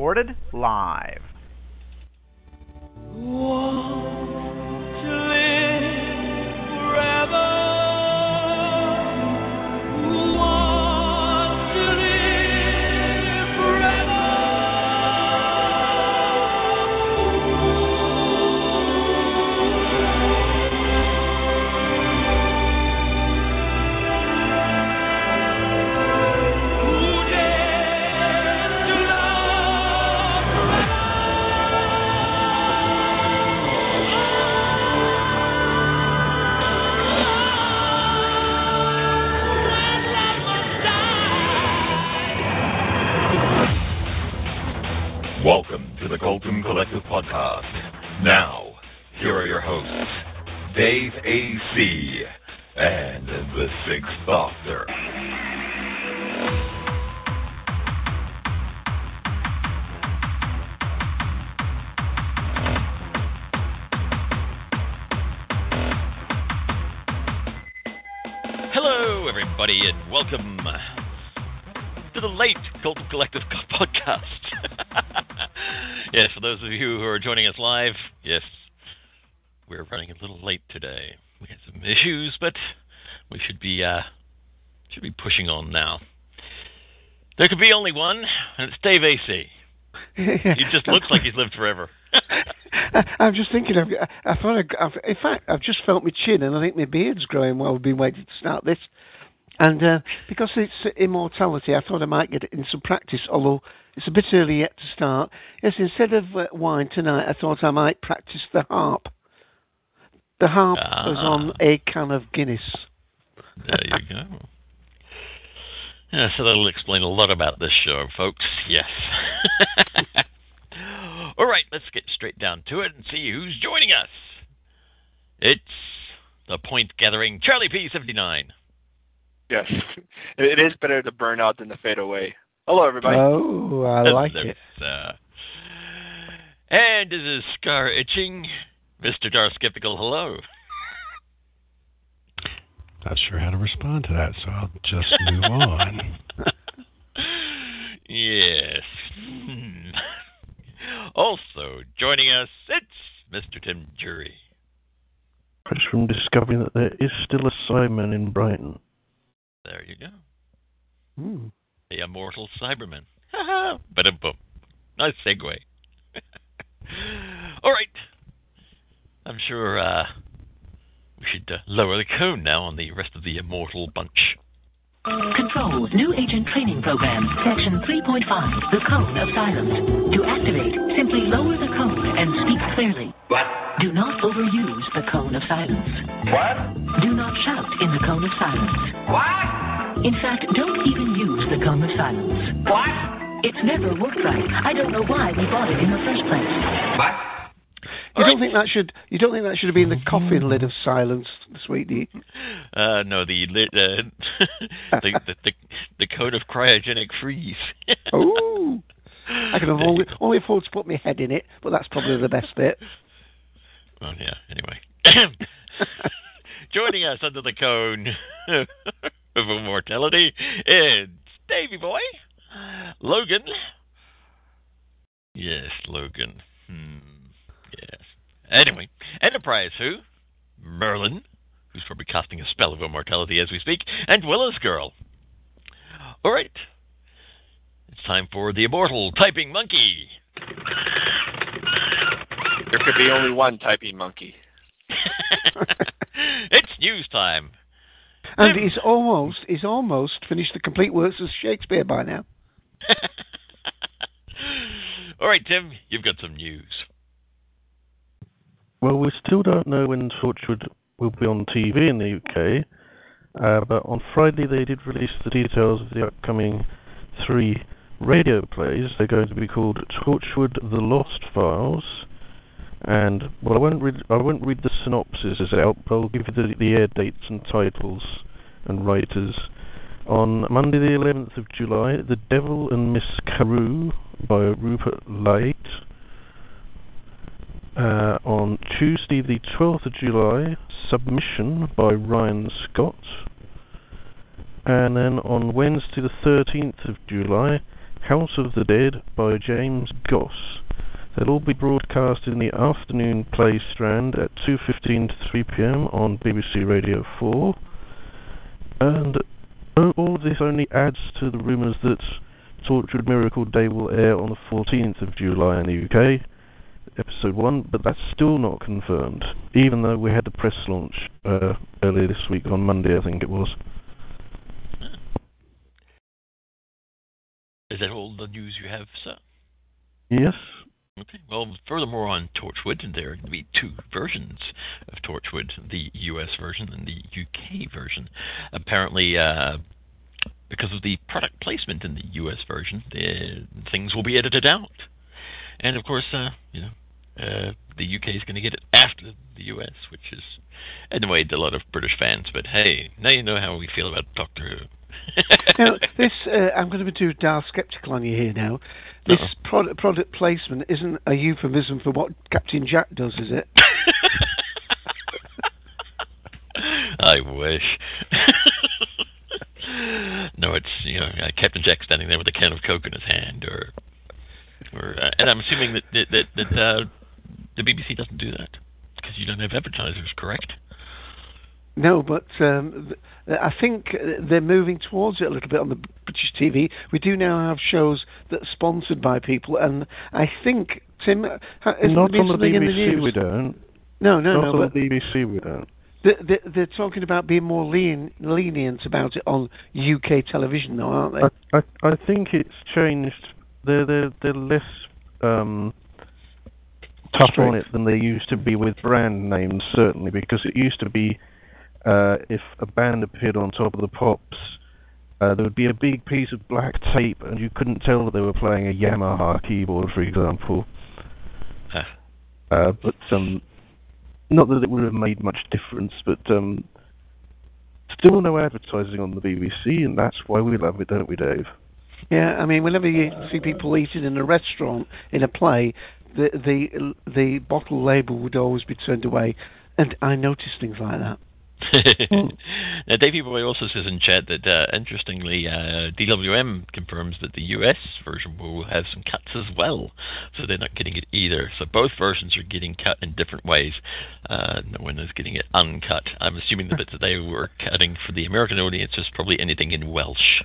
Recorded live. Welcome to the Cultdom Collective Podcast. Now, here are your hosts, Dave A.C. and the Sixth Doctor. Hello, everybody, and welcome to the late Cultdom Collective podcast. Yes, for those of you who are joining us live, yes, we're running a little late today. We had some issues, but we should be uh, should be pushing on now. There could be only one, and it's Dave AC. He just looks like he's lived forever. I'm just thinking. I've, I thought. I, I've, in fact, I've just felt my chin, and I think my beard's growing while we've been waiting to start this. And uh, because it's immortality, I thought I might get it in some practice. Although it's a bit early yet to start. Yes, instead of uh, wine tonight, I thought I might practice the harp. The harp Ah. was on a can of Guinness. There you go. Yeah, so that'll explain a lot about this show, folks. Yes. All right, let's get straight down to it and see who's joining us. It's the point gathering Charlie P79. Yes, it is better to burn out than to fade away. Hello, everybody. Oh, I like Hello, it. sir. And this is Scar Itching, Mr. Darth Skeptical. Hello. Not sure how to respond to that, so I'll just move on. yes. Hmm. Also joining us, it's Mr. Tim Jury. Fresh from discovering that there is still a Simon in Brighton. There you go. Hmm. The immortal Cyberman. but a boom. Nice segue. All right. I'm sure uh, we should uh, lower the cone now on the rest of the immortal bunch. Control, new agent training program, section 3.5, the cone of silence. To activate, simply lower the cone and speak clearly. What? Do not overuse the cone of silence. What? Do not shout in the cone of silence. What? In fact, don't even use the cone of silence. What? It's never worked right. I don't know why we bought it in the first place. What? You don't think that should? You don't think that should have been the coffin lid of silence, sweetie? Uh, no, the uh, the, the, the the code of cryogenic freeze. oh, I can have only, only afford to put my head in it, but that's probably the best bit. Oh yeah. Anyway, joining us under the cone of immortality is Davy Boy, Logan. Yes, Logan. Hmm. Yes. Anyway, Enterprise who? Merlin, who's probably casting a spell of immortality as we speak, and Willis Girl. All right. It's time for the immortal typing monkey. There could be only one typing monkey. it's news time. And he's almost he's almost finished the complete works of Shakespeare by now. All right, Tim, you've got some news. Well, we still don't know when Torchwood will be on TV in the UK, Uh, but on Friday they did release the details of the upcoming three radio plays. They're going to be called Torchwood: The Lost Files. And well, I won't read. I won't read the synopsis as out, but I'll give you the, the air dates and titles and writers. On Monday, the 11th of July, The Devil and Miss Carew by Rupert Laight. Uh, on Tuesday, the 12th of July, Submission by Ryan Scott. And then on Wednesday, the 13th of July, House of the Dead by James Goss. They'll all be broadcast in the afternoon play strand at 2.15 to 3 p.m. on BBC Radio 4. And all of this only adds to the rumours that Torchwood Miracle Day will air on the 14th of July in the UK, episode 1, but that's still not confirmed, even though we had the press launch uh, earlier this week on Monday, I think it was. Is that all the news you have, sir? Yes. Okay. Well, furthermore on Torchwood, there are going to be two versions of Torchwood: the U.S. version and the U.K. version. Apparently, uh, because of the product placement in the U.S. version, the, things will be edited out. And of course, uh, you know, uh, the UK is going to get it after the US, which is annoyed a lot of British fans. But hey, now you know how we feel about Doctor Who. now, this uh, I'm going to be too Darth skeptical on you here now. This Uh-oh. product product placement isn't a euphemism for what Captain Jack does, is it? I wish. no, it's you know uh, Captain Jack standing there with a can of Coke in his hand, or or uh, and I'm assuming that that that, that uh, the BBC doesn't do that because you don't have advertisers, correct? No, but um, I think uh, they're moving towards it a little bit on the British TV. We do now have shows that are sponsored by people, and I think Tim, uh, isn't there on the something in the BBC, news? we don't. No, no, Not no. on the BBC, we don't. they, they, they're talking about being more lean, lenient about it on UK television, though, aren't they? I, I, I think it's changed. They're they're they're less um, tough on it than they used to be with brand names, certainly, because it used to be uh, if a band appeared on top of the pops, uh, there would be a big piece of black tape, and you couldn't tell that they were playing a Yamaha keyboard, for example. Ah. Uh, but um, not that it would have made much difference, but um, still no advertising on the BBC, and that's why we love it, don't we, Dave? Yeah, I mean, whenever you see people eating in a restaurant in a play, the the the bottle label would always be turned away, and I noticed things like that. now, Davey Boy also says in chat that, uh, interestingly, uh, DWM confirms that the US version will have some cuts as well, so they're not getting it either. So both versions are getting cut in different ways. Uh, no one is getting it uncut. I'm assuming the bits that they were cutting for the American audience is probably anything in Welsh.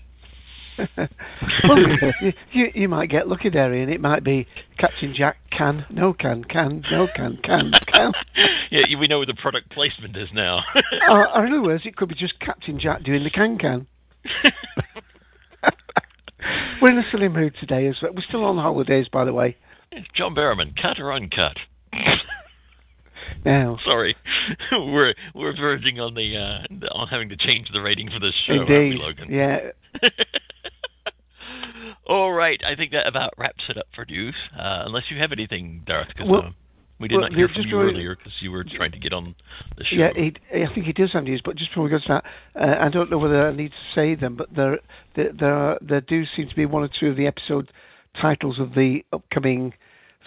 Well, you, you might get lucky there, and It might be Captain Jack can, no can, can, no can, can, can. yeah, we know where the product placement is now. or, or in other words, it could be just Captain Jack doing the can can. We're in a silly mood today, as well. We're still on holidays, by the way. John Barrowman, cut or uncut? Now, Sorry, we're we're verging on the uh, on having to change the rating for this show, indeed, we, Logan? yeah. All right, I think that about wraps it up for news. Uh, unless you have anything, Darth, because Well- uh, we did well, not hear from you really- earlier because you were trying to get on the show. Yeah, he, I think he does have news, but just before we go to that, uh, I don't know whether I need to say them, but there, there, there, are, there do seem to be one or two of the episode titles of the upcoming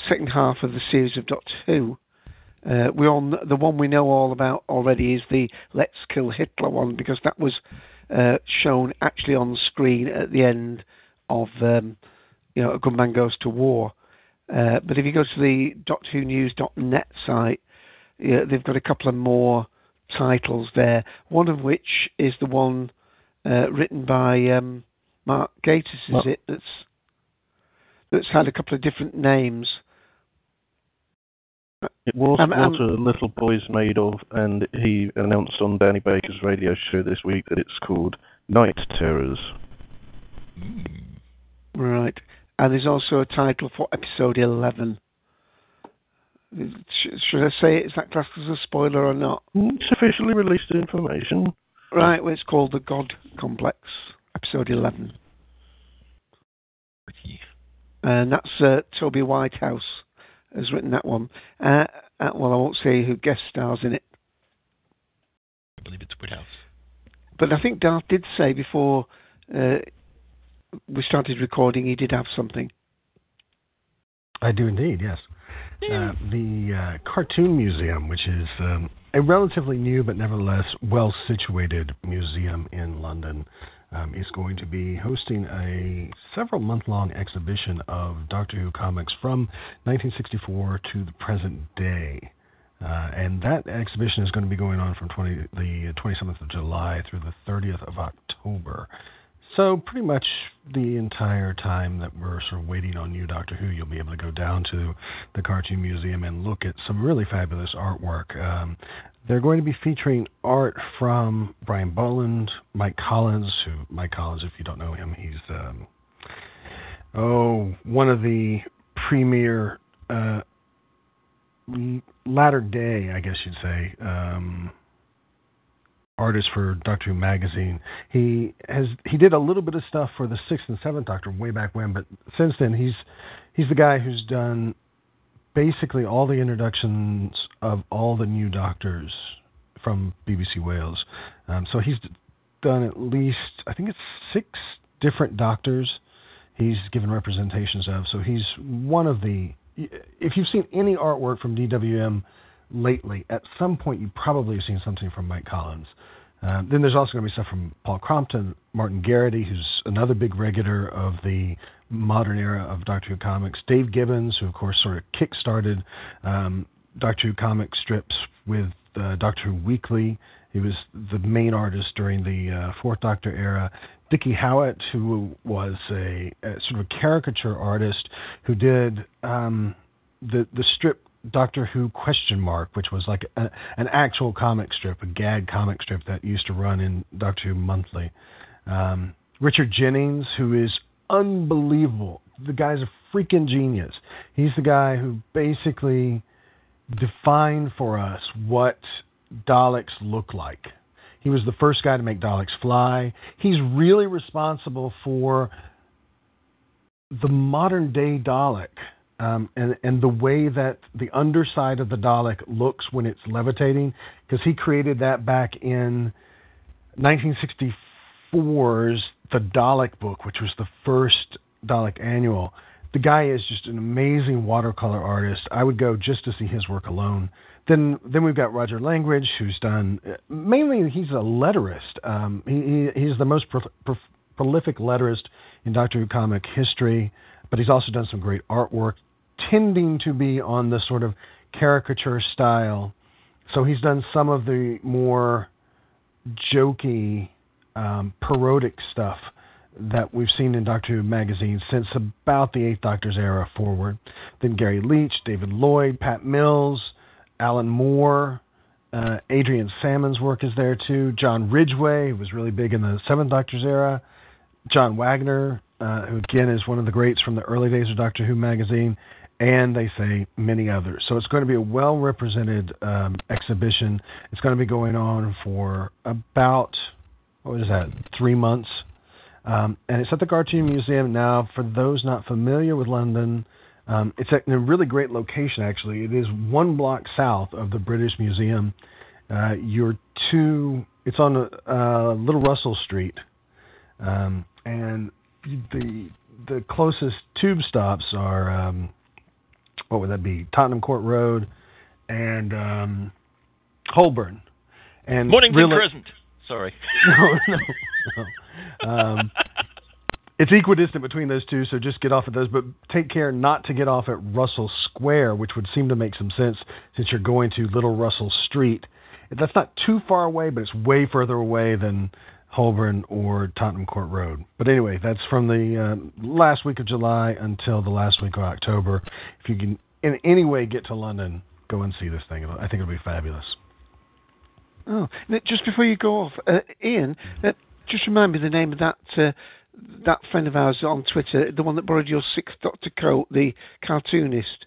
second half of the series of Doctor Who. Uh, we all kn- the one we know all about already is the Let's Kill Hitler one because that was uh, shown actually on screen at the end of um, you know A Good Man Goes to War. Uh, but if you go to the DoctorWhoNews.net site, yeah, they've got a couple of more titles there. One of which is the one uh, written by um, Mark Gatiss, is Mark- it? That's that's had a couple of different names. It was Um, what um, a little boy's made of, and he announced on Danny Baker's radio show this week that it's called Night Terrors. Right. And there's also a title for episode 11. Should I say it? Is that classed as a spoiler or not? It's officially released information. Right, well, it's called The God Complex, episode 11. And that's uh, Toby Whithouse has written that one. Uh, uh, well, I won't say who guest stars in it. I believe it's Whithouse. But I think Darth did say before uh, we started recording he did have something. I do indeed, yes. Uh, the uh, Cartoon Museum, which is um, a relatively new but nevertheless well situated museum in London, um, is going to be hosting a several month long exhibition of Doctor Who comics from 1964 to the present day. Uh, and that exhibition is going to be going on from 20, the 27th of July through the 30th of October. So pretty much the entire time that we're sort of waiting on you, Doctor Who, you'll be able to go down to the Cartoon Museum and look at some really fabulous artwork. Um, they're going to be featuring art from Brian Bolland, Mike Collins, who Mike Collins, if you don't know him, he's um, oh one of the premier uh, latter day, I guess you'd say. Um, artist for Doctor Who magazine. He has he did a little bit of stuff for the sixth and seventh Doctor way back when, but since then he's he's the guy who's done basically all the introductions of all the new Doctors from BBC Wales. Um, so he's done at least I think it's six different Doctors. He's given representations of. So he's one of the. If you've seen any artwork from DWM lately, at some point you probably have seen something from Mike Collins. Uh, then there's also going to be stuff from Paul Crompton, Martin Geraghty, who's another big regular of the modern era of Doctor Who comics, Dave Gibbons, who of course sort of kick-started um, Doctor Who comic strips with uh, Doctor Who Weekly. He was the main artist during the uh, Fourth Doctor era. Dicky Howett, who was a, a, sort of caricature artist who did um, the the strip Doctor Who question mark, which was like a, an actual comic strip, a gag comic strip that used to run in Doctor Who Monthly. Um, Richard Jennings, who is unbelievable. The guy's a freaking genius. He's the guy who basically defined for us what Daleks look like. He was the first guy to make Daleks fly. He's really responsible for the modern day Dalek um, and and the way that the underside of the Dalek looks when it's levitating, because he created that back in 1964's The Dalek Book, which was the first Dalek annual. The guy is just an amazing watercolor artist. I would go just to see his work alone. Then, then we've got Roger Langridge, who's done mainly. He's a letterist. Um, he, he, he's the most pro, pro, prolific letterist in Doctor Who comic history, but he's also done some great artwork tending to be on the sort of caricature style. So he's done some of the more jokey, um, parodic stuff that we've seen in Doctor Who magazine since about the Eighth Doctor's era forward. Then Gary Leach, David Lloyd, Pat Mills, Alan Moore, uh, Adrian Salmon's work is there too. John Ridgway, who was really big in the Seventh Doctor's era. John Wagner, uh, who again is one of the greats from the early days of Doctor Who magazine and they say many others. So it's going to be a well represented um, exhibition. It's going to be going on for about, what is that, three months. Um, and it's at the Cartoon Museum. Now, for those not familiar with London, um, it's in a really great location, actually. It is one block south of the British Museum. Uh, you're two, it's on uh, Little Russell Street. Um, and the the closest tube stops are um, what would that be? Tottenham Court Road and um, Holborn. And Mornington really, Crescent. Sorry. no, no, no. Um, it's equidistant between those two, so just get off at those. But take care not to get off at Russell Square, which would seem to make some sense since you're going to Little Russell Street. That's not too far away, but it's way further away than Holborn or Tottenham Court Road. But anyway, that's from the uh, last week of July until the last week of October. If you can in any way get to London, go and see this thing. I think it'll be fabulous. Oh, just before you go off, uh, Ian, uh, just remind me the name of that uh, that friend of ours on Twitter, the one that borrowed your sixth Doctor coat, the cartoonist.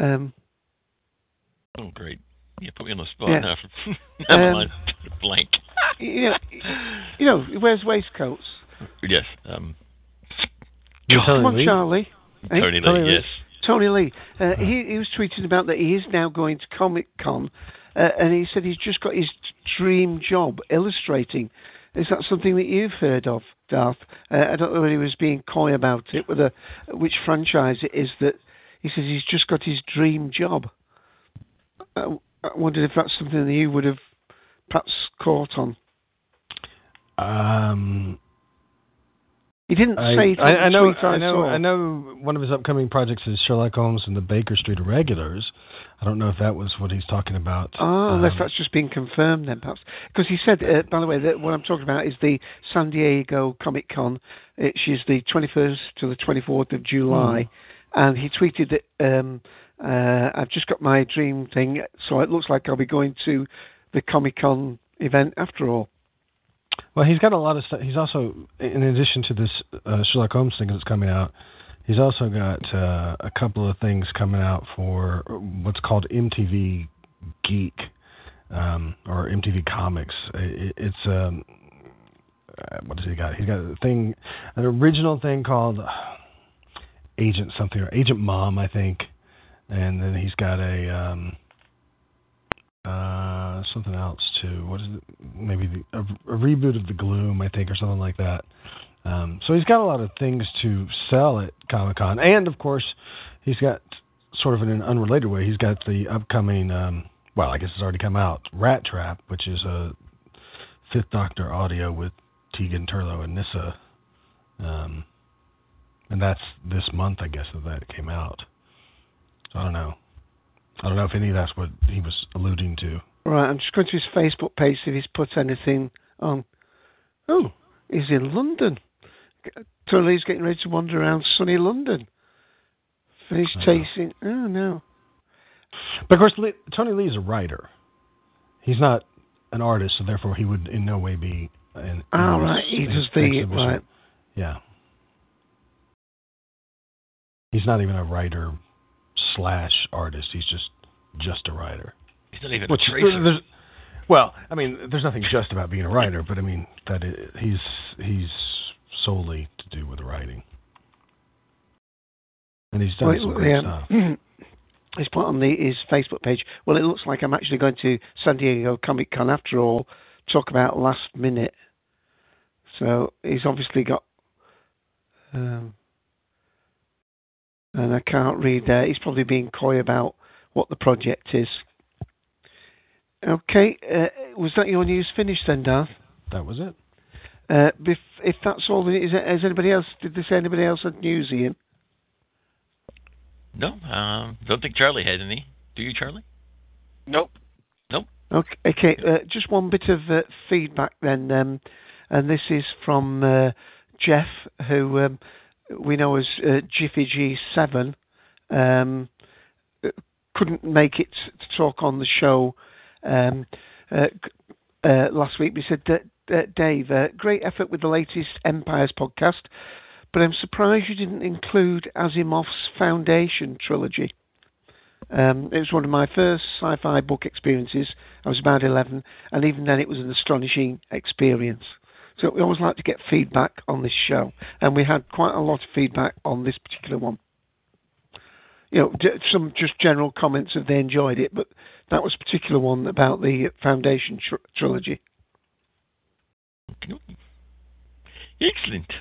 Um, oh, great! You put me on the spot yeah. now. Never um, mind. Blank. you know, you know, he wears waistcoats. Yes. Um, Come on, Charlie. Eh? Tony Lee, yes. Tony Lee. Uh, he, he was tweeting about that he is now going to Comic Con, uh, and he said he's just got his dream job illustrating. Is that something that you've heard of, Darth? Uh, I don't know whether he was being coy about it, whether which franchise it is that he says he's just got his dream job. I, I wondered if that's something that you would have perhaps caught on. Um, He didn't I, say it I, I know, I I know, saw. I know. One of his upcoming projects is Sherlock Holmes and the Baker Street Irregulars. I don't know if that was what he's talking about. Oh, unless Um, that's just been confirmed then, perhaps. Because he said, uh, by the way, that what I'm talking about is the San Diego Comic Con, which is the 21st to the 24th of July. And he tweeted that um, uh, I've just got my dream thing, so it looks like I'll be going to the Comic Con event after all. Well, he's got a lot of stuff. He's also, in addition to this uh, Sherlock Holmes thing that's coming out, he's also got uh, a couple of things coming out for what's called MTV Geek um, or MTV Comics. It, it's um, uh, what does he got? He's got a thing, an original thing called Agent something or Agent Mom, I think, and then he's got a. Um, uh, something else too. What is it? Maybe the, a, a reboot of the Gloom, I think, or something like that. Um, so he's got a lot of things to sell at Comic Con, and of course, he's got sort of in an unrelated way. He's got the upcoming. Um, well, I guess it's already come out. Rat Trap, which is a Fifth Doctor audio with Tegan Turlough and Nyssa, um, and that's this month, I guess, that that came out. So I don't know. I don't know if any of that's what he was alluding to. Right, I'm just going to his Facebook page see if he's put anything on. Oh, he's in London. Tony's getting ready to wander around sunny London. Finished Uh-huh. tasting. Oh, no. But of course, Lee, Tony Lee is a writer. He's not an artist, so therefore he would in no way be an. Ah, in right. He does the. Right. Yeah. He's not even a writer slash artist. He's just just a writer. He's not even Which a tracer. there's, well, I mean, there's nothing just about being a writer, but I mean that i he's he's solely to do with writing, and he's done Well, some great yeah. stuff. He's put on the, his Facebook page. Well, it looks like I'm actually going to San Diego Comic Con after all. Talk about last minute. So he's obviously got. Um, and I can't read there. He's probably being coy about what the project is. Okay, uh, was that your news finished then, Darth? That was it. Uh, if, if that's all, is there, anybody else? Did they say anybody else had news, Ian? No, um, don't think Charlie had any. Do you, Charlie? Nope. Nope. Okay, okay uh, just one bit of uh, feedback then, um, and this is from uh, Jeff, who um, we know as uh, Jiffy G7. Um, couldn't make it to talk on the show um, uh, uh, last week. We said, Dave, uh, great effort with the latest Empires podcast, but I'm surprised you didn't include Asimov's Foundation trilogy. Um, it was one of my first sci-fi book experiences. I was about 11, and even then, it was an astonishing experience. So we always like to get feedback on this show, and we had quite a lot of feedback on this particular one. You know, some just general comments if they enjoyed it, but that was a particular one about the Foundation tr- trilogy. Excellent.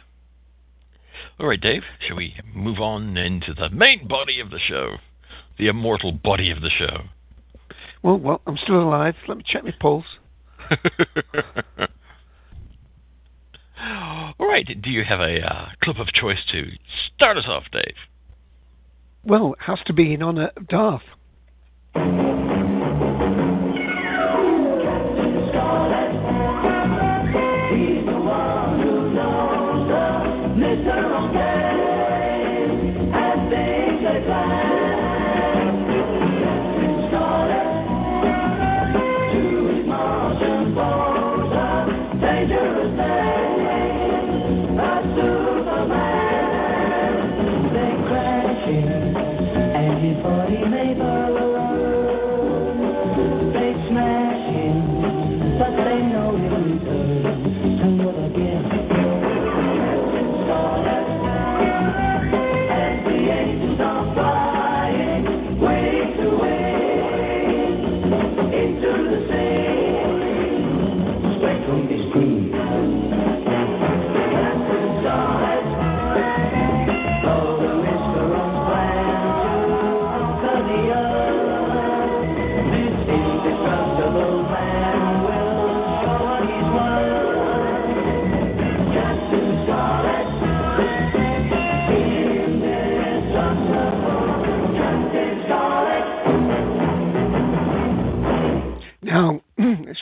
All right, Dave, shall we move on into the main body of the show? The immortal body of the show. Well, well, I'm still alive. Let me check my pulse. All right, do you have a uh, clip of choice to start us off, Dave? Well, it has to be in honour of Darth.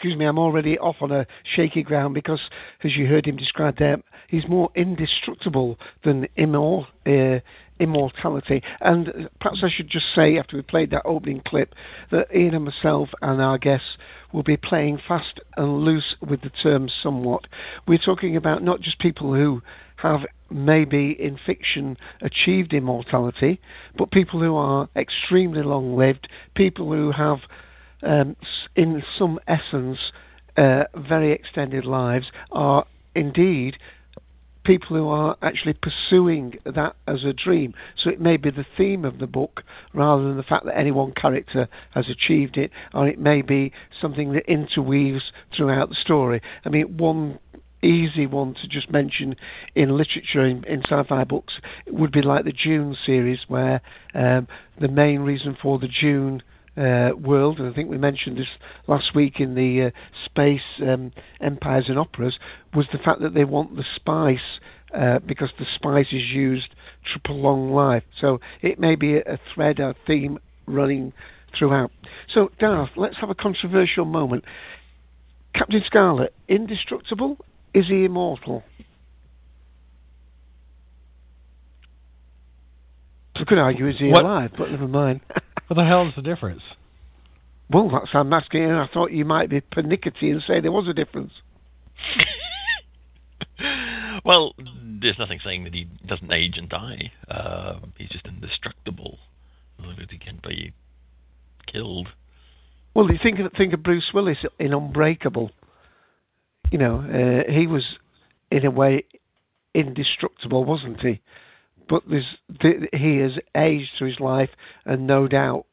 Excuse me, I'm already off on a shaky ground because, as you heard him describe there, he's more indestructible than immor- uh, immortality. And perhaps I should just say, after we played that opening clip, that Ian and myself and our guests will be playing fast and loose with the terms somewhat. We're talking about not just people who have maybe in fiction achieved immortality, but people who are extremely long lived, people who have, um, in some essence, uh, very extended lives, are indeed people who are actually pursuing that as a dream. So it may be the theme of the book rather than the fact that any one character has achieved it, or it may be something that interweaves throughout the story. I mean, one easy one to just mention in literature in, in sci-fi books would be like the Dune series, where um, the main reason for the Dune uh, world, and I think we mentioned this last week in the uh, space um, empires and operas, was the fact that they want the spice uh, because the spice is used to prolong life. So it may be a, thread, a theme running throughout. So Darth, let's have a controversial moment. Captain Scarlet, indestructible? Is he immortal? I could argue is he What- alive, but never mind. What the hell is the difference? Well, that's I'm asking. and I thought you might be pernickety and say there was a difference. well, there's nothing saying that he doesn't age and die. Uh, he's just indestructible. He can be killed. Well, you think of, think of Bruce Willis in Unbreakable. You know, uh, he was in a way indestructible, wasn't he? But there's th- he has aged through his life, and no doubt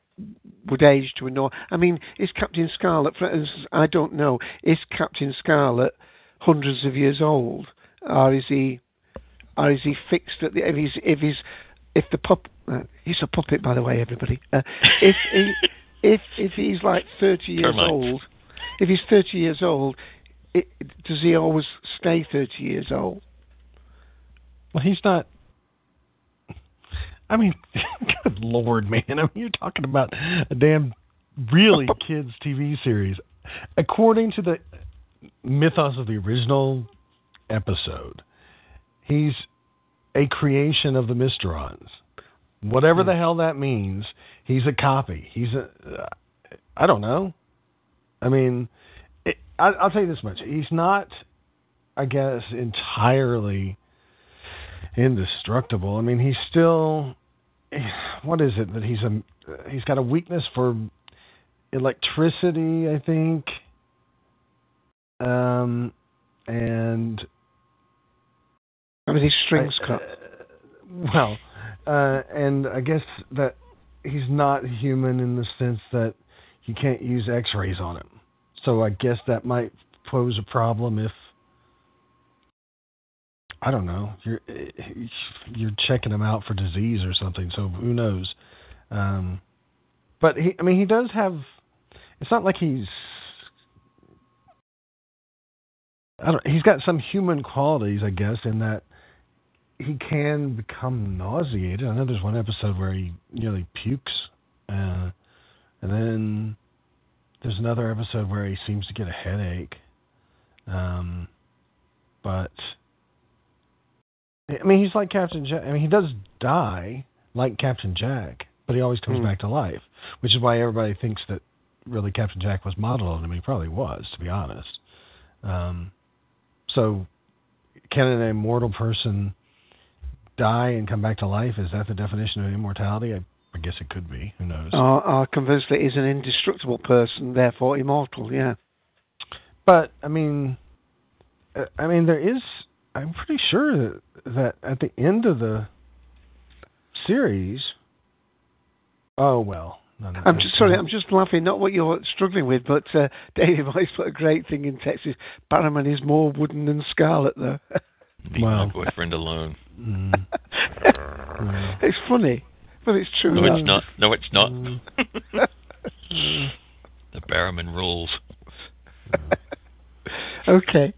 would age to a norm. I mean, is Captain Scarlet? For instance, I don't know. Is Captain Scarlet hundreds of years old, or is he, or is he fixed at the? If he's if he's if the pup, uh, he's a puppet, by the way, everybody. Uh, if he, if if he's like thirty years Termites. old, if he's thirty years old, it, does he always stay thirty years old? Well, he's not. I mean, good lord, man! I mean, you're talking about a damn really kids TV series. According to the mythos of the original episode, he's a creation of the Mysterons. Whatever the hell that means, he's a copy. He's a. Uh, I don't know. I mean, it, I, I'll tell you this much: he's not, I guess, entirely indestructible. I mean, he's still. What is it that he's a? He's got a weakness for electricity, I think. Um, and I mean, his strings I- cut. well, uh, and I guess that he's not human in the sense that you can't use X-rays on him. So I guess that might pose a problem if I don't know you're you're checking him out for disease or something. So who knows? Um, but he, I mean, he does have. It's not like he's. I don't. He's got some human qualities, I guess, in that he can become nauseated. I know there's one episode where he nearly pukes, uh, and then there's another episode where he seems to get a headache. Um, but I mean, he's like Captain Jack. I mean, he does die like Captain Jack, but he always comes Hmm. back to life, which is why everybody thinks that really Captain Jack was modeled on him. He probably was, to be honest. Um, so, can an immortal person die and come back to life? Is that the definition of immortality? I, I guess it could be. Who knows? Or, or conversely, is an indestructible person therefore immortal? Yeah. But I mean, uh, I mean, there is. I'm pretty sure that, that at the end of the series. Oh well. No, no, I'm no, just sorry. no. I'm just laughing. Not what you're struggling with, but uh, David Voice put a great thing in Texas. Barrowman is more wooden than Scarlet, though. Leave Well. my boyfriend alone. Mm. It's funny, but it's true. No, though. it's not. No, it's not. Mm. the Barrowman rules. okay.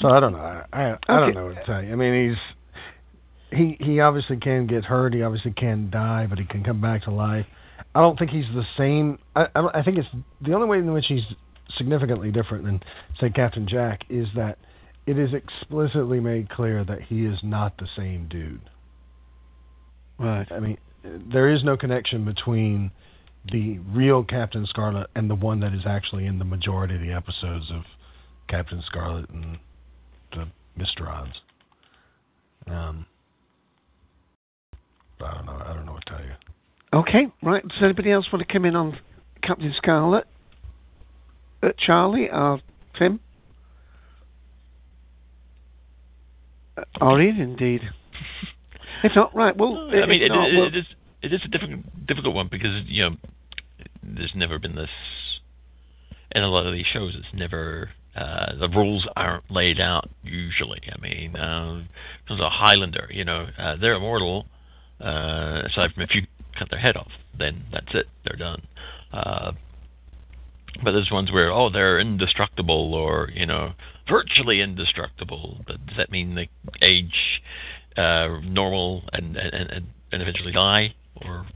So I don't know. I I, I don't know what to tell you. I mean, he's he he obviously can get hurt. He obviously can die, but he can come back to life. I don't think he's the same. I I, I think it's the only way in which he's significantly different than say Captain Jack is that it is explicitly made clear that he is not the same dude. Right. I mean, there is no connection between the real Captain Scarlet and the one that is actually in the majority of the episodes of Captain Scarlet and the Mysterons. Um, I don't know. I don't know what to tell you. Okay, right. Does anybody else want to come in on Captain Scarlet? Uh, Charlie or Tim? Uh, or Ian, indeed. if not, right. Well, I mean, if it, not, it, well- it is it is a difficult difficult one because you know there's never been this in a lot of these shows. It's never uh, the rules aren't laid out usually. I mean, um, there's a Highlander. You know, uh, they're immortal. Uh, aside from if you cut their head off, then that's it. They're done. Uh, but there's ones where oh they're indestructible or you know virtually indestructible. But does that mean they age uh, normal and, and and and eventually die? Or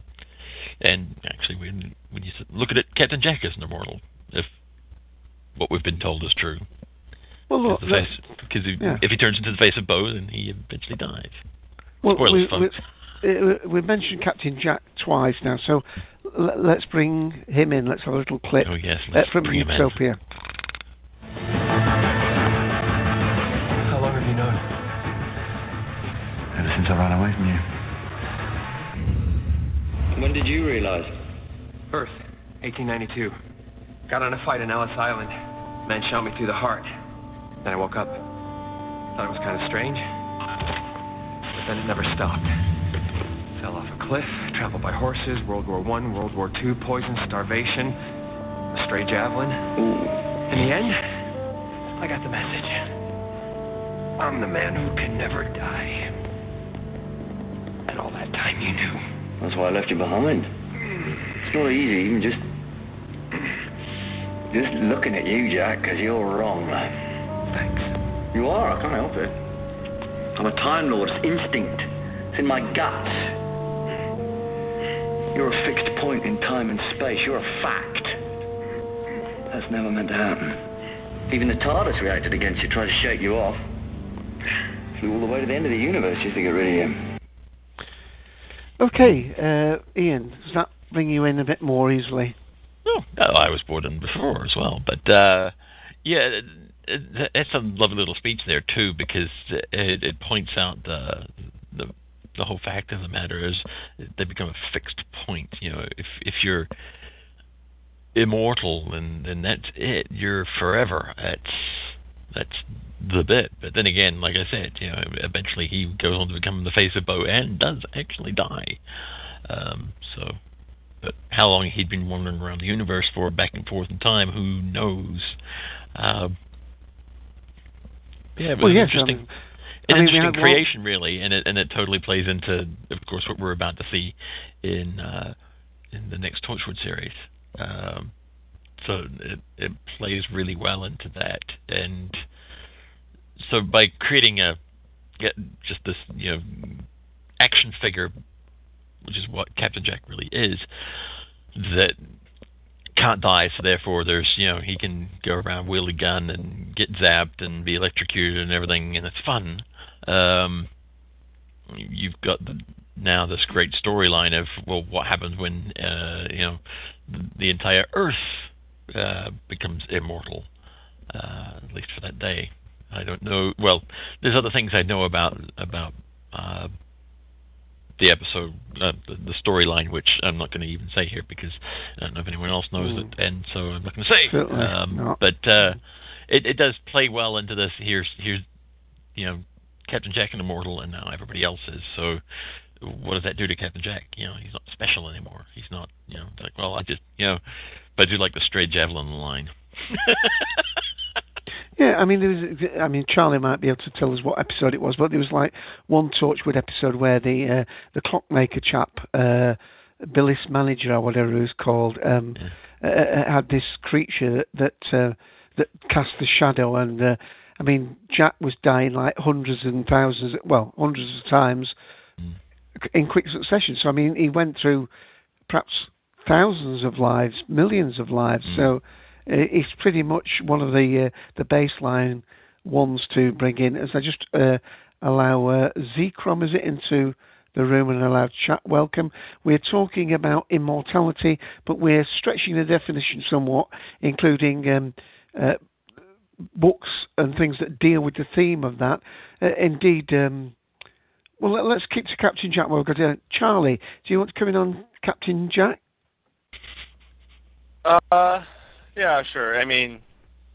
and actually when when you look at it, Captain Jack isn't immortal if what we've been told is true. Well, look, Because face, because if, yeah. if he turns into the face of Boe, then he eventually dies. Well, Spoilers, we, folks. we, we mentioned Captain Jack twice now, so l- let's bring him in. Let's have a little clip Oh, yes, uh, let's from bring him in. Utopia. How long have you known? Ever since I ran away from you. When did you realize? Birth, 1892. Got in a fight in Ellis Island. Man shot me through the heart. Then I woke up. Thought it was kind of strange. But then it never stopped. Fell off a cliff, traveled by horses, World War One, World War Two, poison, starvation, a stray javelin. In the end, I got the message. I'm the man who can never die. And all that time you knew. That's why I left you behind. It's not easy, even just. Just looking at you, Jack, because you're wrong. Thanks. You are, I can't help it. I'm a Time Lord, it's instinct. It's in my guts. You're a fixed point in time and space. You're a fact. That's never meant to happen. Even the TARDIS reacted against you, tried to shake you off. Flew all the way to the end of the universe just to get rid of you. Okay, uh, Ian, does that bring you in a bit more easily? No, I was bored in before as well. But uh, yeah, it's a lovely little speech there too because it, it points out the the the whole fact of the matter is they become a fixed point. You know, if if you're immortal, then then that's it. You're forever. That's that's the bit. But then again, like I said, you know, eventually he goes on to become the face of Boe and does actually die. Um, so, but how long he'd been wandering around the universe for, back and forth in time, who knows? Um, yeah, but Well, yes, interesting, an I mean, interesting creation, really, and it and it totally plays into, of course, what we're about to see in uh, in the next Torchwood series. Um, so it it plays really well into that, and so by creating a get just this you know action figure, which is what Captain Jack really is, that can't die, so therefore there's you know he can go around wield a gun and get zapped and be electrocuted and everything, and it's fun. Um, you've got the, now this great storyline of well, what happens when uh, you know the entire Earth uh, becomes immortal, uh, at least for that day. I don't know. Well, there's other things I know about about uh, the episode, uh, the, the storyline, which I'm not going to even say here because I don't know if anyone else knows Mm. it, and so I'm not going to say. Um, not. But uh, it, it does play well into this. Here's here's you know Captain Jack and Immortal, and now everybody else is. So what does that do to Captain Jack? You know, he's not special anymore. He's not. You know, like well, I just you know, but I do like the stray javelin line. Yeah, I mean, there was. I mean, Charlie might be able to tell us what episode it was, but there was like one Torchwood episode where the uh, the clockmaker chap, uh, Bilis Manger or whatever it was called, um, uh, uh, had this creature that uh, that cast the shadow, and uh, I mean, Jack was dying like hundreds and thousands, well, hundreds of times in quick succession. So I mean, he went through perhaps thousands of lives, millions of lives. So it's pretty much one of the uh, the baseline ones to bring in. As I just uh, allow uh, Zcrom, is it, into the room and allow chat welcome. We're talking about immortality, but we're stretching the definition somewhat, including um, uh, books and things that deal with the theme of that. Uh, indeed, um, well, let, us keep to Captain Jack. Well, we've got uh, Charlie. Do you want to come in on Captain Jack? Uh, yeah, sure. I mean,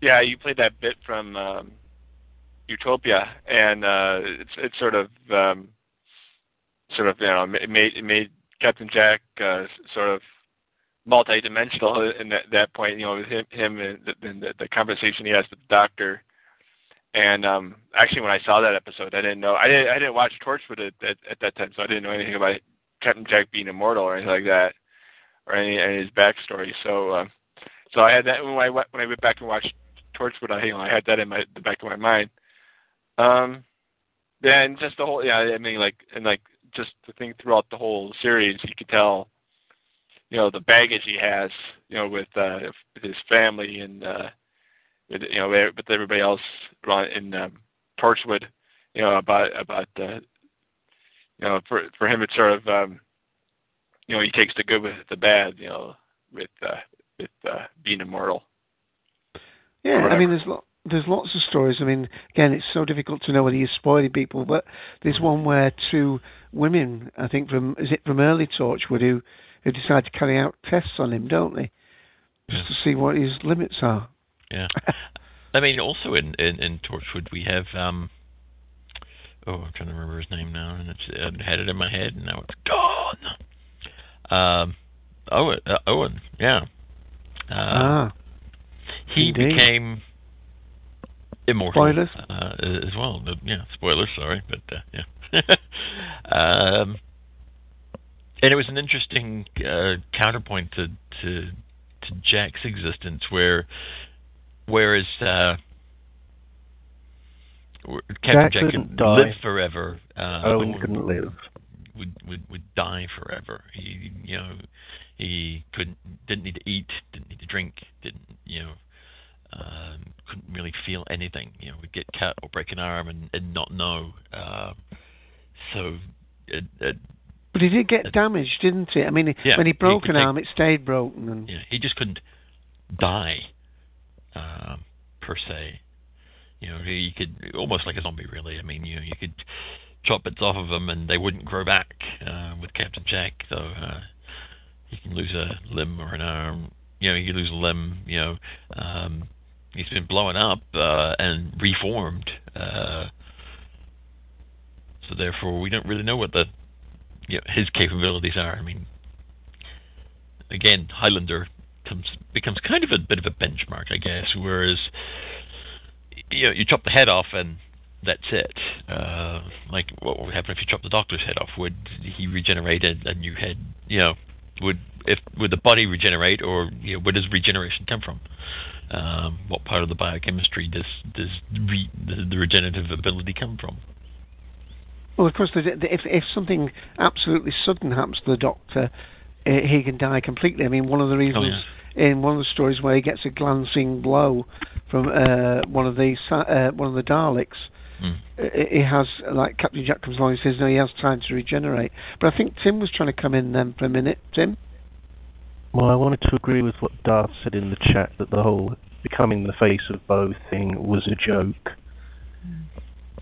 yeah, you played that bit from um, Utopia, and uh, it's it's sort of um, sort of you know it made it made Captain Jack uh, sort of multi-dimensional in that, that point. You know, with him, him and the, and the, the conversation he has with the doctor. And um actually, when I saw that episode, I didn't know I didn't I didn't watch Torchwood at, at, at that time, so I didn't know anything about Captain Jack being immortal or anything like that, or any, any his backstory. So, uh, so I had that when I when I went back and watched Torchwood. I you know I had that in my the back of my mind. Um, then just the whole yeah, I mean like and like just the thing throughout the whole series, you could tell, you know, the baggage he has, you know, with uh, his family and uh, with, you know, with everybody else in um, Torchwood, you know, about about uh, you know, for for him it's sort of um, you know, he takes the good with the bad, you know, with uh, with uh, being immortal. Yeah, I mean, there's lot, there's lots of stories. I mean, again, it's so difficult to know whether you're spoiling people, but there's one where two women, I think from is it from early Torchwood, who who decide to carry out tests on him, don't they, just yeah. to see what his limits are. Yeah, I mean, also in, in in Torchwood we have um, oh, I'm trying to remember his name now, and it's I had it in my head, and now it's gone. Um, Owen, uh, Owen, yeah. Uh, ah, he indeed. became immortal spoilers uh, as well. Yeah, spoilers. Sorry, but uh, yeah. um, and it was an interesting uh, counterpoint to, to to Jack's existence, where whereas uh, Captain Jack, Jack could die. live forever, uh, Owen couldn't live. Would, would would die forever. He you know he couldn't didn't need to eat, didn't need to drink, didn't you know um, couldn't really feel anything. You know, would get cut or break an arm and, and not know. Uh, so, it, it, but he did get it, damaged, didn't he? I mean, yeah, when he broke he an take, arm, it stayed broken. And... Yeah, he just couldn't die um, per se. You know, he could almost like a zombie, really. I mean, you know, you could chop bits off of them and they wouldn't grow back uh, with Captain Jack. So uh, he can lose a limb or an arm. You know, you lose a limb. You know, um, he's been blown up uh, and reformed. Uh, so therefore, we don't really know what the you know, his capabilities are. I mean, again, Highlander comes, becomes kind of a bit of a benchmark, I guess. Whereas, you know, you chop the head off and that's it. Uh, like, what would happen if you chop the Doctor's head off? Would he regenerate a, a new head? You know, would if would the body regenerate, or you know, where does regeneration come from? Um, what part of the biochemistry does does re, the, the, regenerative ability come from? Well, of course, if if something absolutely sudden happens to the Doctor, uh, he can die completely. I mean, one of the reasons oh, yeah. in one of the stories where he gets a glancing blow from uh, one of the uh, one of the Daleks. Mm. He has like Captain Jack comes along and says no, he has time to regenerate. But I think Tim was trying to come in then for a minute. Tim. Well, I wanted to agree with what Darth said in the chat that the whole becoming the face of Boe thing was a joke.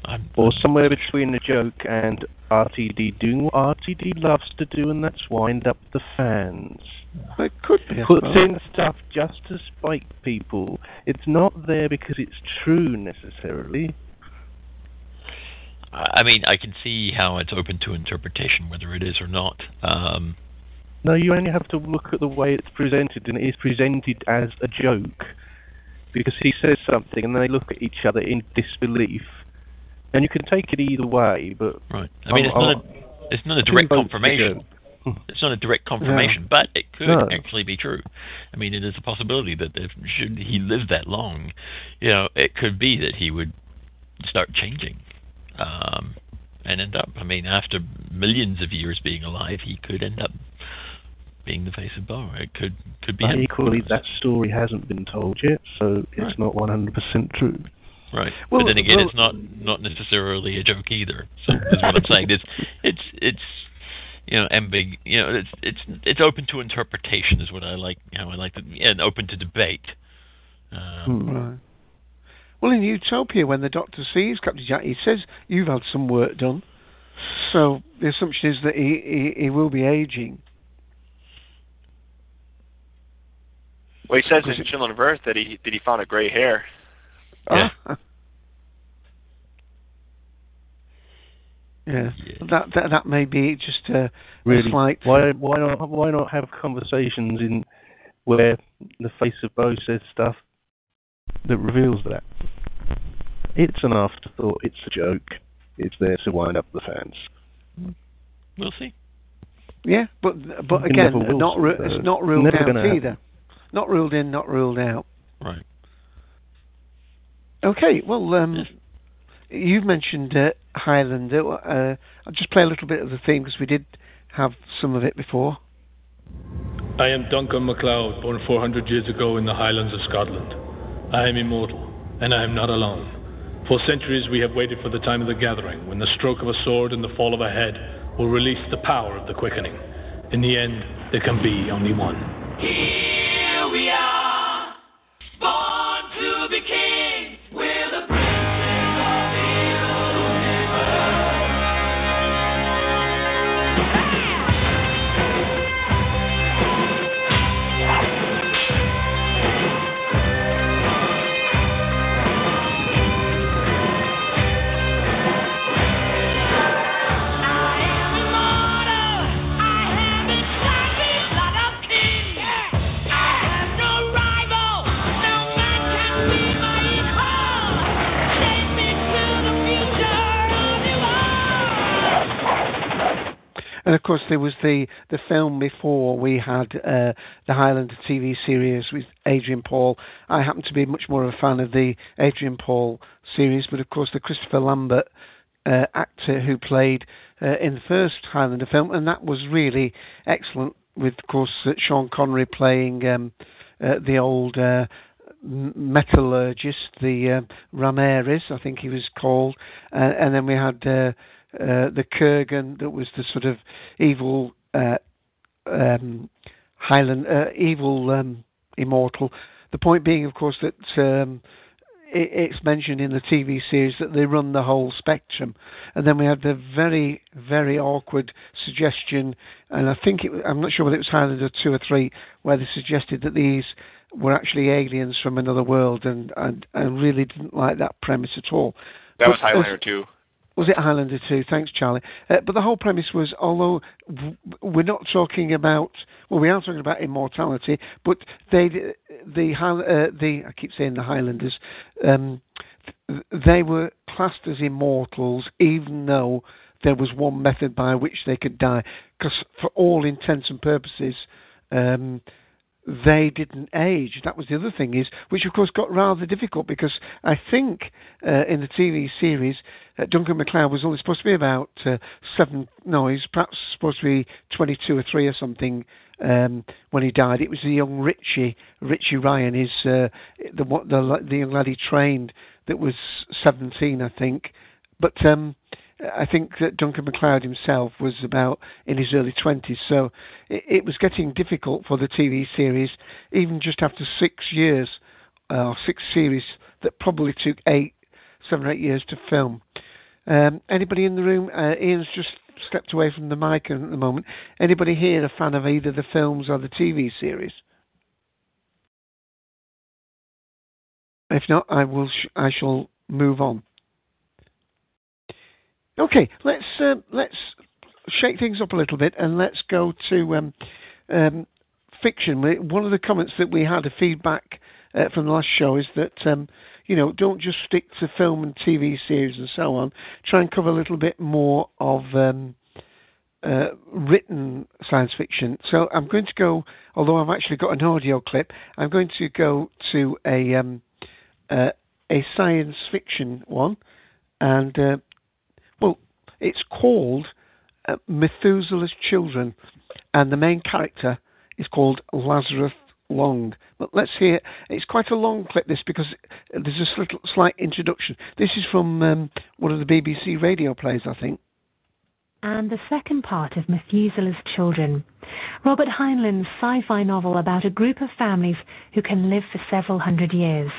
I'm, or somewhere between a joke and RTD doing what RTD loves to do, and that's wind up the fans. It could be. Puts in stuff just to spike people. It's not there because it's true necessarily. I mean, I can see how it's open to interpretation, whether it is or not. Um, no, you only have to look at the way it's presented, and it is presented as a joke. Because he says something, and they look at each other in disbelief. And you can take it either way, but... Right. I mean, it's, not a, it's not a direct confirmation. It's not a direct confirmation, but it could No. actually be true. I mean, it is a possibility that if should he live that long, you know, it could be that he would start changing, um, and end up. I mean, after millions of years being alive, he could end up being the face of Boe. It could could be equally, that story hasn't been told yet, so it's not 100% true. Right. Well, but then again, well- it's not not necessarily a joke either. So that's what I'm saying. It's it's it's you know ambig. You know, it's it's it's open to interpretation is what I like. How I like to and open to debate. Um, Right. Well, in Utopia, when the Doctor sees Captain Jack, he says, "You've had some work done." So the assumption is that he he, he will be aging. Well, he says in Children of Earth that he that he found a gray hair. Ah. Yeah. yeah. That, that that may be just a, a Really, slight. why why not why not have conversations in where the face of Boe says stuff that reveals that? It's an afterthought. It's a joke. It's there to wind up the fans. We'll see. Yeah, but but You again, not ru- it's not ruled Never out gonna happen. either. Not ruled in, not ruled out. Right. Okay, well, um, you've mentioned uh, Highlander. Uh, I'll just play a little bit of the theme because we did have some of it before. I am Duncan MacLeod, born 400 years ago in the Highlands of Scotland. I am immortal, and I am not alone. For centuries we have waited for the time of the gathering, when the stroke of a sword and the fall of a head will release the power of the quickening. In the end, there can be only one. Here we are, born to And of course, there was the, the film before we had uh, the Highlander TV series with Adrian Paul. I happen to be much more of a fan of the Adrian Paul series, but of course, the Christopher Lambert uh, actor who played uh, in the first Highlander film, and that was really excellent. With of course uh, Sean Connery playing um, uh, the old uh, metallurgist, the uh, Ramirez, I think he was called, uh, and then we had uh, uh, the Kurgan that was the sort of evil uh, um, Highland, uh, evil um, immortal. The point being, of course, that um, it, it's mentioned in the TV series that they run the whole spectrum, and then we had the very, very awkward suggestion, and I think it, I'm not sure whether it was Highlander two or three, where they suggested that these were actually aliens from another world, and and I really didn't like that premise at all. That was But as- Highlander too. Was it Highlander 2? Thanks, Charlie. Uh, but the whole premise was, although we're not talking about, well, we are talking about immortality, but they, the uh, the I keep saying the Highlanders, um, they were classed as immortals, even though there was one method by which they could die. Because for all intents and purposes, um, they didn't age. That was the other thing is, which of course got rather difficult because I think uh, in the TV series, uh, Duncan MacLeod was only supposed to be about uh, seven. No, he's perhaps supposed to be twenty-two or three or something um, when he died. It was the young Richie, Richie Ryan, his uh, the the the young lad he trained that was seventeen, I think. But um, I think that Duncan MacLeod himself was about in his early 20s, so it, it was getting difficult for the TV series, even just after six years, uh, or six series that probably took eight, seven or eight years to film. Um, anybody in the room? Uh, Ian's just stepped away from the mic at the moment. Anybody here a fan of either the films or the TV series? If not, I will. Sh- I shall move on. Okay, let's uh, let's shake things up a little bit and let's go to um, um, fiction. One of the comments that we had, a feedback uh, from the last show, is that um, you know don't just stick to film and TV series and so on. Try and cover a little bit more of um, uh, written science fiction. So I'm going to go, although I've actually got an audio clip, I'm going to go to a um, uh, a science fiction one, and uh, it's called uh, Methuselah's Children, and the main character is called Lazarus Long. But let's hear. It's quite a long clip this because there's a little slight introduction. This is from um, one of the BBC radio plays, I think. and the second part of Methuselah's Children, Robert Heinlein's sci fi novel about a group of families who can live for several hundred years.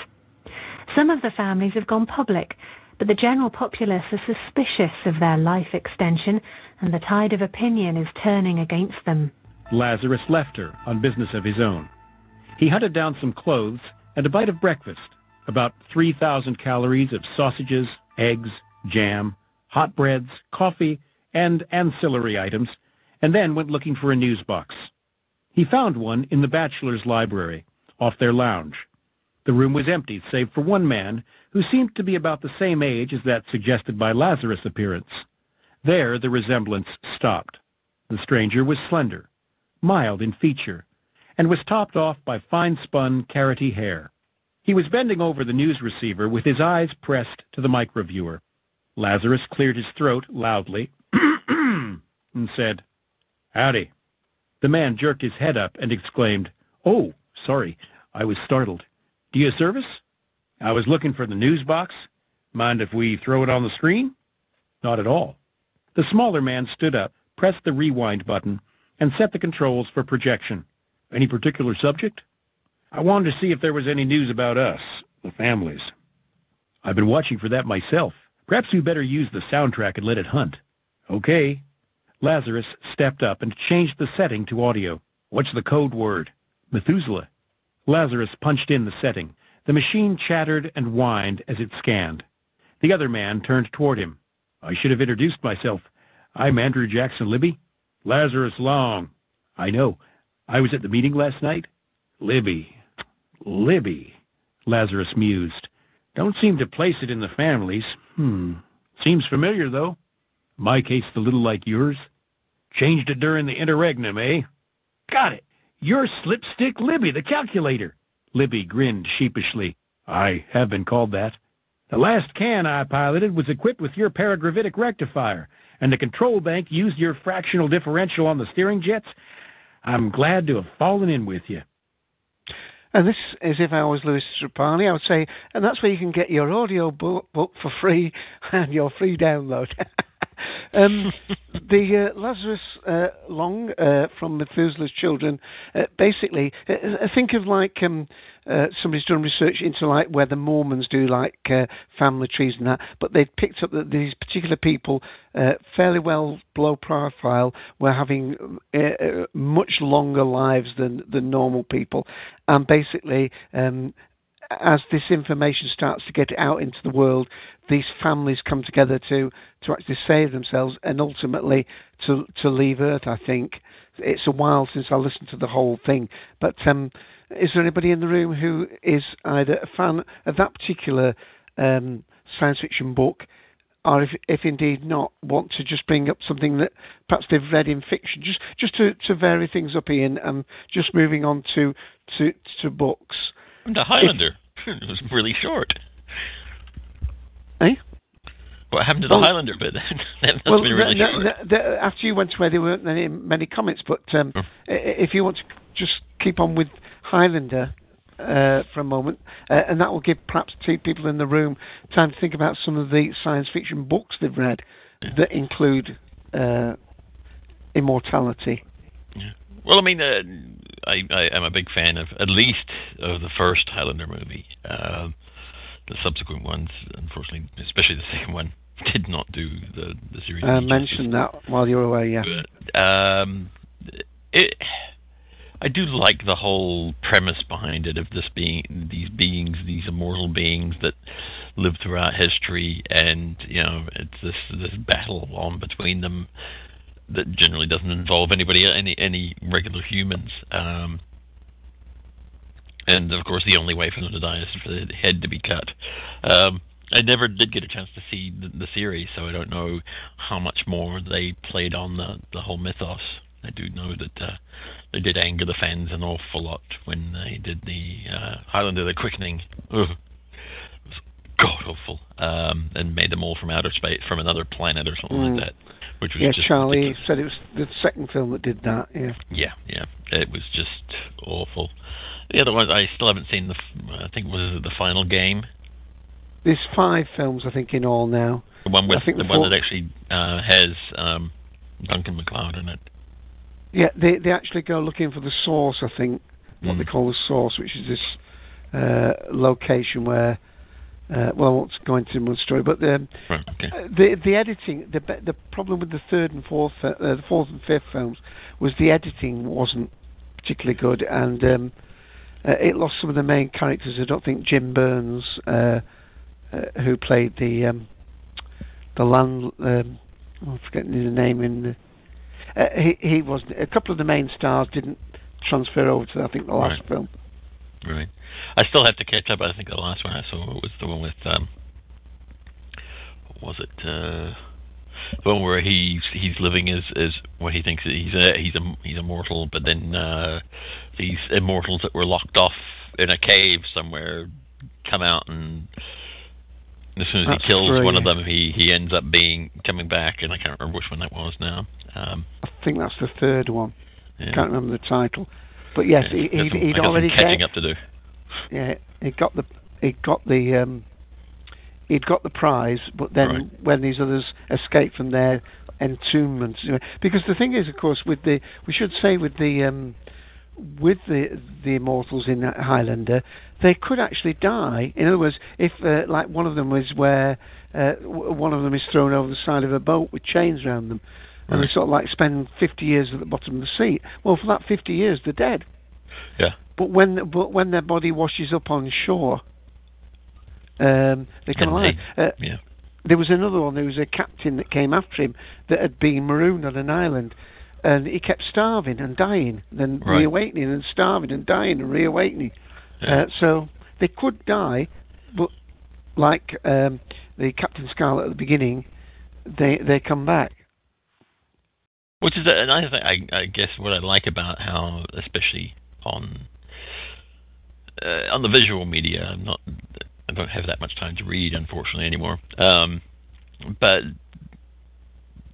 Some of the families have gone public, but the general populace are suspicious of their life extension, and the tide of opinion is turning against them. Lazarus left her on business of his own. He hunted down some clothes and a bite of breakfast, about 3,000 calories of sausages, eggs, jam, hot breads, coffee, and ancillary items, and then went looking for a news box. He found one in the bachelor's library, off their lounge. The room was empty, save for one man who seemed to be about the same age as that suggested by Lazarus' appearance. There the resemblance stopped. The stranger was slender, mild in feature, and was topped off by fine spun, carroty hair. He was bending over the news receiver with his eyes pressed to the microviewer. Lazarus cleared his throat loudly and said, Howdy. The man jerked his head up and exclaimed, Oh, sorry, I was startled. Do you service? I was looking for the news box. Mind if we throw it on the screen? Not at all. The smaller man stood up, pressed the rewind button, and set the controls for projection. Any particular subject? I wanted to see if there was any news about us, the families. I've been watching for that myself. Perhaps we better use the soundtrack and let it hunt. Okay. Lazarus stepped up and changed the setting to audio. What's the code word? Methuselah. Lazarus punched in the setting. The machine chattered and whined as it scanned. The other man turned toward him. I should have introduced myself. I'm Andrew Jackson Libby. Lazarus Long. I know. I was at the meeting last night. Libby. Libby. Lazarus mused. Don't seem to place it in the families. Hmm. Seems familiar, though. My case a little like yours. Changed it during the interregnum, eh? Got it. You're Slipstick Libby, the calculator. Libby grinned sheepishly. I have been called that. The last can I piloted was equipped with your paragravitic rectifier, and the control bank used your fractional differential on the steering jets. I'm glad to have fallen in with you. And this is if I was Louis Trapani, I would say, and that's where you can get your audio book for free and your free download. um, the uh, Lazarus uh, Long uh, from Methuselah's Children, uh, basically, uh, uh, think of like um, uh, somebody's done research into like where the Mormons do like uh, family trees and that, but they've picked up that these particular people, uh, fairly well below profile, were having much longer lives than than normal people, and basically. Um, as this information starts to get out into the world, these families come together to to actually save themselves and ultimately to to leave Earth. I think it's a while since I listened to the whole thing, but um, is there anybody in the room who is either a fan of that particular um, science fiction book? Or if, if indeed not, want to just bring up something that perhaps they've read in fiction, just just to, to vary things up, Ian, and just moving on to to, to books. The Highlander. it was really short. Eh? What happened to the Well- Highlander bit? That's well, been really no, short. no, no, after you went away, there weren't many, many comments. But um, Oh. if you want to just keep on with Highlander uh, for a moment, uh, and that will give perhaps two people in the room time to think about some of the science fiction books they've read that include uh, immortality. Well, I mean, uh, I, I am a big fan of at least of the first Highlander movie. Um the subsequent ones, unfortunately, especially the second one, did not do the the series. Uh, any mention that while you're away, yeah. justice. Um, it, I do like the whole premise behind it of this being these beings, these immortal beings that live throughout history, and you know, it's this this battle on between them that generally doesn't involve anybody, any any regular humans. Um, and of course, the only way for them to die is for the head to be cut. Um, I never did get a chance to see the, the series, so I don't know how much more they played on the the whole mythos. I do know that uh, they did anger the fans an awful lot when they did the uh, Highlander: The Quickening. Ugh. It was god awful, um, and made them all from outer space, from another planet or something Mm. like that, which was Yeah, Charlie ridiculous. said it was the second film that did that. Yeah. Yeah, yeah, it was just awful. The other one, I still haven't seen the. I think was it the final game, There's five films, I think, in all now. the one with I think the the one that actually uh, has um, Duncan MacLeod in it. Yeah, they they actually go looking for the source. I think what Mm. they call the source, which is this uh, location where. Uh, well, I won't go into much story, but the Right, okay. uh, the the editing the the problem with the third and fourth uh, the fourth and fifth films was the editing wasn't particularly good, and um, uh, it lost some of the main characters. I don't think Jim Byrnes, uh, uh, who played the um, the land, um, I'm forgetting the name in the, uh, he he was a couple of the main stars didn't transfer over to I think the last Right. film. Right. I still have to catch up. I think the last one I saw was the one with um, what was it? Uh, the one where he's he's living as as what he thinks he's a he's a he's immortal, but then uh, these immortals that were locked off in a cave somewhere come out and. As soon as That's he kills three. one of them, he he ends up being coming back, and I can't remember which one that was now. Um, I think that's the third one. Yeah. Can't remember the title, but yes, yeah, he, he'd, he'd I got some already catching get- up to do. Yeah, he got the he got the um, he'd got the prize, but then Right. when these others escaped from their entombments, because the thing is, of course, with the we should say with the um, with the the immortals in Highlander, they could actually die. In other words, if uh, like one of them was where uh, one of them is thrown over the side of a boat with chains around them, and they sort of like spend 50 years at the bottom of the sea. Well, for that 50 years, they're dead. Yeah. But when but when their body washes up on shore, um, they come alive. they- Uh, yeah. There was another one. There was a captain that came after him that had been marooned on an island, and he kept starving and dying, then Right. reawakening and starving and dying and reawakening. Yeah. Uh, so they could die, but like um, the Captain Scarlet at the beginning, they they come back. Which is another thing, I, I guess, what I like about how, especially on uh, on the visual media, I'm not, I don't have that much time to read, unfortunately, anymore. Um, but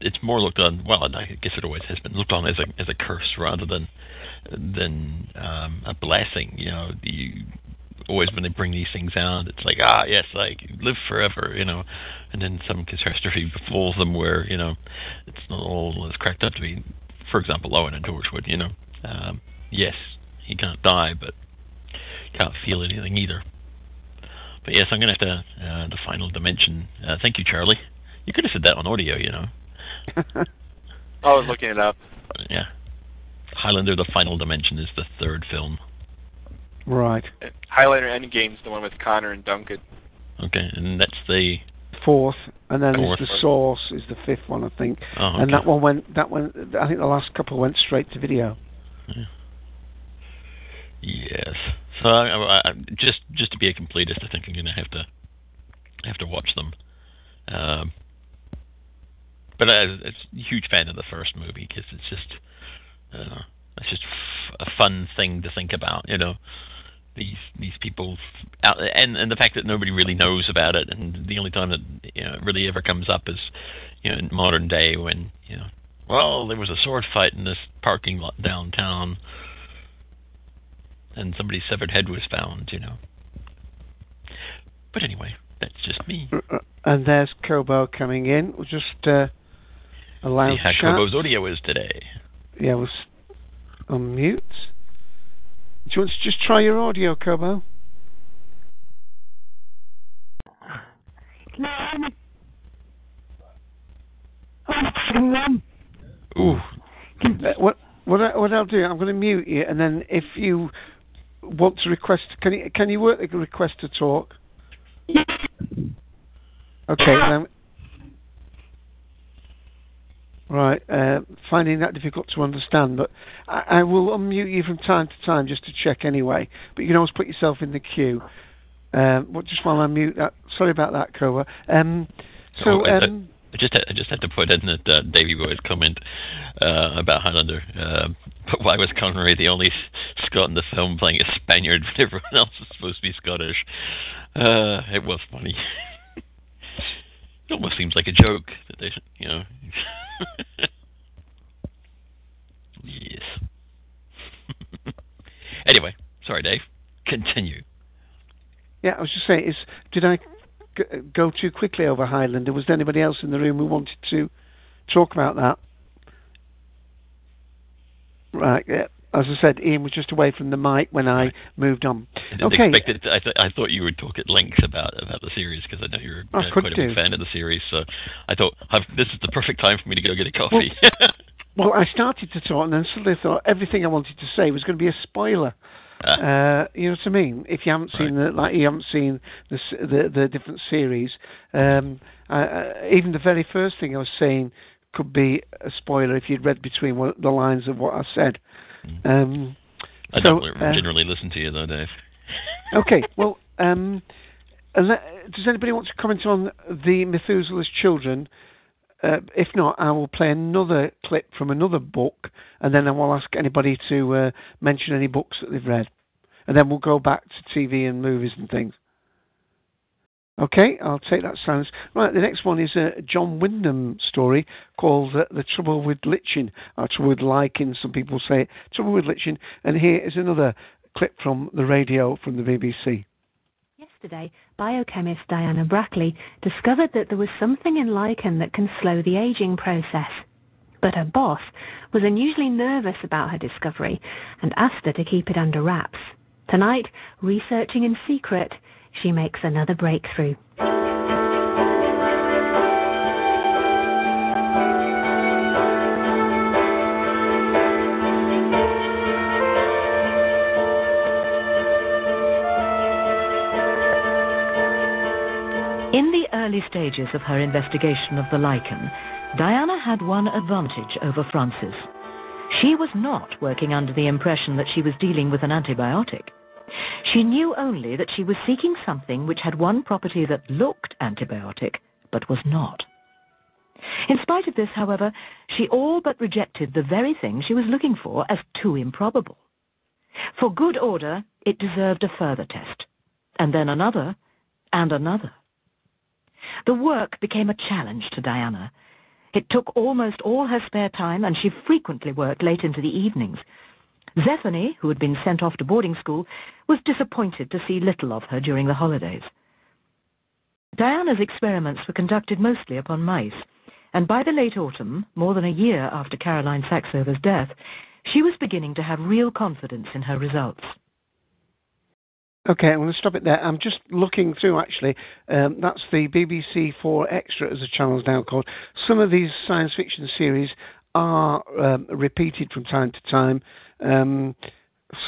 it's more looked on. Well, I guess it always has been looked on as a as a curse rather than than um, a blessing. You know, you always when they bring these things out, it's like ah yes, like live forever, you know, and then some catastrophe befalls them where you know it's not all as cracked up to be. For example, Owen and Torchwood, you know, um, yes, he can't die, but can't feel anything either. But yes, I'm going to have to uh, the final dimension. Uh, thank you, Charlie. You could have said that on audio, you know. I was looking it up. Yeah. Highlander: The Final Dimension is the third film. Right. Highlander Endgame's the one with Connor and Duncan. Okay, and that's the Fourth, and then Fourth. the Source is the fifth one, I think. Oh, And that one went. That one. I think the last couple went straight to video. Yes. So I, I, just just to be a completist, I think I'm going to have to have to watch them. Um, but I, I'm a huge fan of the first movie because it's just uh, it's just f- a fun thing to think about, you know. These these people out and and the fact that nobody really knows about it, and the only time that you know it really ever comes up is you know in modern day when you know well there was a sword fight in this parking lot downtown, and somebody's severed head was found, you know. But anyway, that's just me. Uh, And there's Kobo coming in. We'll just uh, allow See how chat. Kobo's audio is today. Yeah, we'll s- unmute. Do you want to just try your audio, Kobo? Ooh. Uh, what what I, what I'll do? I'm going to mute you, and then if you want to request, can you can you work the request to talk? Okay. Right. Uh, finding that difficult to understand, but I, I will unmute you from time to time just to check anyway. But you can always put yourself in the queue. Um, just while I mute that, sorry about that, Koa. Um, so um, I just I just had to put in that uh, Davy Boy's comment uh, about Highlander. Uh, but why was Connery the only Scot in the film playing a Spaniard when everyone else is supposed to be Scottish? Uh, it was funny. it almost seems like a joke that they, you know. yes. anyway, sorry, Dave. Continue. Yeah, I was just saying, is did I go too quickly over Highlander? Was there anybody else in the room who wanted to talk about that? Right. Yeah. As I said, Ian was just away from the mic when I moved on. I didn't Okay. expect it. I, th- I thought you would talk at length about about the series because I know you're I uh, quite a big fan of the series. So I thought I've, this is the perfect time for me to go get a coffee. Well, I started to talk and then suddenly thought everything I wanted to say was going to be a spoiler. Uh, you know what I mean? If you haven't seen the like, you haven't seen the the, the different series. Um, uh, uh, even the very first thing I was saying could be a spoiler if you'd read between what, the lines of what I said. Um, I so, don't uh, generally listen to you though, Dave. okay, well, um, does anybody want to comment on the Methuselah's children? Uh, if not, I will play another clip from another book, and then I will ask anybody to uh, mention any books that they've read, and then we'll go back to TV and movies and things. Okay, I'll take that silence. Right, the next one is a John Wyndham story called uh, "The Trouble with Lichen," or "Trouble with Lichen." Some people say it. "Trouble with Lichen," and here is another clip from the radio from the BBC. Yesterday, biochemist Diana Brackley discovered that there was something in lichen that can slow the aging process. But her boss was unusually nervous about her discovery and asked her to keep it under wraps. Tonight, researching in secret, she makes another breakthrough. In the early stages of her investigation of the lichen, Diana had one advantage over Francis. She was not working under the impression that she was dealing with an antibiotic. She knew only that she was seeking something which had one property that looked antibiotic, but was not. In spite of this, however, she all but rejected the very thing she was looking for as too improbable. For good order, it deserved a further test, and then another, and another. The work became a challenge to Diana. It took almost all her spare time, and she frequently worked late into the evenings. Zephanie, who had been sent off to boarding school, was disappointed to see little of her during the holidays. Diana's experiments were conducted mostly upon mice, and by the late autumn, more than a year after Caroline Saxover's death, she was beginning to have real confidence in her results. Okay, I'm going to stop it there. I'm just looking through actually. Um, that's the BBC Four Extra, as the channel's now called. Some of these science fiction series are um, repeated from time to time, um,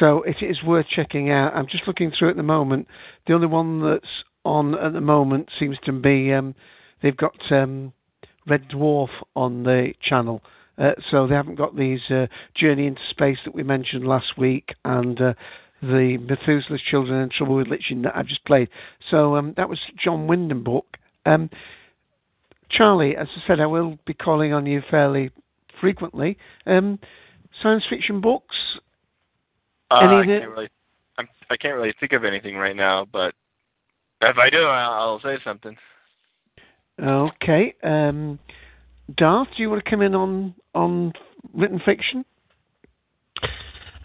so it is worth checking out. I'm just looking through at the moment. The only one that's on at the moment seems to be um, they've got um, Red Dwarf on the channel. Uh, so they haven't got these uh, Journey into Space that we mentioned last week and uh, the Methuselah's Children and Trouble with Lichen that I've just played. So um, that was John Wyndham book. Um, Charlie, as I said, I will be calling on you fairly frequently. Um, science fiction books? Uh, Any I can't really, I'm, I can't really think of anything right now, but if I do, I'll, I'll say something. Okay. Um, Darth, do you want to come in on on written fiction?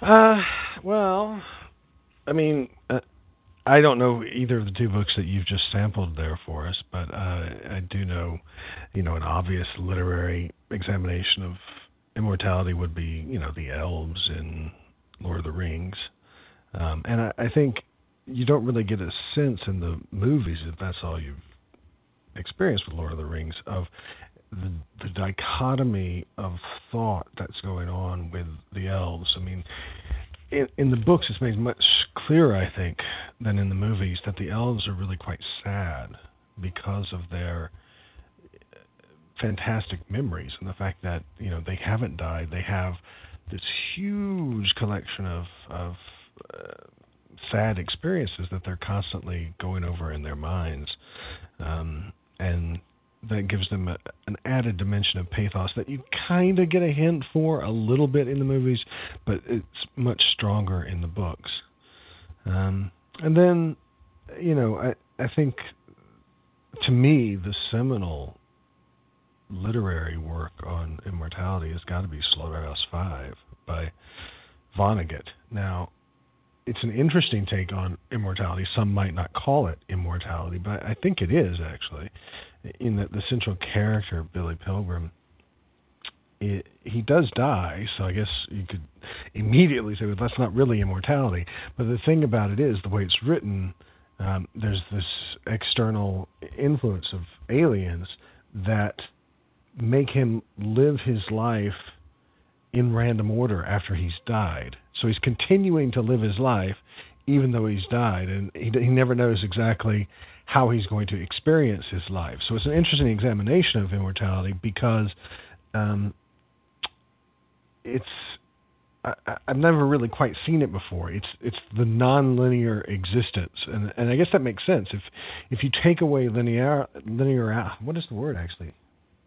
Uh, well, I mean, uh, I don't know either of the two books that you've just sampled there for us, but uh, I do know, you know, an obvious literary examination of immortality would be, you know, the elves in Lord of the Rings, um, and I, I think you don't really get a sense in the movies if that's all you've experienced with Lord of the Rings of the, the dichotomy of thought that's going on with the elves. I mean, in, in the books, it's made much clearer, I think, than in the movies that the elves are really quite sad because of their uh, fantastic memories and the fact that you know they haven't died. They have this huge collection of of uh, sad experiences that they're constantly going over in their minds, um, and that gives them a, an added dimension of pathos that you kind of get a hint for a little bit in the movies, but it's much stronger in the books. Um, and then, you know, I I think to me the seminal literary work on immortality has got to be Slaughterhouse Five by Vonnegut. Now, it's an interesting take on immortality. Some might not call it immortality, but I think it is actually, in that the central character Billy Pilgrim, it, he does die. So I guess you could immediately say, well, that's not really immortality. But the thing about it is, the way it's written, um, there's this external influence of aliens that make him live his life in random order after he's died. So he's continuing to live his life even though he's died, and he, he never knows exactly how he's going to experience his life. So it's an interesting examination of immortality because um, it's I, I've never really quite seen it before. It's it's the nonlinear existence, and and I guess that makes sense. If if you take away linear linear what is the word actually?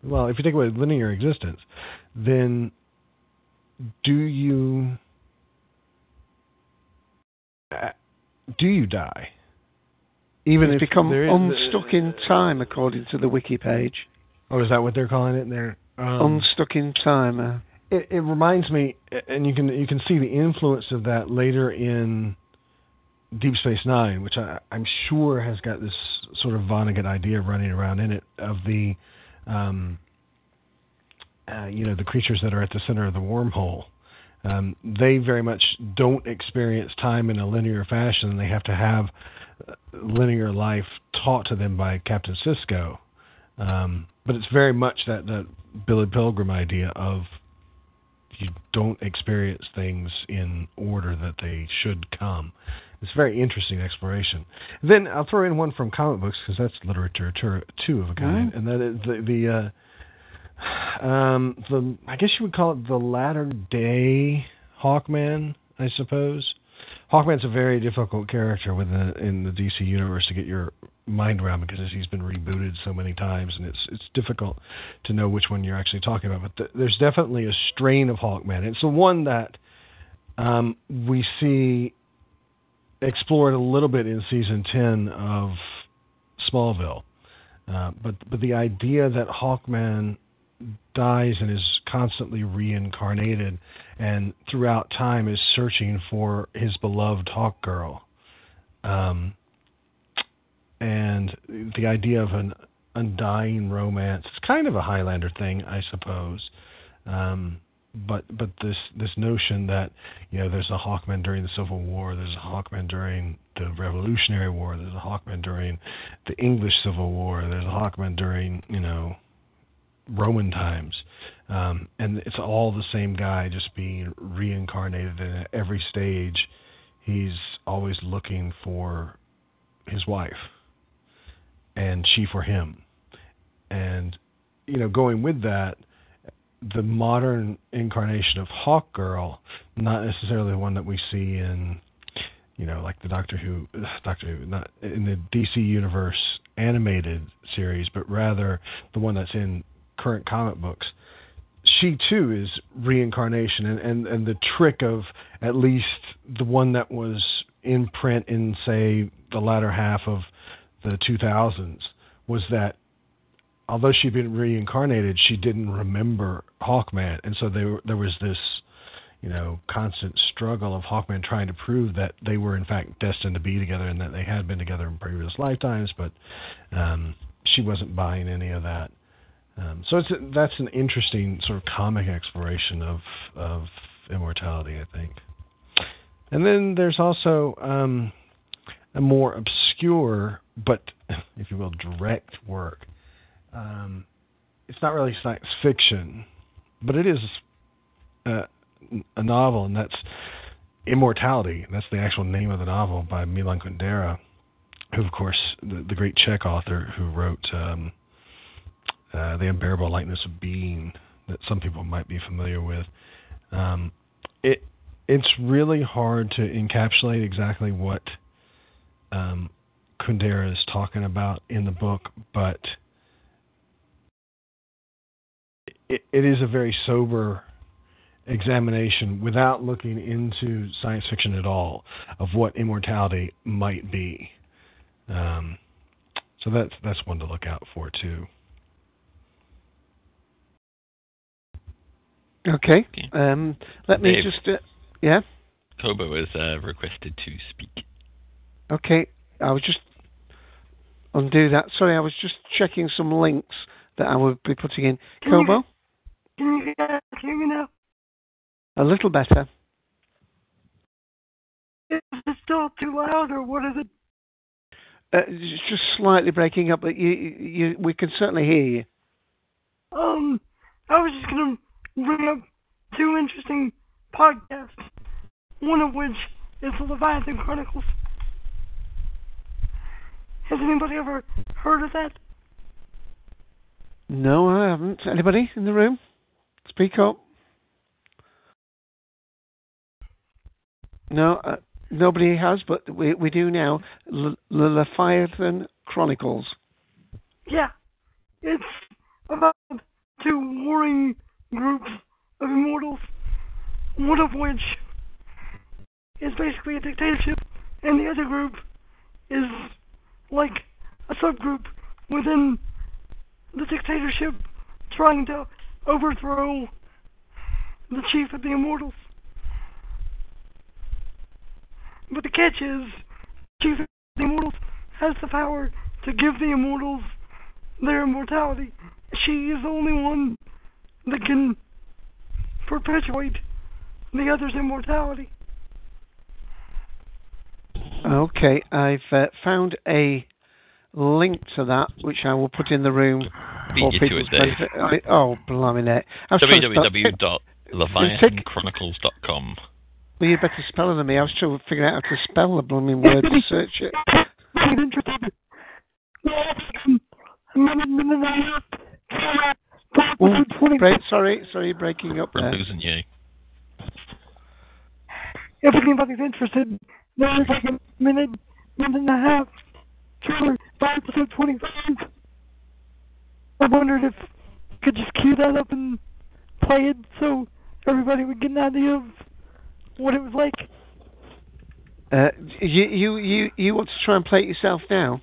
Well, if you take away linear existence, then do you uh, do you die? Even it's if become unstuck in time, according to the wiki page. Oh, is that what they're calling it there? Um, unstuck in time. Uh, it, it reminds me, and you can you can see the influence of that later in Deep Space Nine, which I, I'm sure has got this sort of Vonnegut idea running around in it of the, um, uh, you know, the creatures that are at the center of the wormhole. Um, they very much don't experience time in a linear fashion. They have to have uh, linear life taught to them by Captain Sisko. Um, but it's very much that, that Billy Pilgrim idea of you don't experience things in order that they should come. It's a very interesting exploration. Then I'll throw in one from comic books because that's literature too, of a kind, and that is the the uh, um, the I guess you would call it the latter day Hawkman, I suppose. Hawkman's a very difficult character within the, in the DC universe to get your mind around because he's been rebooted so many times, and it's it's difficult to know which one you're actually talking about. But th- there's definitely a strain of Hawkman. It's the one that um, we see explored a little bit in season ten of Smallville. Uh, but but the idea that Hawkman dies and is constantly reincarnated and throughout time is searching for his beloved Hawk Girl. Um, and the idea of an undying romance it's kind of a Highlander thing, I suppose. Um, but but this this notion that you know there's a Hawkman during the Civil War, there's a Hawkman during the Revolutionary War, there's a Hawkman during the English Civil War, there's a Hawkman during you know Roman times, um, and it's all the same guy just being reincarnated. And at every stage, he's always looking for his wife, and she for him. And you know, going with that, the modern incarnation of Hawk Girl, not necessarily the one that we see in, you know, like the Doctor Who, Doctor Who, not in the DC Universe animated series, but rather the one that's in current comic books. She too is reincarnation, and, and, and the trick of at least the one that was in print in, say, the latter half of the 2000s was that although she'd been reincarnated, she didn't remember Hawkman, and so there there was this, you know, constant struggle of Hawkman trying to prove that they were in fact destined to be together and that they had been together in previous lifetimes, but um, she wasn't buying any of that. Um, so it's that's an interesting sort of comic exploration of of immortality, I think. And then there's also um, a more obscure, but if you will, direct work. Um, it's not really science fiction, but it is a, a novel, and that's Immortality. That's the actual name of the novel by Milan Kundera, who, of course, the, the great Czech author who wrote um, uh, The Unbearable Lightness of Being, that some people might be familiar with. Um, it it's really hard to encapsulate exactly what um, Kundera is talking about in the book, but it, it is a very sober examination without looking into science fiction at all of what immortality might be. Um, so that's that's one to look out for too. Okay. Um, let me Dave. just. Uh, yeah. Kobo has uh, requested to speak. Okay. I was just undo that. Sorry, I was just checking some links that I would be putting in. Can you- Kobo, Can you guys hear me now? a little better. Is it still too loud, or what is it? Uh, it's just slightly breaking up, but you, you, we can certainly hear you. Um, I was just gonna bring up two interesting podcasts. One of which is the Leviathan Chronicles. Has anybody ever heard of that? No, I haven't. Anybody in the room? Speak up. No, uh, nobody has, but we we do now. L- the Leviathan Chronicles. Yeah, it's about two warring groups of immortals, one of which is basically a dictatorship, and the other group is like a subgroup within the dictatorship trying to overthrow the chief of the immortals. But the catch is, chief of the immortals has the power to give the immortals their immortality. She is the only one that can perpetuate the other's immortality. Okay, I've uh, found a link to that, which I will put in the room Beat for you to people's it, Dave. benefit. I, oh, blimey, net. I was trying to www.leviathanchronicles.com. Well, you better spell it than me. I was trying to figure out how to spell the blooming word to search it. I'm interested. Ooh, break, sorry, sorry, breaking up We're there. losing you. If anybody's interested, there's like a minute, minute and a half trailer for episode 25. I wondered if I could just cue that up and play it so everybody would get an idea of what it was like. Uh, you, you, you, you want to try and play it yourself now?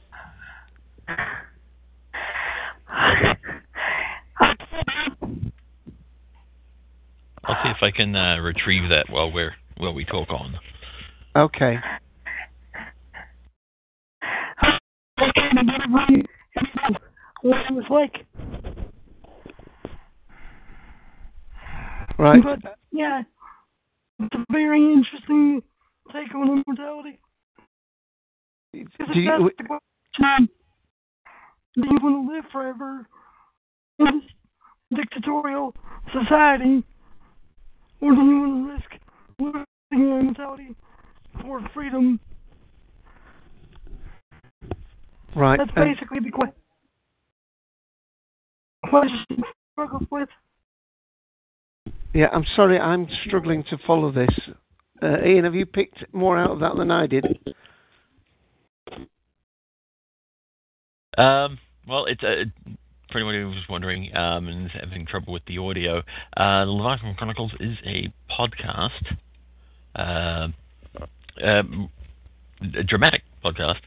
I'll see if I can uh, retrieve that while we're while we talk on. Okay. what it was like. Right. But yeah, it's a very interesting take on immortality. Do you- it the question, do you want to live forever in this dictatorial society, or do you want to risk losing your immortality for freedom? Right. That's um, basically the que- question I struggle with. yeah, I'm sorry, I'm struggling to follow this. Uh, Ian, have you picked more out of that than I did? Um, well, it's uh, for anyone who was wondering um, and is having trouble with the audio. Uh, the Leviathan Chronicles is a podcast, uh, um, a dramatic podcast.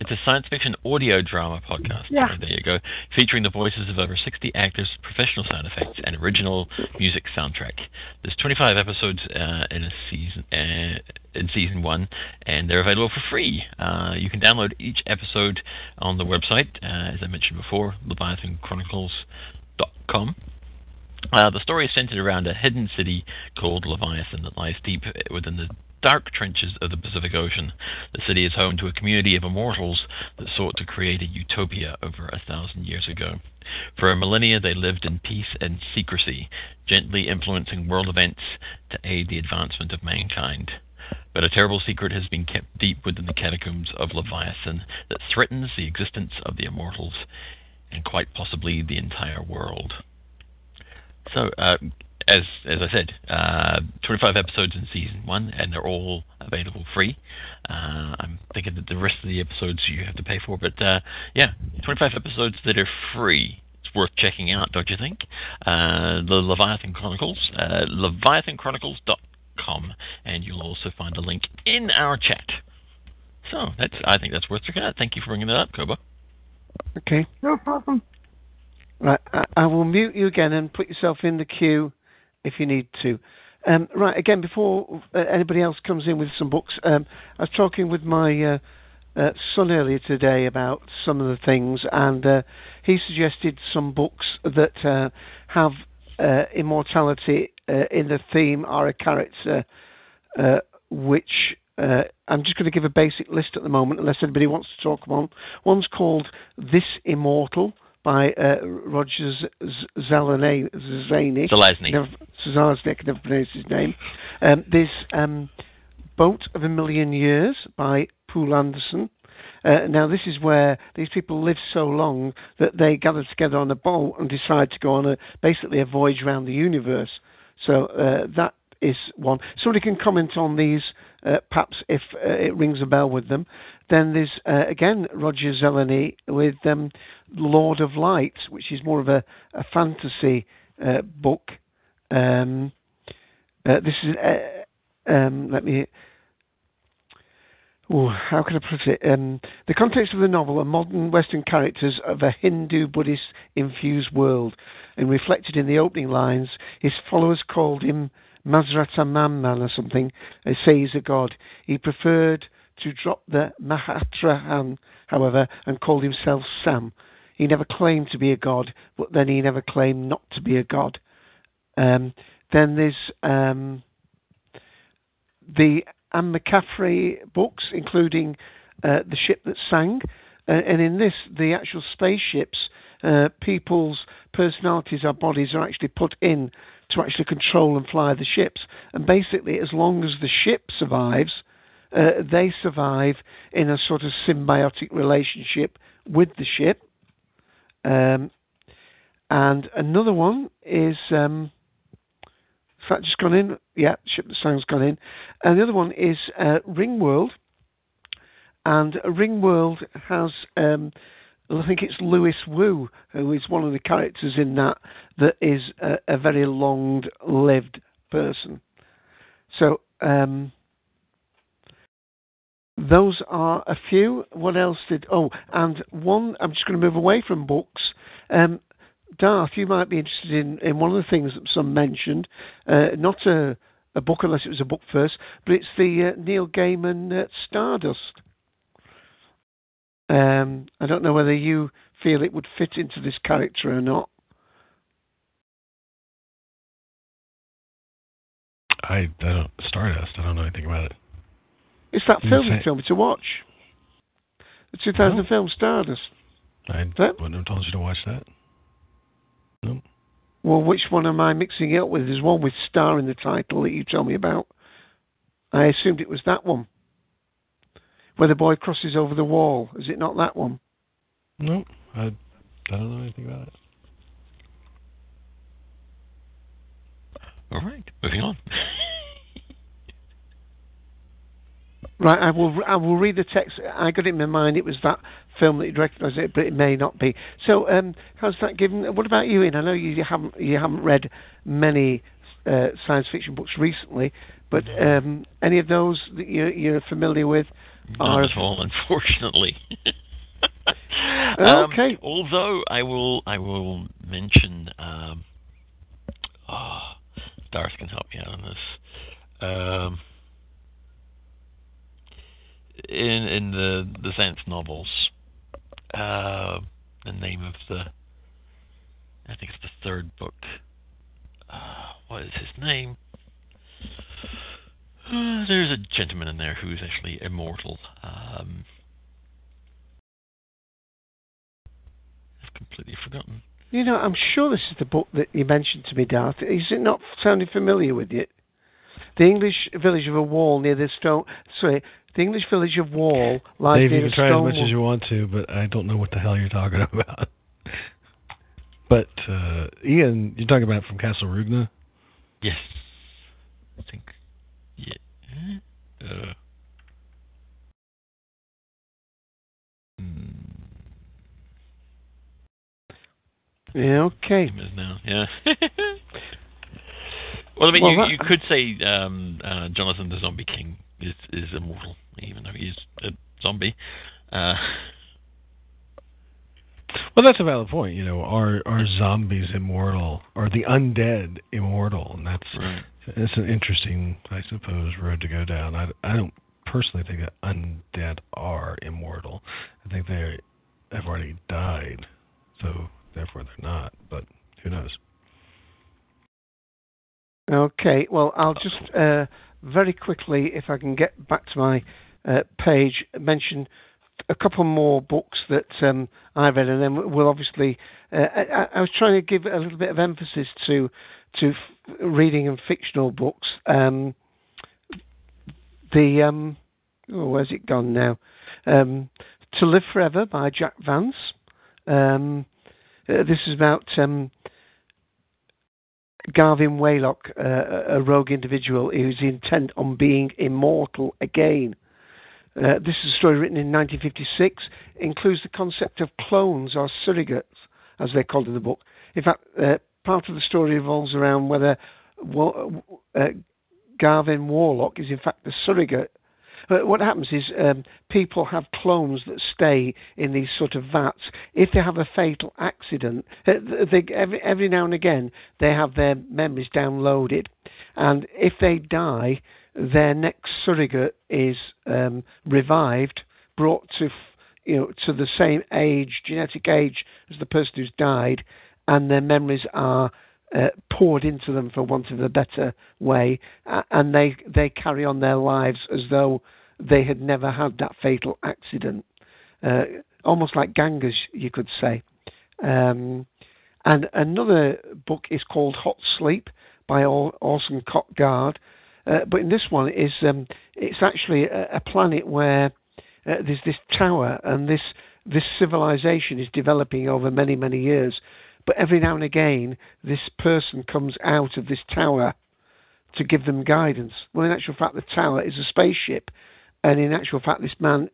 It's a science fiction audio drama podcast. Yeah. There you go. Featuring the voices of over 60 actors, professional sound effects, and original music soundtrack. There's 25 episodes uh, in a season uh, in season one, and they're available for free. Uh, you can download each episode on the website, uh, as I mentioned before, leviathanchronicles.com. Uh, the story is centered around a hidden city called Leviathan that lies deep within the dark trenches of the Pacific Ocean. The city is home to a community of immortals that sought to create a utopia over a thousand years ago. For a millennia, they lived in peace and secrecy, gently influencing world events to aid the advancement of mankind. But a terrible secret has been kept deep within the catacombs of Leviathan that threatens the existence of the immortals and quite possibly the entire world. So, uh, as as I said, uh, 25 episodes in season one, and they're all available free. Uh, I'm thinking that the rest of the episodes you have to pay for, but uh, yeah, 25 episodes that are free. it's worth checking out, don't you think? Uh, the Leviathan Chronicles, uh, leviathanchronicles.com, and you'll also find a link in our chat. So that's I think that's worth checking out. Thank you for bringing that up, Koba. Okay. No problem. Right, I, I will mute you again and put yourself in the queue if you need to. Um, right, again, before uh, anybody else comes in with some books, um, I was talking with my uh, uh, son earlier today about some of the things, and uh, he suggested some books that uh, have immortality in the theme or a character, which I'm just going to give a basic list at the moment, unless anybody wants to talk one. One's called This Immortal by uh, Roger Z- Z- Zelazny. Zelazny. Never, Zelazny, I never pronounce his name. Um, there's um, Boat of a Million Years by Poul Anderson. Uh, now, this is where these people live so long that they gather together on a boat and decide to go on a basically a voyage around the universe. So uh, that is one. Somebody can comment on these, uh, perhaps if uh, it rings a bell with them. Then there's uh, again Roger Zelazny with um, Lord of Light, which is more of a, a fantasy uh, book. Um, uh, this is uh, um, let me. Ooh, how can I put it? Um, the context of the novel are modern Western characters of a Hindu Buddhist infused world, and reflected in the opening lines, his followers called him Mahasamatman or something, they say he's a god. He preferred to drop the Mahatrahan, however, and called himself Sam. He never claimed to be a god, but then he never claimed not to be a god. Um, then there's um, the Anne McCaffrey books, including uh, The Ship That Sang. Uh, and in this, the actual spaceships, uh, people's personalities or bodies are actually put in to actually control and fly the ships. And basically, as long as the ship survives, uh, they survive in a sort of symbiotic relationship with the ship. Um, and another one is. Um, that just gone in? Yeah, Ship the Sang's gone in. And the other one is uh, Ringworld. And Ringworld has, um, I think it's Louis Wu, who is one of the characters in that, that is a, a very long lived person. So, um, those are a few. What else did? Oh, and one. I'm just going to move away from books. Um, Darth, you might be interested in, in one of the things that some mentioned. Uh, not a, a book, unless it was a book first, but it's the uh, Neil Gaiman uh, Stardust. Um, I don't know whether you feel it would fit into this character or not. I, I don't Stardust. I don't know anything about it. It's that You film you told me to watch. The 2000 Oh. film Stardust. I That- wouldn't have told you to watch that. Nope. Well, which one am I mixing it up with? There's one with star in the title that you told me about. I assumed it was that one. Where the boy crosses over the wall. Is it not that one? Nope. I, I don't know anything about it. All right, moving on. Right, I will. I will read the text. I got it in my mind. It was that film that you'd recognise it, but it may not be. So, um, how's that given? What about you? In I know you haven't you haven't read many uh, science fiction books recently, but um, any of those that you're, you're familiar with? Not at all, unfortunately. Um, Okay. although I will, I will mention. Um, oh, Darth can help me out on this. Um, in in the the Xanth novels, uh, the name of the, I think it's the third book. Uh, what is his name? Uh, there's a gentleman in there who's actually immortal. Um, I've completely forgotten. You know, I'm sure this is the book that you mentioned to me, Darth. Is it not sounding familiar with you? The English village of a wall near the stone. Sorry, the English village of Wall lies Dave, near you can try as much wall. as you want to, but I don't know what the hell you're talking about. but uh, Ian, you're talking about from Castle Roogna? Yes. I think. Yeah. Uh, Yeah, okay. Now, yeah. well, I mean, Well, you, that- you could say um, uh, Jonathan the Zombie King is is immortal, even though he's a zombie. Uh, Well, that's a valid point. You know, are are zombies immortal? Are the undead immortal? And that's Right. it's an interesting, I suppose, road to go down. I, I don't personally think that undead are immortal. I think they have already died, so therefore they're not. But who knows? Okay, well, I'll just uh, very quickly, if I can get back to my uh, page, mention a couple more books that um, I read, and then we'll obviously. Uh, I, I was trying to give a little bit of emphasis to to f- reading and fictional books. Um, the um, oh, where's it gone now? Um, to Live Forever by Jack Vance. Um, uh, this is about um, Garvin Waylock, uh, a rogue individual who's intent on being immortal again. Uh, this is a story written in 1956. Includes the concept of clones or surrogates, as they're called in the book. In fact, uh, part of the story revolves around whether uh, Garvin Waylock is in fact the surrogate. But what happens is um, people have clones that stay in these sort of vats. If they have a fatal accident, uh, they, every, every now and again they have their memories downloaded, and if they die, their next surrogate is um, revived, brought to you know to the same age, genetic age as the person who's died, and their memories are uh, poured into them, for want of a better way, and they they carry on their lives as though they had never had that fatal accident, uh, almost like gangers, you could say. Um, and another book is called Hot Sleep by Or- Orson Scott Card. Uh, but in this one, is um, it's actually a, a planet where uh, there's this tower, and this this civilization is developing over many many years. But every now and again, this person comes out of this tower to give them guidance. Well, in actual fact, the tower is a spaceship, and in actual fact, this man,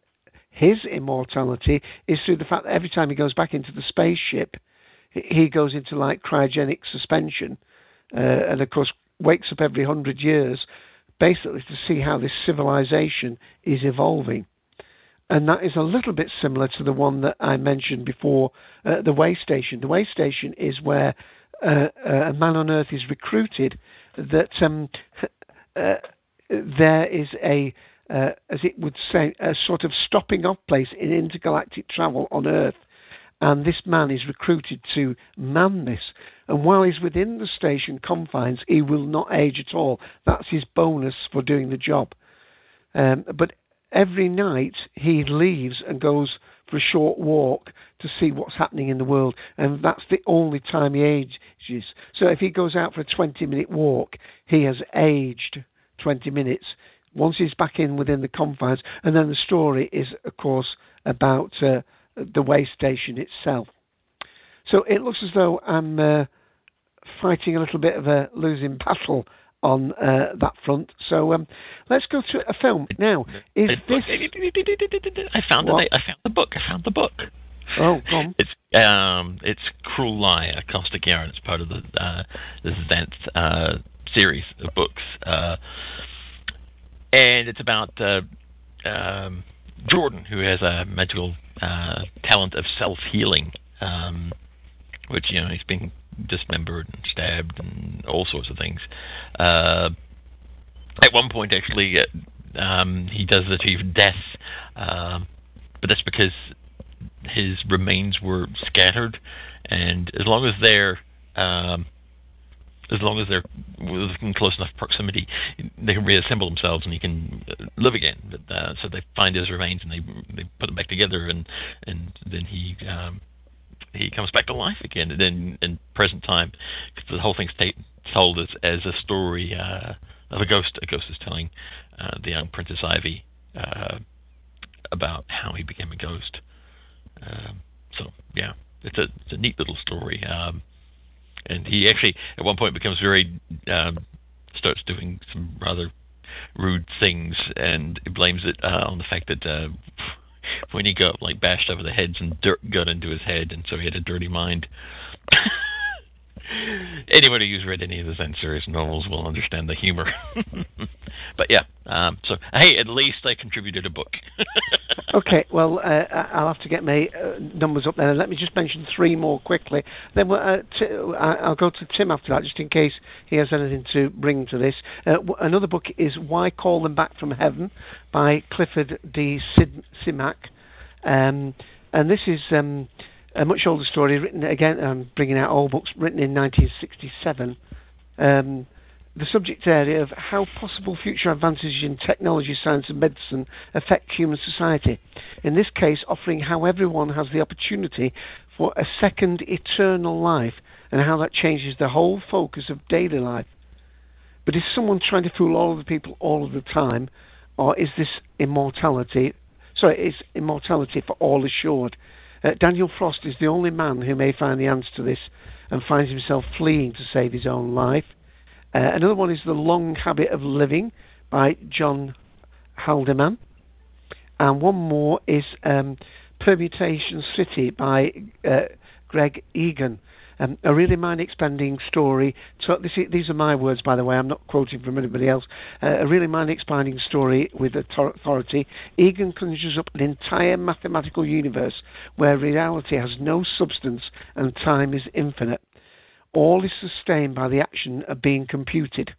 his immortality is through the fact that every time he goes back into the spaceship, he- goes into like cryogenic suspension, uh, and of course wakes up every hundred years, basically to see how this civilization is evolving. And that is a little bit similar to the one that I mentioned before, uh, the way station. The way station is where uh, a man on Earth is recruited that um, uh, there is a, uh, as it would say, a sort of stopping off place in intergalactic travel on Earth. And this man is recruited to man this. And while he's within the station confines, he will not age at all. That's his bonus for doing the job. Um, but every night he leaves and goes for a short walk to see what's happening in the world, and that's the only time he ages. So if he goes out for a 20 minute walk, he has aged 20 minutes. Once he's back in within the confines, and then the story is, of course, about uh, the way station itself. So it looks as though I'm uh, fighting a little bit of a losing battle on uh, that front. So um, let's go to a film now. Is this? I found What? it. I found the book. I found the book. Oh. It's um, it's Crewel Lye, a caustic yarn. It's part of the uh, the Xanth uh, series of books, uh, and it's about uh, um, Jordan, who has a magical uh, talent of self healing, um, which you know he's been dismembered and stabbed and all sorts of things. Uh, at one point, actually, uh, um, he does achieve death, um, but that's because his remains were scattered, and as long as they're um, as long as they're within close enough proximity, they can reassemble themselves and he can uh, live again. But, uh, so they find his remains and they they put them back together, and and then he um, he comes back to life again. And then in present time, 'cause the whole thing's ta- told as as a story uh, of a ghost. A ghost is telling uh, the young Princess Ivy uh, about how he became a ghost. Um, so yeah, it's a it's a neat little story. Um, and he actually at one point becomes very um, starts doing some rather rude things, and he blames it uh, on the fact that uh, when he got like bashed over the heads and dirt got into his head, and so he had a dirty mind. Anybody who's read any of the Xanth series novels will understand the humor. but yeah, um, so hey, at least I contributed a book. okay, well, uh, I'll have to get my uh, numbers up there. Let me just mention three more quickly. Then we'll, uh, t- I'll go to Tim after that, just in case he has anything to bring to this. Uh, w- another book is Why Call Them Back from Heaven by Clifford D. Sid- Simak. Um, and this is um, a much older story, written again, um, bringing out old books, written in 1967. Um, the subject area of how possible future advances in technology, science, and medicine affect human society. In this case, offering how everyone has the opportunity for a second eternal life and how that changes the whole focus of daily life. But is someone trying to fool all of the people all of the time, or is this immortality? Sorry, is immortality for all assured? Uh, Daniel Frost is the only man who may find the answer to this and finds himself fleeing to save his own life. Uh, another one is The Long Habit of Living by John Haldeman. And one more is um, Permutation City by uh, Greg Egan. Um, a really mind-expanding story. So this, these are my words, by the way. I'm not quoting from anybody else. Uh, a really mind-expanding story with authority. Egan conjures up an entire mathematical universe where reality has no substance and time is infinite. All is sustained by the action of being computed.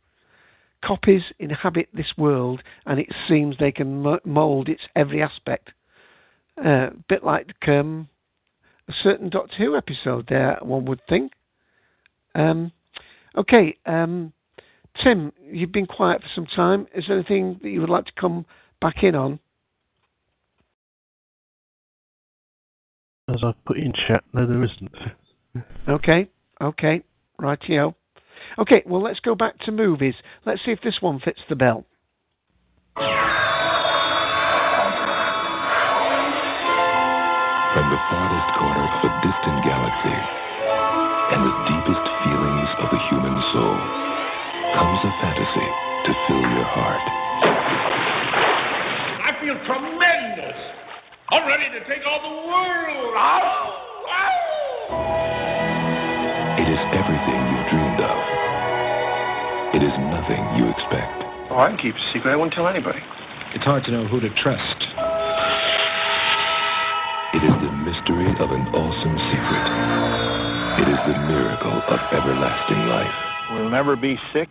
Copies inhabit this world, and it seems they can mould its every aspect. A uh, bit like um, a certain Doctor Who episode there, one would think. Um, okay, um, Tim, you've been quiet for some time. Is there anything that you would like to come back in on? As I put in chat, no, there isn't. Okay, okay, rightio. Okay, well, let's go back to movies. Let's see if this one fits the bill. The farthest corner of a distant galaxy and the deepest feelings of the human soul comes a fantasy to fill your heart. I feel tremendous. I'm ready to take on the world. Ow! Ow! It is everything you've dreamed of. It is nothing you expect. Oh, I can keep a secret. I won't tell anybody. It's hard to know who to trust. Mystery of an awesome secret. It is the miracle of everlasting life. We'll never be sick.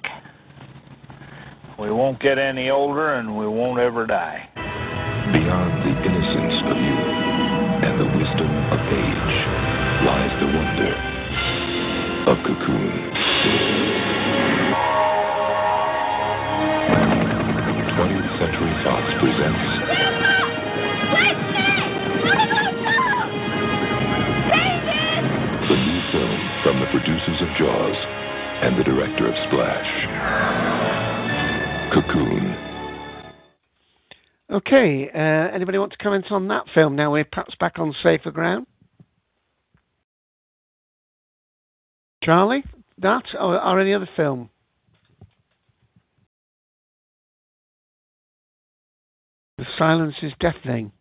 We won't get any older, and we won't ever die. Beyond the innocence of youth and the wisdom of age lies the wonder of Cocoon. 20th Century Fox presents Jaws and the director of Splash. Cocoon. Okay, uh, anybody want to comment on that film now we're perhaps back on safer ground? Charlie, that or, or any other film? The silence is deafening.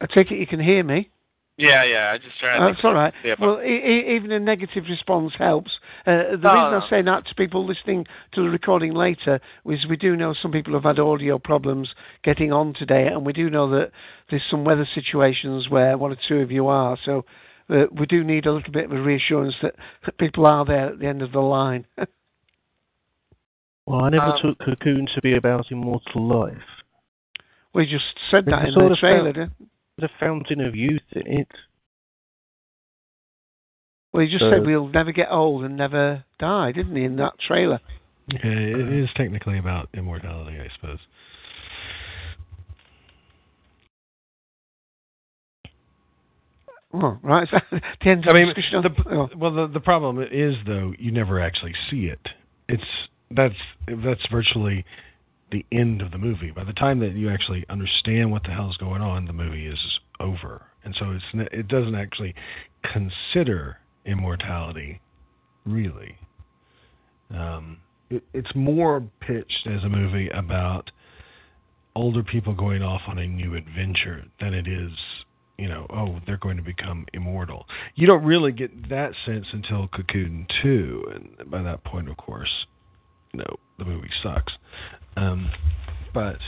I take it you can hear me. Yeah, yeah. I just trying. Oh, That's all right. Yeah, Well, e- e- even a negative response helps. Uh, the No, reason no. I say that to people listening to the recording later is we do know some people have had audio problems getting on today, and we do know that there's some weather situations where one or two of you are. So uh, we do need a little bit of a reassurance that, that people are there at the end of the line. Well, I never Um, took Cocoon to be about immortal life. we just said that in the trailer. didn't- The fountain of youth in it. Well, he just So- said we'll never get old and never die, didn't he, in that trailer? Yeah, it is technically about immortality, I suppose. Oh, right. Is that the end of I mean, the discussion? the, Oh. well, the the problem is though you never actually see it. It's that's that's virtually the end of the movie. By the time that you actually understand what the hell's going on, the movie is over, and so it's it doesn't actually consider immortality, really. Um, it, it's more pitched as a movie about older people going off on a new adventure than it is you know, oh, they're going to become immortal. You don't really get that sense until Cocoon 2, and by that point, of course, know, the movie sucks. Um, but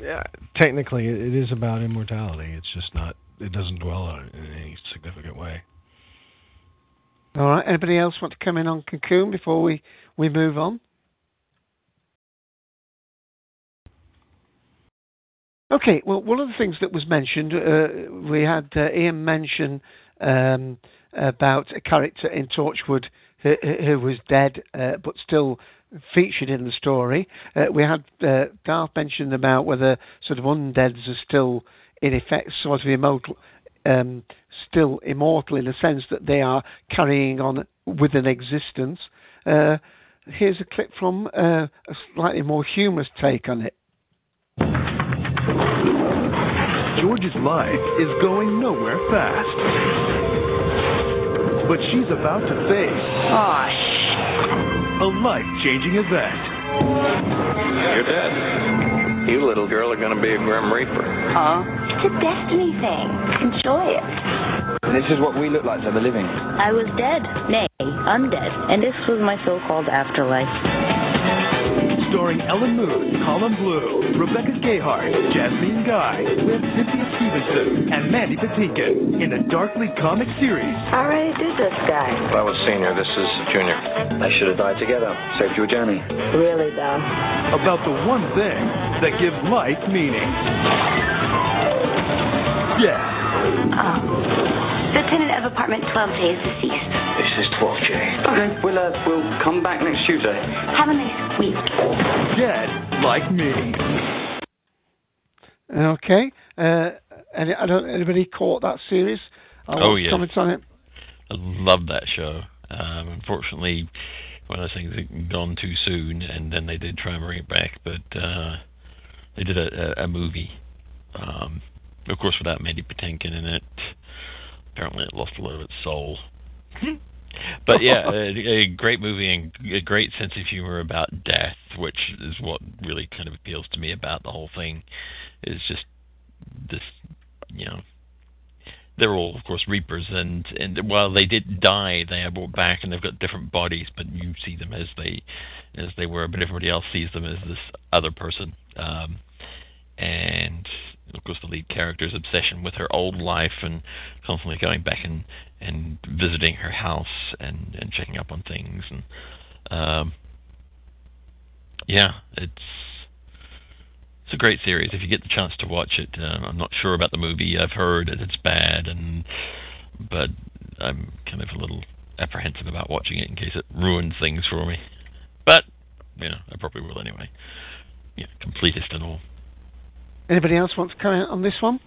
yeah, technically, it, it is about immortality. It's just not. It doesn't dwell on it in any significant way. All right. Anybody else want to come in on Cocoon before we we move on? Okay, well, one of the things that was mentioned, uh, we had uh, Ian mention um, about a character in Torchwood who, who was dead uh, but still featured in the story. Uh, we had uh, Garth mention about whether sort of undeads are still, in effect, sort of immortal, um, still immortal in the sense that they are carrying on with an existence. Uh, here's a clip from a slightly more humorous take on it. George's life is going nowhere fast. But she's about to face a life-changing event. You're dead. You little girl are gonna be a Grim Reaper. Huh? It's a destiny thing. Enjoy it. This is what we look like to the living. I was dead. Nay, undead. And this was my so-called afterlife. Starring Ellen Muth, Callum Blue, Rebecca Gayheart, Jasmine Guy, with Cynthia Stevenson, and Mandy Patinkin in the Darkly comic series. I already did this guy. That was senior. This is junior. They should have died together. Saved you a journey. Really, though. About the one thing that gives life meaning. Yeah. Oh. The tenant of apartment 12J is deceased. This is 12J. Okay, we'll, uh, we'll come back next Tuesday. Have a nice week. Dead like me. Okay. Uh, any, I don't. Anybody caught that series? Oh, yeah. Comments on it? I love that show. Um, unfortunately, one of those things had gone too soon, and then they did try and bring it back, but uh, they did a, a, a movie. Um, of course, without Mandy Patinkin in it. Apparently, it lost a lot of its soul. but yeah, a, a great movie and a great sense of humor about death, which is what really kind of appeals to me about the whole thing. Is just this, you know, they're all of course reapers, and and while they did die, they are brought back and they've got different bodies, but you see them as they as they were, but everybody else sees them as this other person. Um, and of course, the lead character's obsession with her old life and constantly going back and and visiting her house and and checking up on things and um, yeah, it's it's a great series. If you get the chance to watch it, uh, I'm not sure about the movie. I've heard that it's bad, and but I'm kind of a little apprehensive about watching it in case it ruins things for me. But you know, I probably will anyway. Yeah, completist and all. Anybody else want to comment on this one?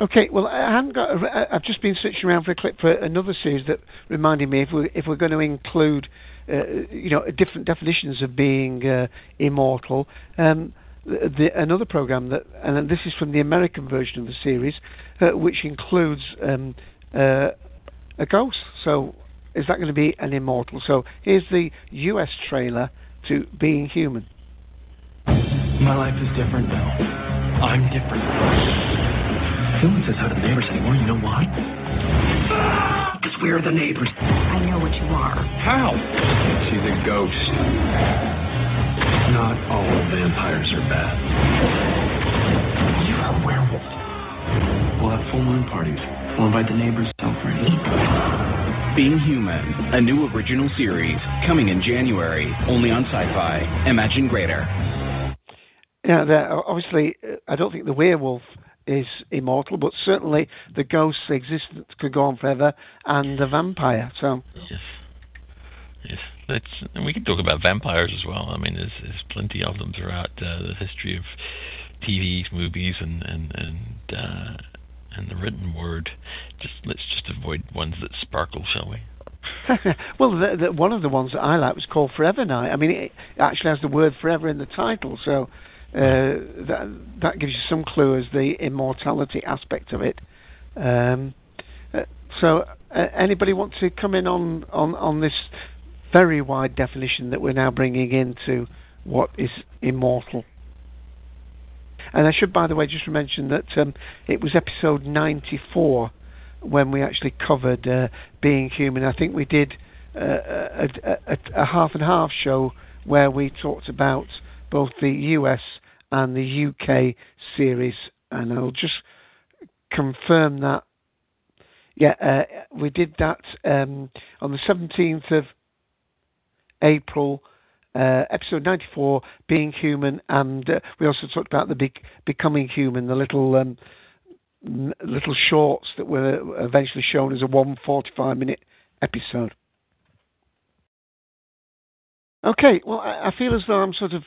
Okay, well, I haven't got. A, I've just been searching around for a clip for another series that reminded me if we if we're going to include, uh, you know, different definitions of being uh, immortal. Um, the, another program that, and this is from the American version of the series, uh, which includes um, uh, a ghost. So, is that going to be an immortal? So, here's the U.S. trailer to Being Human. My life is different now. I'm different. No one says hi to the neighbors anymore. You know why? Because we're the neighbors. I know what you are. How? She's a ghost. Not all vampires are bad. You're a werewolf. We'll have full moon parties. We'll invite the neighbors over and eat. Being Human, a new original series coming in January, only on Sci-Fi. Imagine greater. Yeah, the, obviously, uh, I don't think the werewolf is immortal, but certainly the ghost's existence could go on forever, and the vampire. So, yes, yes, Let's, and we can talk about vampires as well. I mean, there's, there's plenty of them throughout uh, the history of TV, movies, and and and uh, and the written word. Just let's just avoid ones that sparkle, shall we? well, the, the, one of the ones that I like was called Forever Knight. I mean, it actually has the word forever in the title, so uh, that that gives you some clue as the immortality aspect of it. Um, uh, so, uh, anybody want to come in on, on, on this very wide definition that we're now bringing into what is immortal? And I should, by the way, just mention that um, it was episode 94 when we actually covered uh, Being Human. I think we did uh, a, a, a, half and half show where we talked about both the US and the UK series, and I'll just confirm that. Yeah, uh, we did that um, on the 17th of April uh, episode 94, Being Human, and uh, we also talked about the big Becoming Human, the little um, little shorts that were eventually shown as a 145 minute episode. Okay, well, I, I feel as though I'm sort of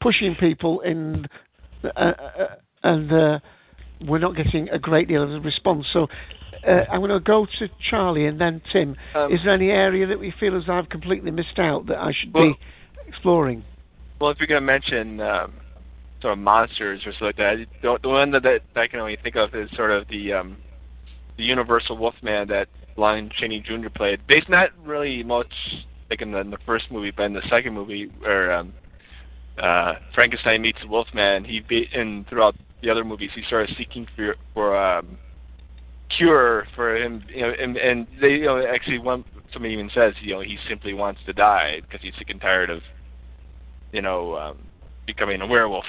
pushing people in, uh, uh, and uh, we're not getting a great deal of a response. So uh, I'm going to go to Charlie and then Tim. Um, Is there any area that we feel as I've completely missed out that I should well, be exploring? Well, if you're going to mention um, sort of monsters or something like that, the, the one that, that I can only think of is sort of the um, the Universal Wolfman that Lon Chaney Jr. played. Based not really much like in the, first movie, but in the second movie where um, uh, Frankenstein meets the Wolfman, he be, and throughout the other movies, he started seeking for for um, cure for him, you know, and, and they, you know, actually one somebody even says, you know, he simply wants to die because he's sick and tired of, you know, um, becoming a werewolf.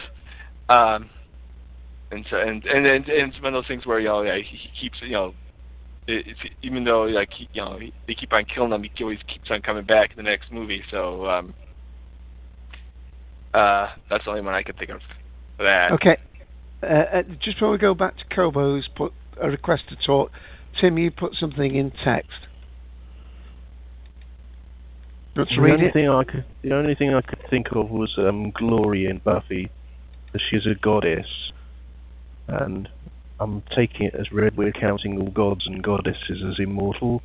Um, and so, and and and, and it's one of those things where you know, yeah, he keeps, you know, it, it's, even though like he, you know he, they keep on killing him, he always keeps on coming back in the next movie. So um, uh, that's the only one I could think of for that. Okay. Uh, uh, just before we go back to Kobo, who's put a request to talk, Tim, you put something in text. Let's the read only it. thing I could, the only thing I could think of was um, Glory in Buffy, that she's a goddess, and I'm taking it as read we're counting all gods and goddesses as immortal.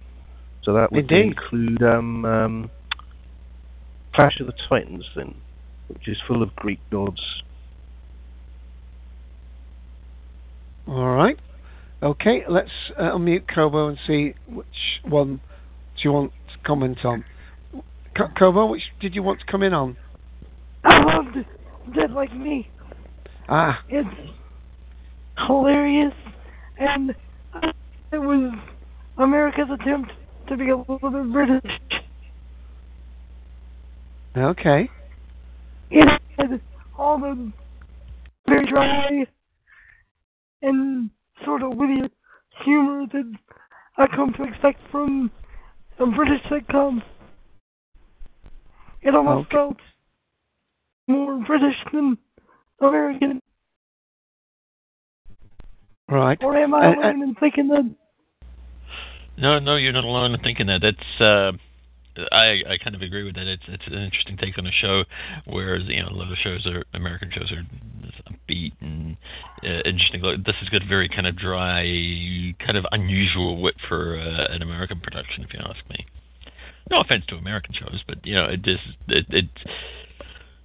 So that would Indeed. include um, um, Clash of the Titans, then, which is full of Greek gods. All right. Okay, let's uh, unmute Kobo and see which one do you want to comment on. Ko- Kobo, which did you want to come in on? I loved Dead Like Me. Ah, It's hilarious, and it was America's attempt to be a little bit British. okay. It had all the very dry and sort of witty humor that I come to expect from a British sitcom. It almost Okay. felt more British than American. Right. Or am I Uh, uh, alone in thinking that? No, no, you're not alone in thinking that. That's uh, I I kind of agree with that. It's it's an interesting take on a show, whereas you know a lot of shows are American shows are upbeat and uh, interesting. Like, This has got very kind of dry, kind of unusual wit for uh, an American production, if you ask me. No offense to American shows, but you know it is it, it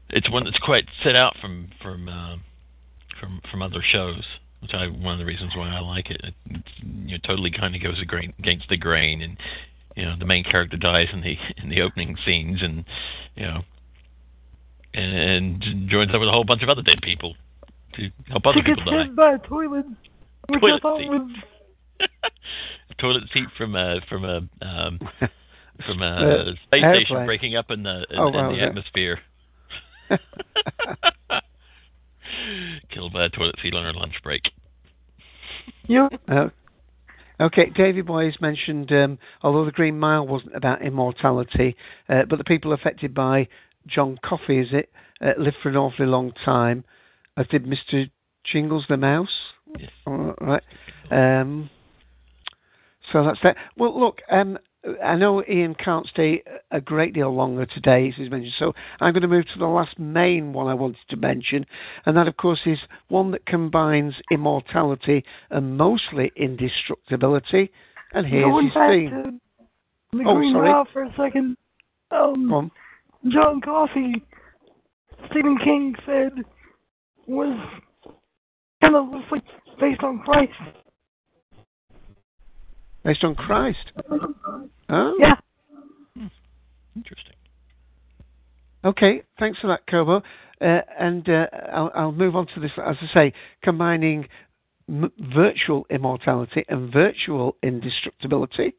it's one that's quite set out from from uh, from from other shows which I one of the reasons why I like it. It you know, totally kind of goes against the grain, and you know the main character dies in the in the opening scenes, and you know, and, and joins up with a whole bunch of other dead people to help other people die. by a toilet, Toilet seat. Toilet seat from a from a um, from a Uh, space airplane. station breaking up in the in, Oh, in the atmosphere. Killed by a toilet seat on her lunch break. you. Uh, okay, Davy Boy has mentioned, um, although the Green Mile wasn't about immortality, uh, but the people affected by John Coffey, is it, uh, lived for an awfully long time, as did Mr. Jingles the Mouse. Yes. All right. Um, so that's that. Well, look, um, I know Ian can't stay a great deal longer today, as he's mentioned, so I'm going to move to the last main one I wanted to mention, and that, of course, is one that combines immortality and mostly indestructibility. And here's Going his theme. to the Oh, sorry. For a second. Um. John Coffey, Stephen King said, was kind of loosely based on Christ. Based on Christ. Oh. Yeah. Interesting. Okay, thanks for that, Kobo. uh, and uh, I'll, I'll move on to this, as I say, combining m- virtual immortality and virtual indestructibility.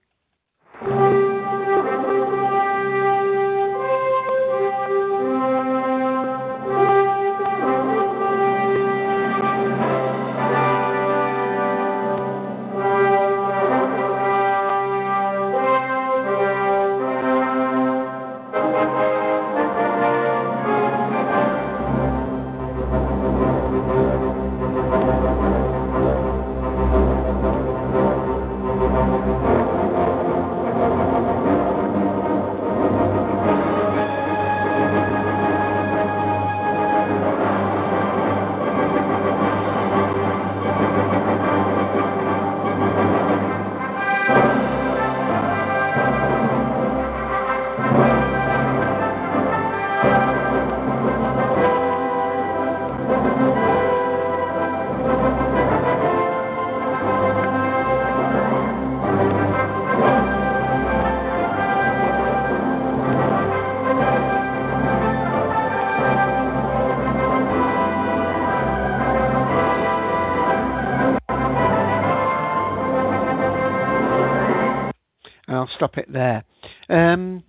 There. Um,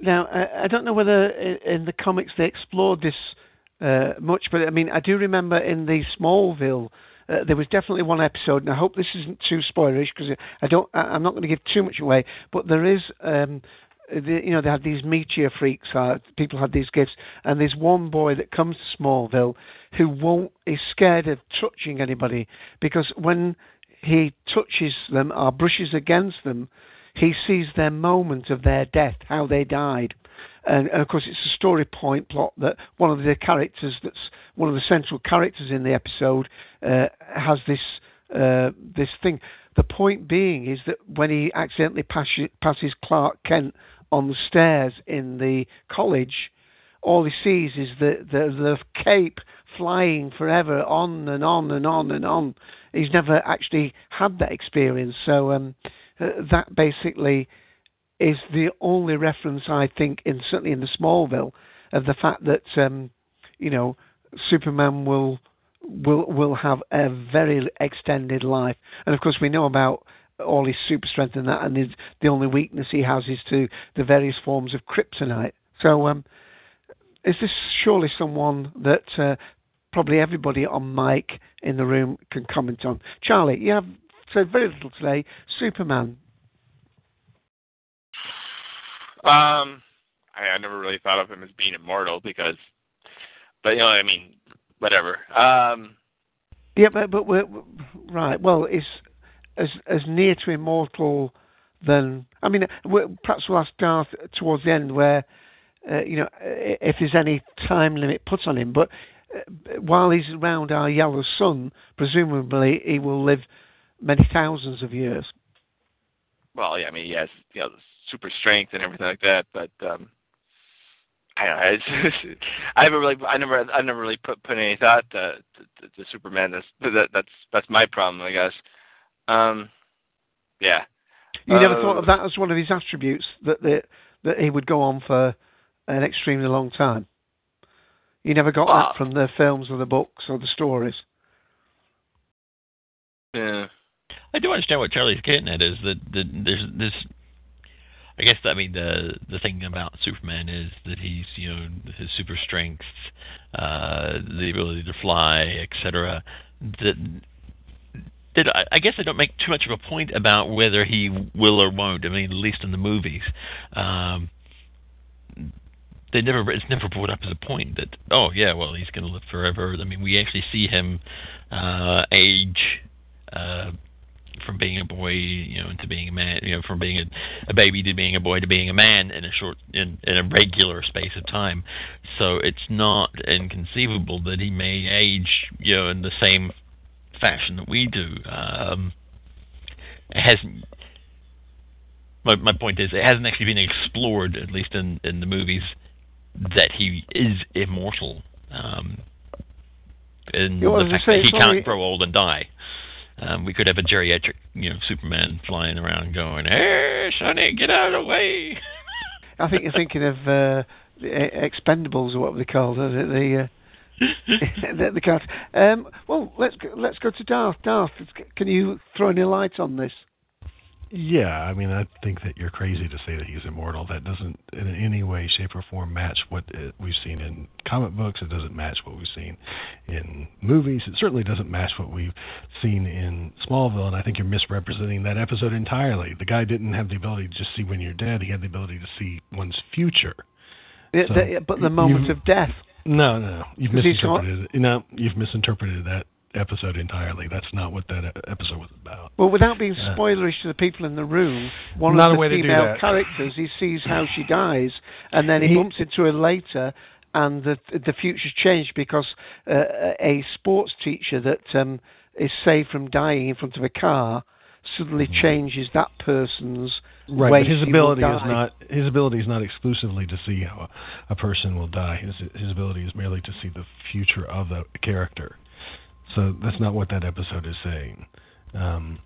now, I, I, don't know whether in, the comics they explored this uh, much, but I mean, I do remember in the Smallville. Uh, there was definitely one episode, and I hope this isn't too spoilerish because I don't. I, am not going to give too much away. But there is, um, the, you know, they had these meteor freaks. Uh, people had these gifts, and there's one boy that comes to Smallville who won't is scared of touching anybody because when he touches them or brushes against them, he sees their moment of their death, how they died. And, of course, it's a story point plot that one of the characters, that's one of the central characters in the episode, uh, has this uh, this thing. The point being is that when he accidentally passes, passes Clark Kent on the stairs in the college, all he sees is the, the the cape flying forever on and on and on and on. He's never actually had that experience, so. Um, that basically is the only reference I think, in certainly in the Smallville, of the fact that um, you know Superman will will will have a very extended life, and of course we know about all his super strength and that, and his, the only weakness he has is to the various forms of kryptonite. So, um, is this surely someone that uh, probably everybody on mic in the room can comment on? Charlie, you have so very little today. Superman. Um, I, I never really thought of him as being immortal because, but you know, I mean, whatever. Um, yeah, but but we're, right. Well, it's as as near to immortal than I mean. Perhaps we'll ask Garth towards the end where. Uh, you know, if there's any time limit put on him, but uh, while he's around our yellow sun, presumably he will live many thousands of years. Well, yeah, I mean, he has you know super strength and everything like that, but um, I don't know. It's, I haven't really, I never, I never really put put any thought to, to, to Superman. That's that, that's that's my problem, I guess. Um, yeah. You uh, never thought of that as one of his attributes that that that he would go on for an extremely long time. You never got well, that from the films or the books or the stories. Yeah. I do understand what Charlie's getting at is that, that there's this. I guess I mean the the thing about Superman is that he's you know his super strength, uh, the ability to fly, etc. That that I, I guess I don't make too much of a point about whether he will or won't. I mean, at least in the movies. Um, they never it's never brought up as a point that oh yeah well he's going to live forever. I mean we actually see him uh, age uh, from being a boy, you know, into being a man, you know, from being a, a baby to being a boy to being a man in a short, in, in a regular space of time. So it's not inconceivable that he may age, you know, in the same fashion that we do. Um, it hasn't. My, my point is, it hasn't actually been explored, at least in, in the movies, that he is immortal. Um, and the fact that he can't grow old and die. Um, we could have a geriatric, you know, Superman flying around going, "Hey, Sonny, get out of the way." I think you're thinking of uh, the Expendables or what they called it, the the, the cat. Um, well, let's go, let's go to Darth. Darth, can you throw any light on this? Yeah, I mean, I think that you're crazy to say that he's immortal. That doesn't, in any way, shape, or form, match what we've seen in comic books. It doesn't match what we've seen in movies. It certainly doesn't match what we've seen in Smallville. And I think you're misrepresenting that episode entirely. The guy didn't have the ability to just see when you're dead. He had the ability to see one's future. Yeah, So, the, but the moment of death. No, no. You've 'Cause he's got- misinterpreted. it. No, you've misinterpreted that episode entirely. That's not what that episode was about. Well, without being spoilerish to the people in the room, one Not of the way to do female characters, he sees how she dies, and then he, He- bumps into her later, and the the future's changed because uh, a sports teacher that um, is saved from dying in front of a car suddenly changes that person's Mm-hmm. Right, way but his ability is not his ability is not exclusively to see how a, a person will die. His his ability is merely to see the future of the character. So that's not what that episode is saying. Um,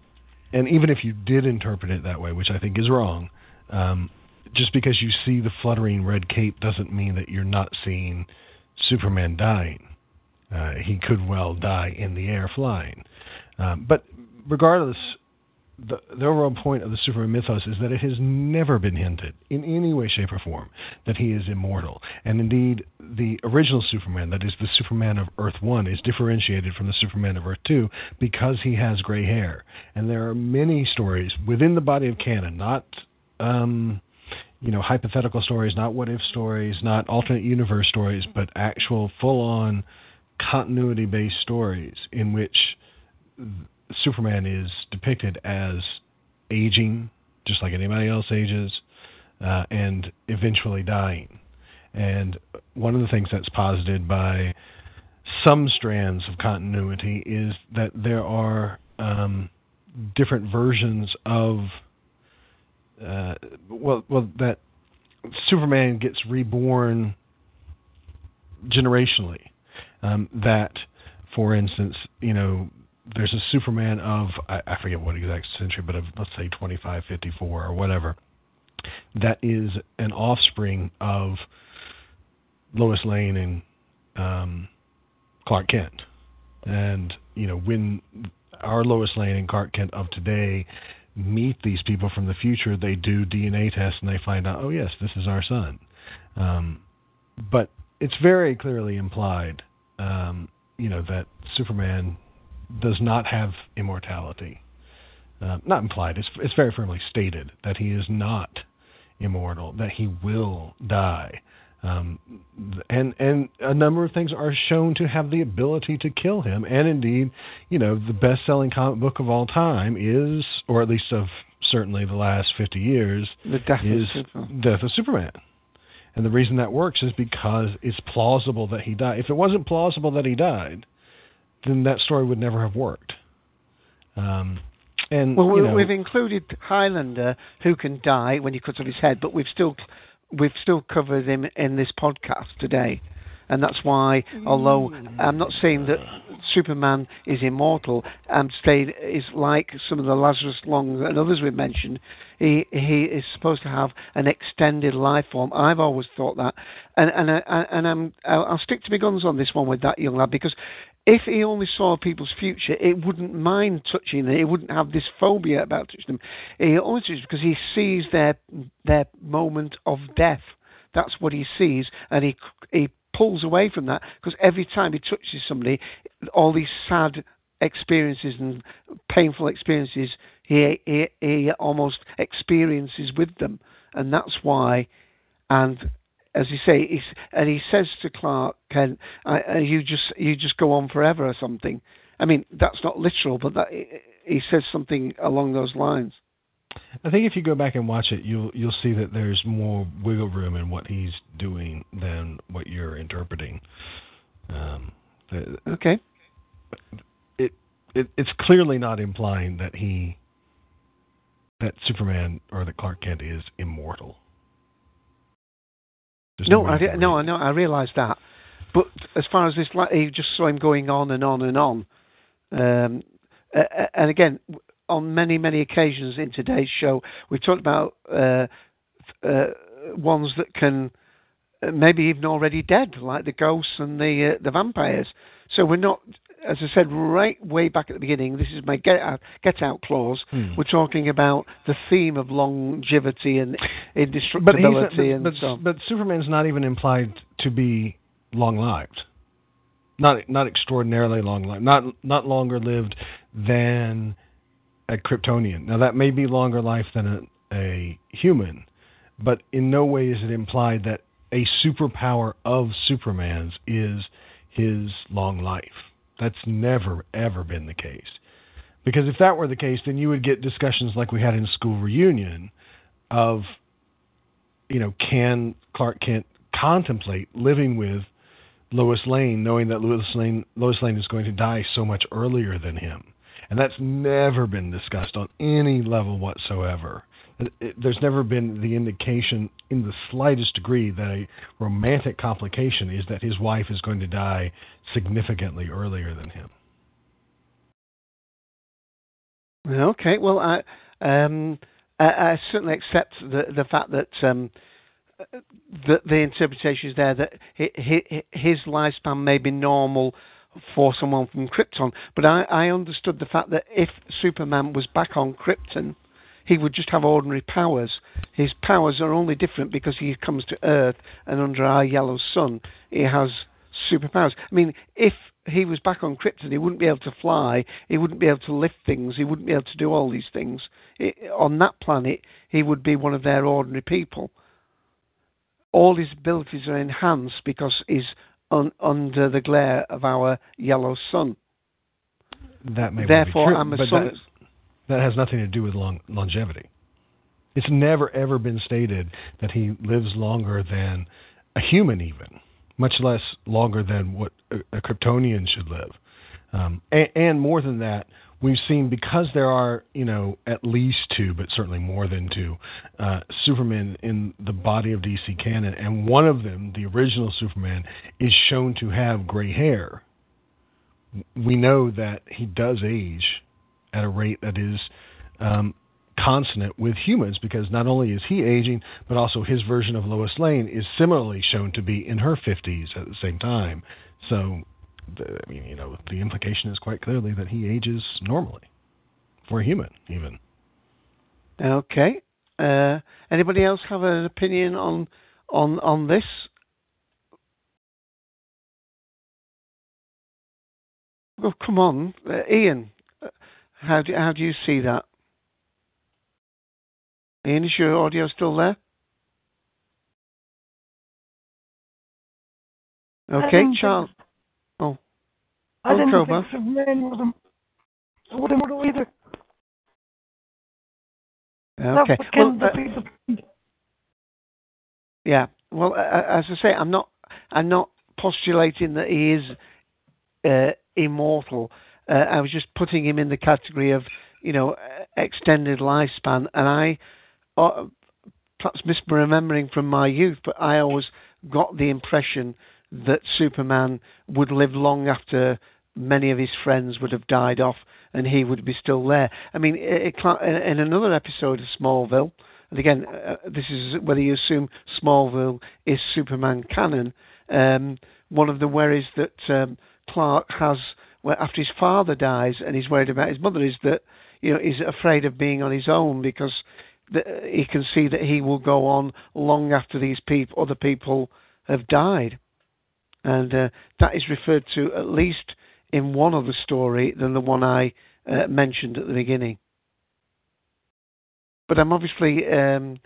and even if you did interpret it that way, which I think is wrong, um, just because you see the fluttering red cape doesn't mean that you're not seeing Superman dying. Uh, he could well die in the air flying. Um, but regardless, the, the overall point of the Superman mythos is that it has never been hinted in any way, shape, or form that he is immortal. And indeed, the original Superman, that is the Superman of Earth 1, is differentiated from the Superman of Earth 2 because he has gray hair. And there are many stories within the body of canon, not. Um, you know, hypothetical stories, not what if stories, not alternate universe stories, but actual full on continuity based stories in which Superman is depicted as aging, just like anybody else ages, uh, and eventually dying. And one of the things that's posited by some strands of continuity is that there are um, different versions of uh, well, well, that Superman gets reborn generationally. Um, that, for instance, you know, there's a Superman of I, I forget what exact century, but of let's say 2554 or whatever, that is an offspring of Lois Lane and um, Clark Kent. And you know, when our Lois Lane and Clark Kent of today meet these people from the future, they do DNA tests and they find out, oh yes, this is our son. Um, but it's very clearly implied, um, you know, that Superman does not have immortality. Uh, not implied. It's it's very firmly stated that he is not immortal. That he will die. Um, and and a number of things are shown to have the ability to kill him. And indeed, you know, the best-selling comic book of all time is, or at least of certainly the last 50 years, The death of is Superman. Death of Superman. And the reason that works is because it's plausible that he died. If it wasn't plausible that he died, then that story would never have worked. Um, and Well, you we, know, we've included Highlander, who can die when he cuts off his head, but we've still we've still covered him in this podcast today, and that's why. Although I'm not saying that Superman is immortal, I'm saying is like some of the Lazarus Longs and others we've mentioned. He he is supposed to have an extended life form. I've always thought that, and and I, and I'm I'll stick to my guns on this one with that young lad because if he only saw people's future, it wouldn't mind touching them. It wouldn't have this phobia about touching them. He only touches because he sees their their moment of death. That's what he sees, and he he pulls away from that because every time he touches somebody, all these sad experiences and painful experiences he he, he almost experiences with them, and that's why. And as you say, he's, and he says to Clark Kent, I, I, "You just you just go on forever" or something. I mean, that's not literal, but that he says something along those lines. I think if you go back and watch it, you'll you'll see that there's more wiggle room in what he's doing than what you're interpreting. Um, the- Okay. it, it it's clearly not implying that he that Superman or that Clark Kent is immortal. There's no, way I re- no, I know, I realise that. But as far as this, like, he just saw him going on and on and on. Um, uh, and again, on many, many occasions in today's show, we've talked about uh, uh, ones that can maybe even already dead, like the ghosts and the uh, the vampires. So we're not, as I said right way back at the beginning. This is my get out get out clause. Hmm. We're talking about the theme of longevity and But, indestructibility and but, so on. but Superman's not even implied to be long lived. Not not extraordinarily long lived. Not not longer lived than a Kryptonian. Now that may be longer life than a, a human, but in no way is it implied that a superpower of Superman's is his long life. That's never ever been the case. Because if that were the case, then you would get discussions like we had in school reunion of you know, can Clark Kent contemplate living with Lois Lane, knowing that Lois Lane Lois Lane is going to die so much earlier than him, and that's never been discussed on any level whatsoever. There's never been the indication, in the slightest degree, that a romantic complication is that his wife is going to die significantly earlier than him. Okay, well, I, um, I, I certainly accept the the fact that um, the, the interpretation is there that hi hi his lifespan may be normal for someone from Krypton, but I, I understood the fact that if Superman was back on Krypton, he would just have ordinary powers. His powers are only different because he comes to Earth and under our yellow sun, he has superpowers. I mean, if he was back on Krypton, he wouldn't be able to fly, he wouldn't be able to lift things, he wouldn't be able to do all these things. I on that planet, he would be one of their ordinary people. All his abilities are enhanced because he's un, under the glare of our yellow sun. That may Therefore, well be true, I'm but assuming. That, has nothing to do with long, longevity. It's never ever been stated that he lives longer than a human, even much less longer than what a, a Kryptonian should live. Um, and, and more than that, we've seen because there are you know at least two, but certainly more than two, uh, in the body of DC canon, and one of them, the original Superman, is shown to have gray hair. We know that he does age at a rate that is um, consonant with humans because not only is he aging, but also his version of Lois Lane is similarly shown to be in her 50s at the same time. So, the, I mean, you know, the implication is quite clearly that he ages normally for a human, even. Okay. Uh, anybody else have an opinion on on on this? Oh, come on, uh, Ian. How do how do you see that? Ian, is your audio still there? Okay, Charles. Oh, I didn't Cobra. think Superman was a, was either. okay. Well, uh, Yeah. Well, uh, as I say, I'm not. I'm not postulating that he is uh, immortal. Uh, I was just putting him in the category of, you know, extended lifespan. And I, uh, perhaps misremembering from my youth, but I always got the impression that Superman would live long after many of his friends would have died off, and he would be still there. I mean, it, in another episode of Smallville, and again, uh, this is whether you assume Smallville is Superman canon. Um, one of the worries that um, Clark has where after his father dies and he's worried about his mother is that you know he's afraid of being on his own because the, he can see that he will go on long after these people, other people have died, and uh, that is referred to at least in one other story than the one I uh, mentioned at the beginning. But I'm obviously um,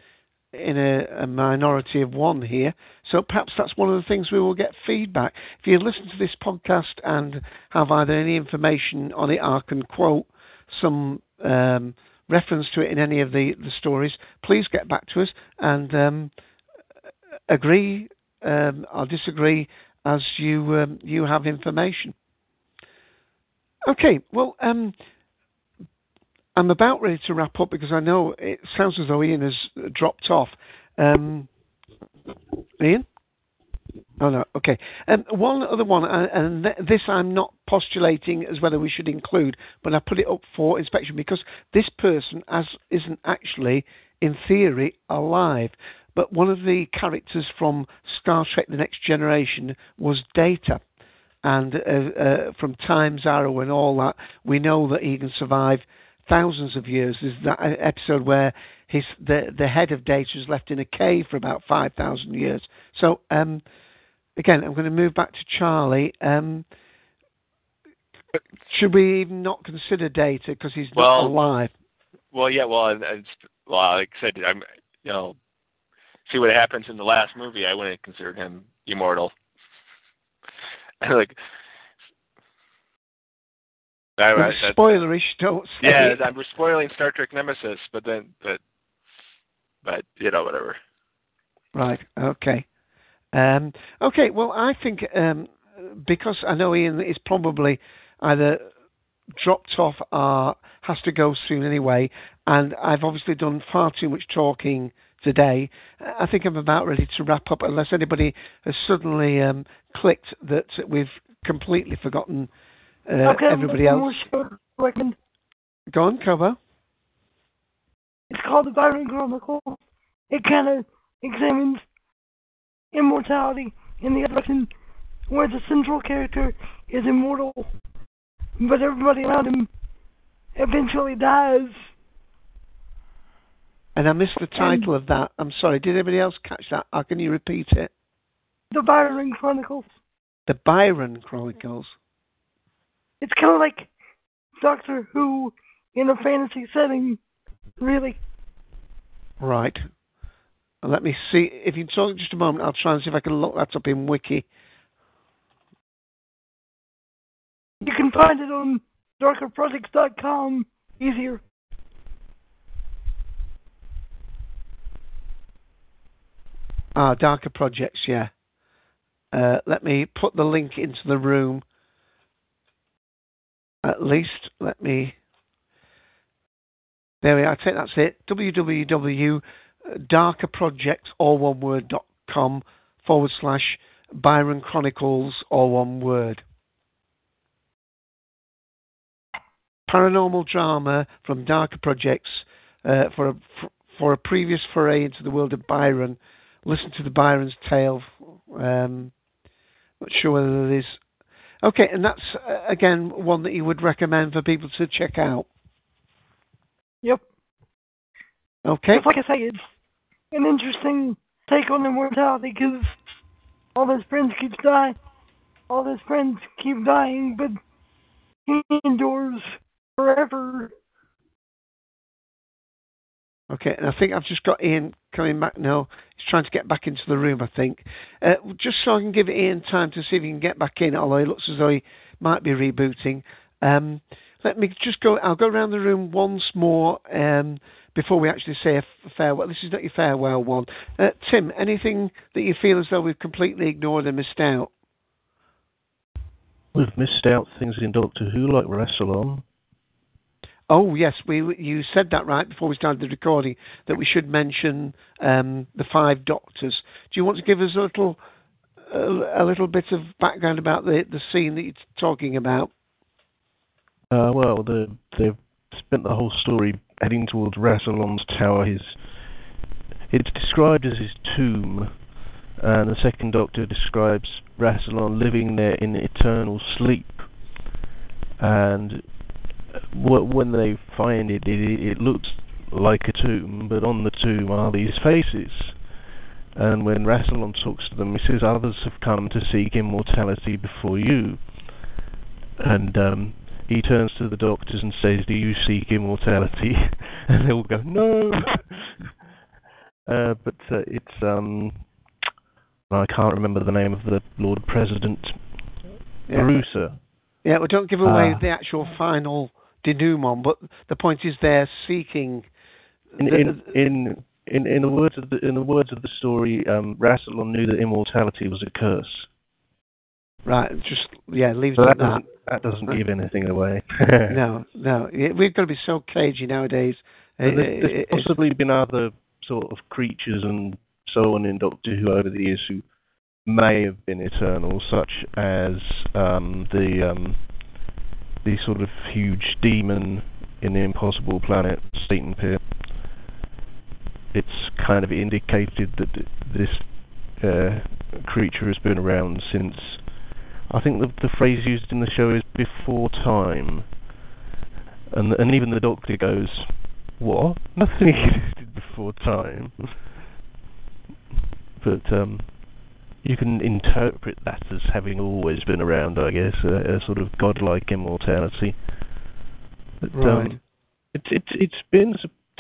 in a, a minority of one here, so perhaps that's one of the things we will get feedback. If you listen to this podcast and have either any information on it, I can quote some um, reference to it in any of the, the stories, please get back to us and um, agree um, or disagree as you um, you have information. Okay, well, um, I'm about ready to wrap up because I know it sounds as though Ian has dropped off. Um, Ian? Oh no. Okay. Um, one other one, uh, and this I'm not postulating as whether we should include, but I put it up for inspection because this person as isn't actually, in theory, alive. but one of the characters from Star Trek: The Next Generation was Data, and uh, uh, from Time's Arrow and all that, we know that he can survive thousands of years. Is that episode where his the the head of Data is left in a cave for about five thousand years. So um, again, I'm going to move back to Charlie. Um, should we even not consider Data because he's Well- not alive? Well, yeah. Well, and well, like I said, I'm you know, see what happens in the last movie. I wouldn't consider him immortal. Like, I, I, Spoilerish, don't say. yeah, it. I'm spoiling Star Trek Nemesis, but then, but, but you know, whatever. Right. Okay. Um, okay. Well, I think um, because I know Ian is probably either dropped off or has to go soon anyway, and I've obviously done far too much talking today. I think I'm about ready to wrap up, unless anybody has suddenly um, clicked that we've completely forgotten uh, Okay, everybody else. more I recommend. Go on, cover. It's called The Byron Chronicle. It kind of examines immortality in the direction where the central character is immortal, but everybody around him eventually dies. And I missed the title of that. I'm sorry. Did anybody else catch that? Or can you repeat it? The Byron Chronicles. The Byron Chronicles. It's kind of like Doctor Who in a fantasy setting, really. Right. Let me see. If you talk just a moment, I'll try and see if I can look that up in Wiki. You can find it on darkerprojects.com easier. Ah, Darker Projects, yeah. Uh, let me put the link into the room. At least, let me. There we are. I think that's it. www.darkerprojects, all one word, dot com forward slash Byron Chronicles, all one word. Paranormal drama from Darker Projects uh, for a for, a previous foray into the world of Byron. Listen to the Byron's tale. Um, not sure whether is. Okay, and that's uh, again one that you would recommend for people to check out. Yep. Okay. Just like I say, it's an interesting take on immortality because all his friends keep dying. All his friends keep dying, but he endures forever. Okay, and I think I've just got Ian coming back now. He's trying to get back into the room, I think. Uh, just so I can give Ian time to see if he can get back in, although it looks as though he might be rebooting. Um, let me just go. I'll go around the room once more um, before we actually say farewell. This is not your farewell one. Uh, Tim, anything that you feel as though we've completely ignored and missed out? We've missed out things in Doctor Who like Rassilon. Oh yes, we you said that right before we started the recording that we should mention um, the five doctors. Do you want to give us a little a, a little bit of background about the the scene that you're talking about? Uh, well, the, they've spent the whole story heading towards Rassilon's tower. His it's described as his tomb, and the second Doctor describes Rassilon living there in eternal sleep. And when they find it, it, it looks like a tomb, but on the tomb are these faces. And when Rassilon talks to them, he says, "Others have come to seek immortality before you." And um, he turns to the doctors and says, "Do you seek immortality?" and they all go, "No." uh, but uh, it's um, I can't remember the name of the Lord President, Yeah. Yeah, well, don't give away Ah. the actual final denouement, but the point is they're seeking. In the- in in in, in the words of the in the words of the story, um, Rassilon knew that immortality was a curse. right, just yeah, leave it So at that that. doesn't that doesn't give anything away. no, no, we've got to be so cagey nowadays. Uh, there's, there's possibly been other sort of creatures and so on in Doctor Who over the years who may have been eternal, such as um, the um, the sort of huge demon in the Impossible Planet, Satan Pit. It's kind of indicated that this uh, creature has been around since. I think the the phrase used in the show is before time, and and even the Doctor goes, "What? Nothing existed before time." But um, you can interpret that as having always been around, I guess, a, a sort of godlike immortality. But, Right. Um, it's it's it's been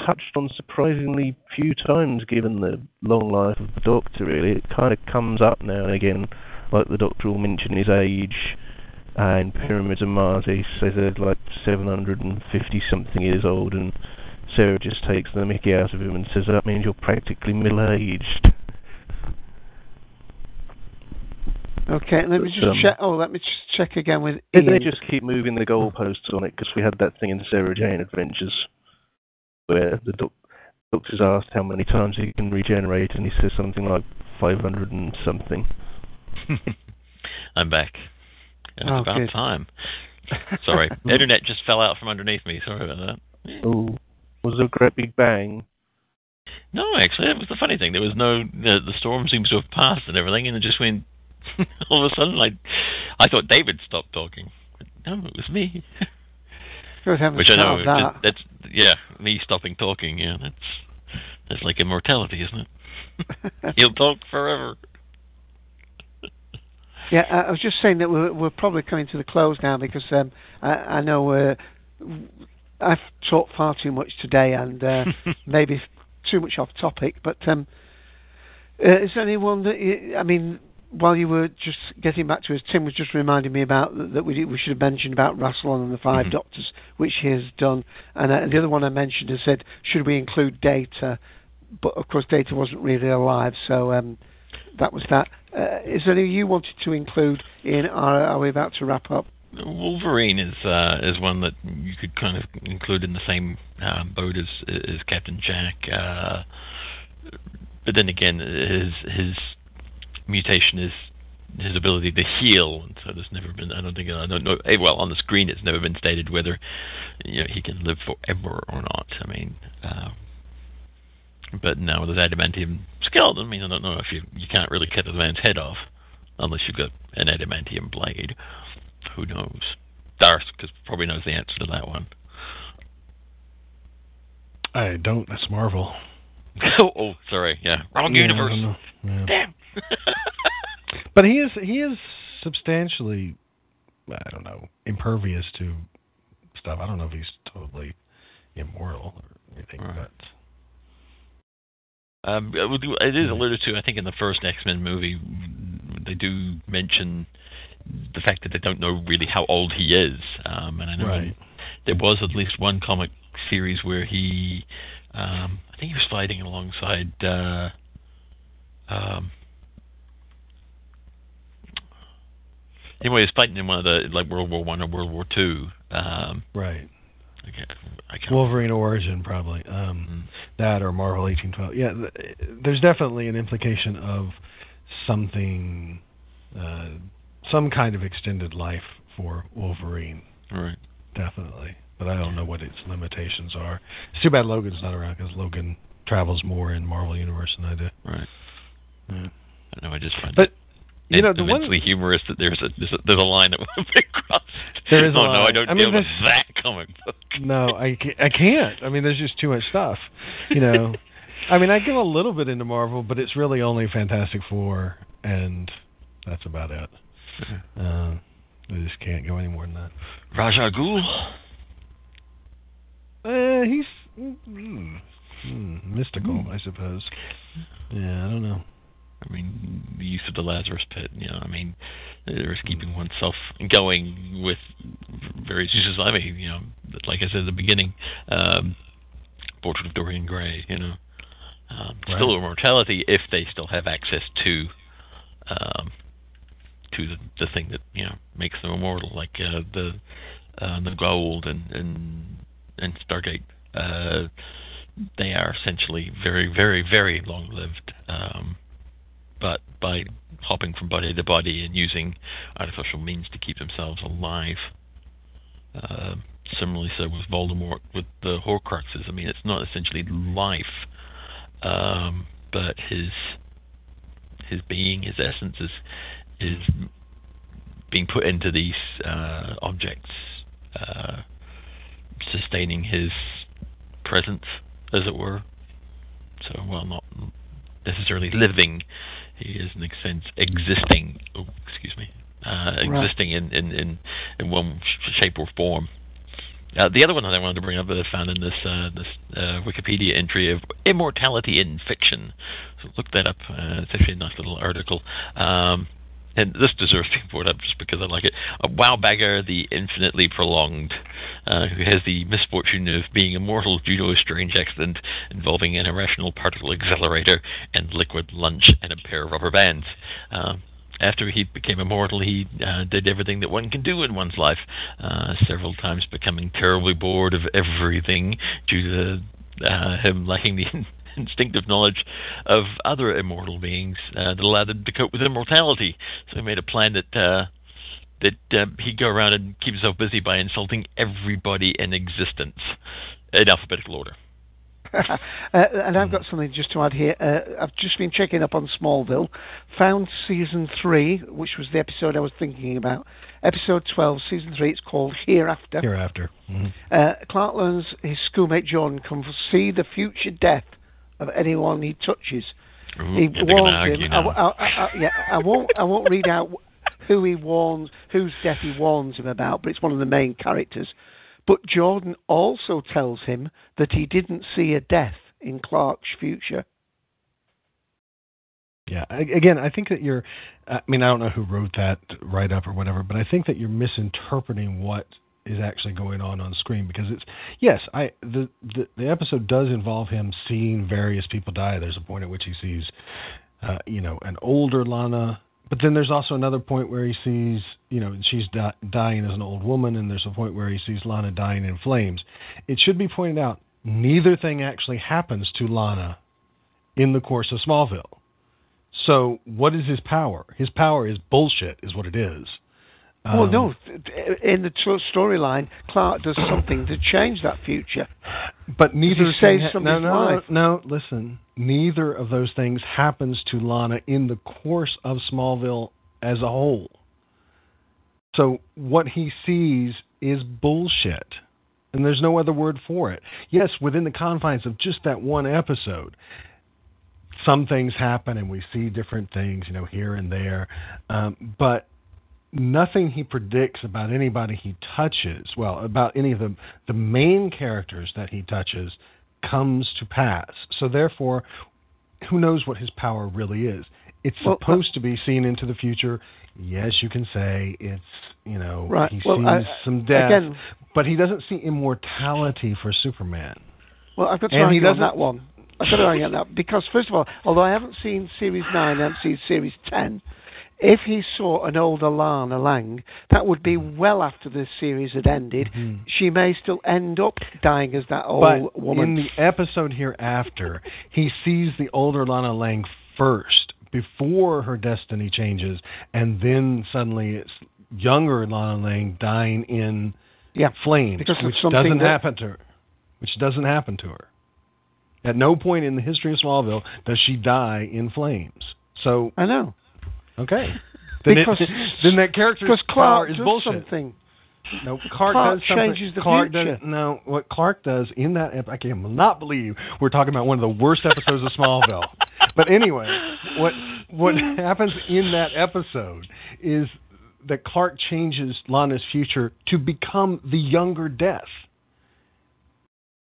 touched on surprisingly few times, given the long life of the Doctor. Really, it kind of comes up now and again, like the Doctor will mention his age. Uh, in Pyramids of Mars, he says they're like 750 something years old, and Sarah just takes the mickey out of him and says that means you're practically middle aged. Okay, let me just Um, check. Oh, let me just check again with They, Ian. they just keep moving the goalposts on it because we had that thing in Sarah Jane Adventures where the doc- doctor's asked how many times he can regenerate, and he says something like 500 and something. I'm back. And Oh, it's about good. time. Sorry, internet just fell out from underneath me. Sorry about that. Oh, was there a great big bang? No, actually, that was the funny thing. There was no the, the storm seems to have passed and everything, and it just went all of a sudden. I I thought David stopped talking. But no, it was me. Which I know that. that- that's yeah, me stopping talking. Yeah, that's that's like immortality, isn't it? He'll talk forever. Yeah, I was just saying that we're, we're probably coming to the close now because um, I, I know uh, I've talked far too much today and uh, maybe too much off topic. But um, uh, is there anyone that you, I mean, while you were just getting back to us, Tim was just reminding me about th- that we we should have mentioned about Rassilon and the 5 Mhm. Doctors, which he has done. And uh, the other one I mentioned has said, should we include Data? But of course, Data wasn't really alive, so um, that was that. Uh, is there any you wanted to include in? Are, are we about to wrap up? Wolverine is uh, is one that you could kind of include in the same uh, boat as as Captain Jack. Uh, but then again, his his mutation is his ability to heal, and so there's never been. I don't think I don't know. eh, Well, on the screen, it's never been stated whether you know he can live forever or not. I mean. Uh, but now with his adamantium skeleton, I mean, I don't know if you you can't really cut a man's head off unless you've got an adamantium blade. Who knows? Darth cause probably knows the answer to that one. I don't. That's Marvel. oh, oh, sorry. Yeah, wrong Yeah, universe. Yeah. Damn. But he is he is substantially, I don't know, impervious to stuff. I don't know if he's totally immortal or anything, but Um, it is alluded to, I think, in the first X Men movie. They do mention the fact that they don't know really how old he is. Um, and I know Right. there was at least one comic series where he, um, I think he was fighting alongside. Uh, um, anyway, he was fighting in one of the like World War One or World War Two. Um, right. I can't, I can't Wolverine origin probably um, Mm. that or Marvel eighteen twelve. Yeah, th- there's definitely an implication of something, uh, some kind of extended life for Wolverine. Right. Definitely, but I don't know what its limitations are. It's too bad Logan's not around because Logan travels more in Marvel universe than I do. Right. Yeah. I know. I just find But, it you know, the one- immensely humorous that there's a there's a, there's a line that be crossed. There is a oh no, I don't I mean, deal with there's- that comic book. No, I ca- I can't. I mean, there's just too much stuff. You know, I mean, I give a little bit into Marvel, but it's really only Fantastic Four, and that's about it. Uh, I just can't go any more than that. Ra's al Ghul. Uh, he's mm, mm, mystical, I suppose. Yeah, I don't know. I mean, the use of the Lazarus Pit. You know, I mean, there's keeping oneself going with various uses. I mean, you know, like I said at the beginning, um, Portrait of Dorian Gray. You know, um, Right. still immortality if they still have access to. Um, to the the thing that you know makes them immortal, like uh, the uh, the Goa'uld and and and Stargate. Uh, they are essentially very, very, very long lived. Um, but by hopping from body to body and using artificial means to keep themselves alive. Uh, similarly, so with Voldemort, with the Horcruxes. I mean, it's not essentially life, um, but his his being, his essence, is is being put into these uh, objects, uh, sustaining his presence, as it were. So, while not necessarily living, he is in a sense existing. Oh, excuse me, uh, Right. existing in, in, in, in one sh- shape or form. Uh, the other one that I wanted to bring up that I found in this uh, this uh, Wikipedia entry of immortality in fiction. So look that up. Uh, it's actually a nice little article. Um, and this deserves being brought up just because I like it. A Wowbagger, the infinitely prolonged, uh, who has the misfortune of being immortal due to a strange accident involving an irrational particle accelerator and liquid lunch and a pair of rubber bands. Um, after he became immortal, he uh, did everything that one can do in one's life, uh, several times becoming terribly bored of everything due to uh, him lacking the instinctive knowledge of other immortal beings uh, that allowed him to cope with immortality. So he made a plan that uh, that uh, he'd go around and keep himself busy by insulting everybody in existence in alphabetical order. uh, and I've got something just to add here. Uh, I've just been checking up on Smallville, found season three, which was the episode I was thinking about. Episode 12, season three, it's called Hereafter. Hereafter. Mhm. Uh, Clark learns his schoolmate Jordan can foresee the future death of anyone he touches. Ooh, he yeah, they're gonna warns him. I. I, I, I- yeah, I won't. I won't read out who he warns, whose death he warns him about, but it's one of the main characters. But Jordan also tells him that he didn't see a death in Clark's future. Yeah. Again, I think that you're. I mean, I don't know who wrote that write up or whatever, but I think that you're misinterpreting what is actually going on on screen because it's yes, I the the, the episode does involve him seeing various people die. There's a point at which he sees, uh, you know, an older Lana. But then there's also another point where he sees, you know, she's di- dying as an old woman, and there's a point where he sees Lana dying in flames. It should be pointed out neither thing actually happens to Lana in the course of Smallville. So, what is his power? His power is bullshit, is what it is. Well, Um, no. th- In the tr- storyline, Clark does something to change that future. But neither he saves ha- no, somebody's no, life. no, listen. Neither of those things happens to Lana in the course of Smallville as a whole. So what he sees is bullshit. And there's no other word for it. Yes, within the confines of just that one episode, some things happen and we see different things, you know, here and there. Um, but nothing he predicts about anybody he touches, well, about any of the the main characters that he touches, comes to pass. So therefore, who knows what his power really is? It's Well, uh, supposed to be seen into the future. Yes, you can say it's you know Right. he Well, sees I- some death, again- but he doesn't see immortality for Superman. Well, I've got to And he argue on that one. I've got to argue on that because, first of all, although I haven't seen Series 9, I haven't seen Series 10, if he saw an older Lana Lang, that would be well after the series had ended. She may still end up dying as that old Mm-hmm. but woman. in the episode hereafter, he sees the older Lana Lang first before her destiny changes, and then suddenly it's younger Lana Lang dying in yeah, flames, which doesn't that- happen to her. Which doesn't happen to her. At no point in the history of Smallville does she die in flames. So I know. Okay. Then, it, Because- then that character's power Clark is does bullshit. something. No, Clark, Clark does something. changes the Clark future. Does, no, what Clark does in that ep- I cannot believe we're talking about one of the worst episodes of Smallville. But anyway, what what happens in that episode is that Clark changes Lana's future to become the younger Death.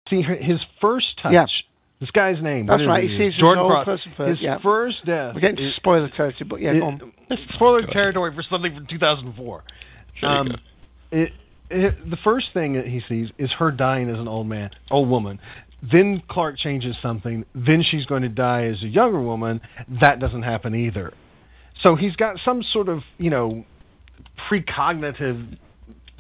See, his first touch. Yeah. This guy's name. That's right, he sees an Jordan old Cross. person first, His yeah. first death. We're getting to is- spoiler territory, but yeah, it- go on. It's spoiler territory for something from 2004. There Um, it, it, the first thing that he sees is her dying as an old man, old woman. Then Clark changes something. Then she's going to die as a younger woman. That doesn't happen either. So he's got some sort of you know precognitive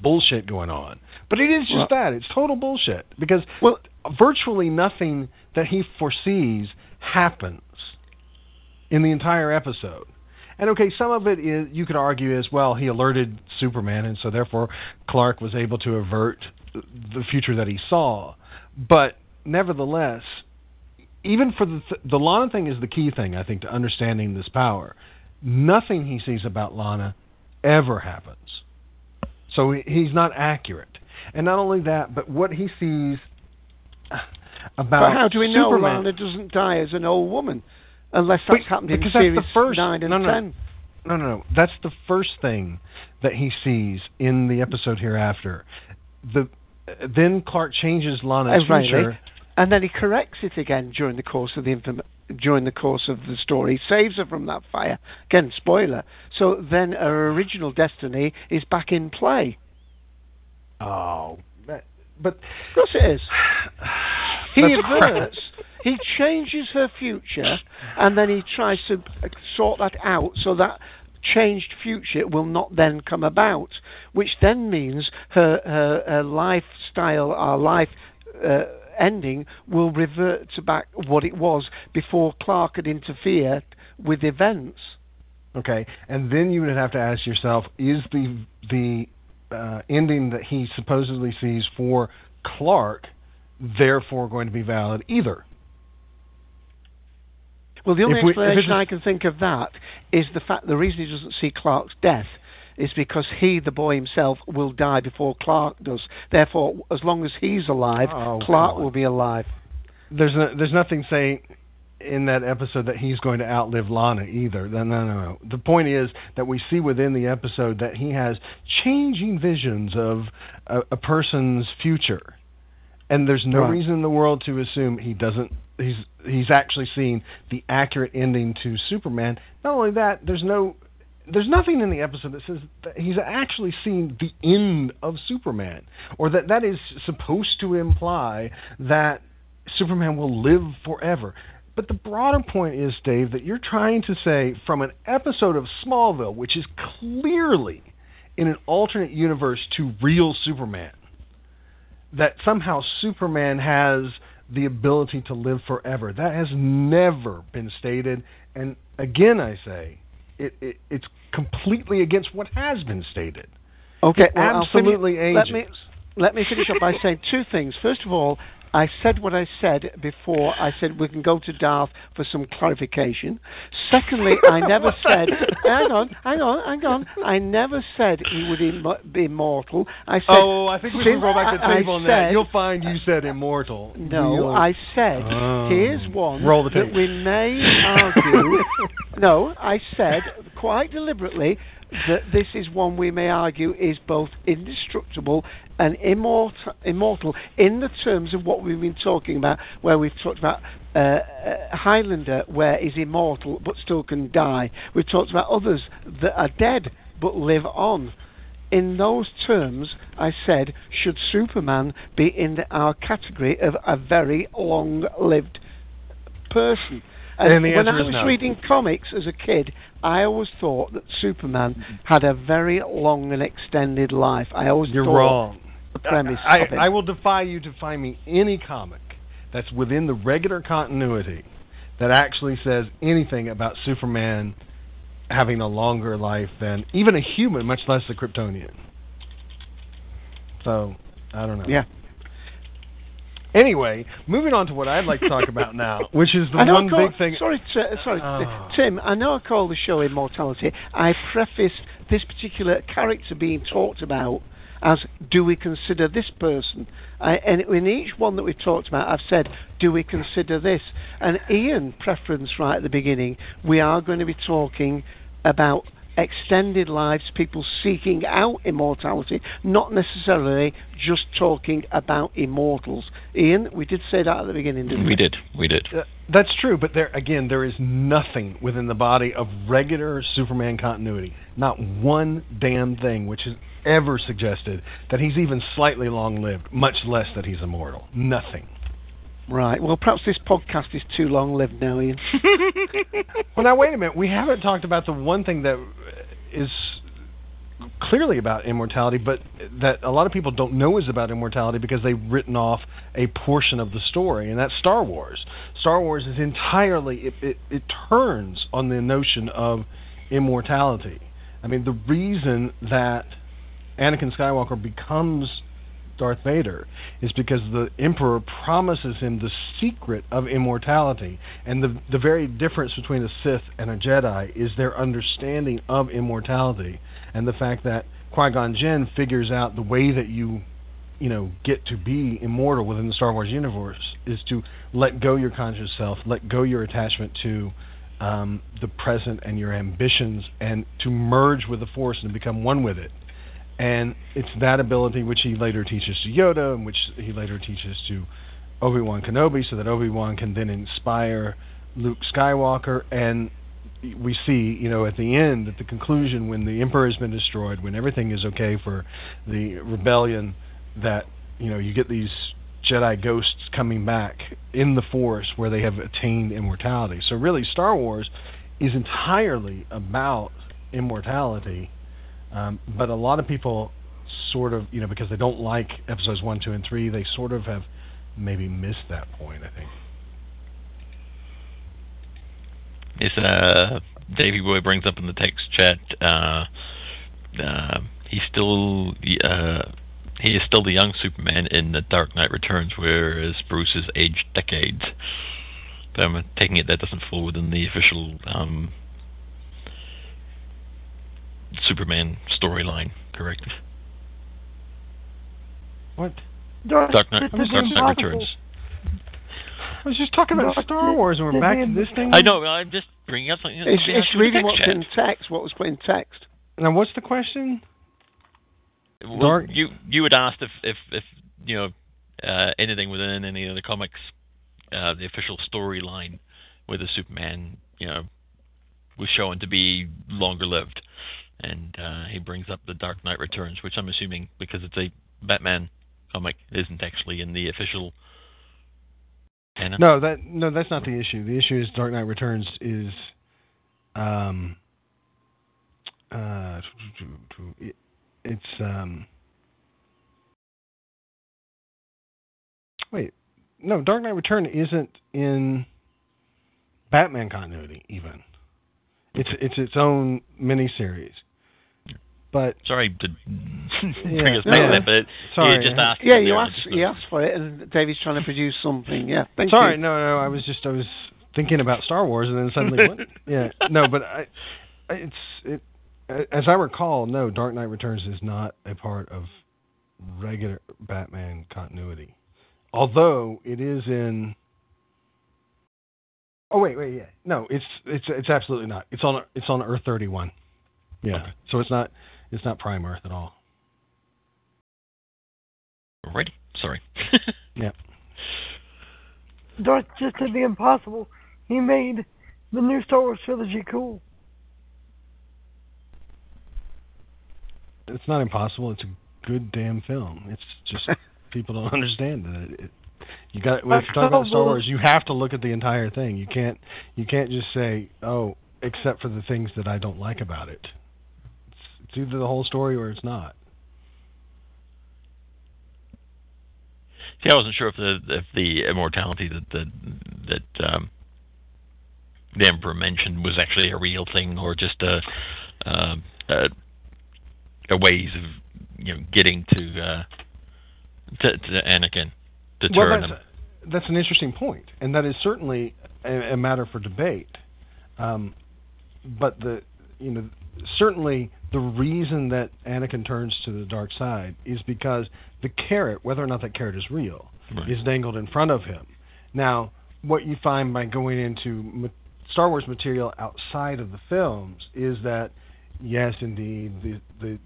bullshit going on. But it is just Well- that. It's total bullshit because well, virtually nothing that he foresees happens in the entire episode. And okay, some of it is you could argue as well. He alerted Superman, and so therefore Clark was able to avert the future that he saw. But nevertheless, even for the th- the Lana thing is the key thing I think to understanding this power. Nothing he sees about Lana ever happens, so he's not accurate. And not only that, but what he sees about But how do we know Superman, Lana doesn't die as an old woman? Unless that's But- happened in series the first 9 and no, no, 10. No, no, no. That's the first thing that he sees in the episode hereafter. The then Clark changes Lana's Oh, right, future. right. And then he corrects it again during the course of the inform- during the course of the story. Saves her from that fire. Again, spoiler. So then her original destiny is back in play. Oh, but of course it is. He averts. He changes her future, and then he tries to uh, sort that out so that changed future will not then come about, which then means her her, her lifestyle, our life uh, ending, will revert to back what it was before Clark had interfered with events. Okay, and then you would have to ask yourself: Is the the uh, ending that he supposedly sees for Clark therefore going to be valid either? Well, the only we- explanation I can think of that is the fact the reason he doesn't see Clark's death is because he, the boy himself, will die before Clark does. Therefore, as long as he's alive, Oh, Clark will be alive. There's no, there's nothing saying in that episode that he's going to outlive Lana either. No, no, no. The point is that we see within the episode that he has changing visions of a, a person's future, and there's no Right. reason in the world to assume he doesn't. He's he's actually seen the accurate ending to Superman. Not only that, there's no. There's nothing in the episode that says that he's actually seen the end of Superman, or that that is supposed to imply that Superman will live forever. But the broader point is, Dave, that you're trying to say from an episode of Smallville, which is clearly in an alternate universe to real Superman, that somehow Superman has the ability to live forever. That has never been stated. And again, I say, it, it, it's completely against what has been stated. Okay, It well, I'll absolutely finish, let me let me finish up by saying two things. First of all, I said what I said before. I said we can go to Darth for some clarification. Secondly, I never said. Hang on, hang on, hang on. I never said he would Im- be immortal. I said. oh, I think we can go back to the I- I table on that. You'll find you said immortal. No, Real- I said Oh. here's one Roll the that we may argue. no, I said quite deliberately that this is one we may argue is both indestructible and immortal, immortal in the terms of what we've been talking about, where we've talked about uh, uh, Highlander, where is immortal but still can die. We've talked about others that are dead but live on in those terms, I said, should Superman be in our category of a very long-lived person? And the when I was no. reading comics as a kid, I always thought that Superman had a very long and extended life. I always You're wrong. The premise I, it. I will defy you to find me any comic that's within the regular continuity that actually says anything about Superman having a longer life than even a human, much less a Kryptonian. So, I don't know. Yeah. Anyway, moving on to what I'd like to talk about now, which is the I know I one call- big thing. Sorry, t- sorry, Oh. Tim. I know I call the show Immortality. I prefaced this particular character being talked about as do we consider this person? I, and in each one that we've talked about, I've said, do we consider this? And Ian preference right at the beginning, we are going to be talking about extended lives, people seeking out immortality, not necessarily just talking about immortals. Ian, we did say that at the beginning, didn't we? We did. We did. Uh, that's true, but there again, there is nothing within the body of regular Superman continuity. Not one damn thing which is ever suggested that he's even slightly long-lived, much less that he's immortal. Nothing. Right. Well, perhaps this podcast is too long lived now, Ian. Well, now wait a minute. We haven't talked about the one thing that is clearly about immortality, but that a lot of people don't know is about immortality because they've written off a portion of the story, and that's Star Wars. Star Wars is entirely it, it, it turns on the notion of immortality. I mean, the reason that Anakin Skywalker becomes Darth Vader is because the Emperor promises him the secret of immortality, and the the very difference between a Sith and a Jedi is their understanding of immortality, and the fact that Qui Gon Jinn figures out the way that you you know get to be immortal within the Star Wars universe is to let go your conscious self, let go your attachment to um, the present and your ambitions, and to merge with the Force and become one with it. And it's that ability which he later teaches to Yoda, and which he later teaches to Obi Wan Kenobi, so that Obi Wan can then inspire Luke Skywalker. And we see, you know, at the end, at the conclusion, when the Emperor has been destroyed, when everything is okay for the rebellion, that you know you get these Jedi ghosts coming back in the Force where they have attained immortality. So really, Star Wars is entirely about immortality, um, but a lot of people sort of, you know, because they don't like episodes one, two, and three, they sort of have maybe missed that point. I think. Yes, uh, Davey Boy brings up in the text chat. Uh, uh, he's still uh, he is still the young Superman in The Dark Knight Returns, whereas Bruce is aged decades. But I'm taking it that doesn't fall within the official um, Superman storyline, correct? What? Dark, Dark Knight, Dark Dark Knight Returns. I was just talking about Star Wars, and we're back to this thing. I know. I'm just bringing up something. It's, something it's else reading what's chat. in text. What was put in text? Now, what's the question? Well, Dark- You you had asked if if, if you know uh, anything within any of the comics, uh, the official storyline with the Superman, you know, was shown to be longer lived, and uh, he brings up the Dark Knight Returns, which I'm assuming because it's a Batman comic isn't actually in the official. canon. No, that no, that's not the issue. The issue is Dark Knight Returns is, um, uh, it- it's um. Wait, no, Dark Knight Return isn't in Batman continuity even. It's it's its own miniseries. But sorry to Yeah. bring us back to that, but Sorry, you just I- asked. Yeah, you asked just- you asked for it, and David's trying to produce something. Yeah, thank Sorry, you. no, no. I was just I was thinking about Star Wars, and then suddenly, what? yeah, no, but I, I- it's it. As I recall, no, Dark Knight Returns is not a part of regular Batman continuity, although it is in. Oh wait, wait, yeah, no, it's it's it's absolutely not. It's on it's on Earth thirty one. Yeah, so it's not it's not Prime Earth at all. Alrighty, sorry. Yeah. Darth just did the impossible. He made the new Star Wars trilogy cool. It's not impossible. It's a good damn film. It's just people don't understand that. It, you got if you talk about Star Wars, you have to look at the entire thing. You can't you can't just say, "Oh, except for the things that I don't like about it." It's, either the whole story or it's not. See, I wasn't sure if the if the immortality that the that um, the emperor mentioned was actually a real thing or just a uh, a, a ways of you know getting to uh, to, to Anakin to well, turn that's, him. that's an interesting point, and that is certainly a, a matter for debate. Um, but the you know certainly the reason that Anakin turns to the dark side is because the carrot, whether or not that carrot is real, Right. is dangled in front of him. Now, what you find by going into Star Wars material outside of the films is that yes, indeed, the the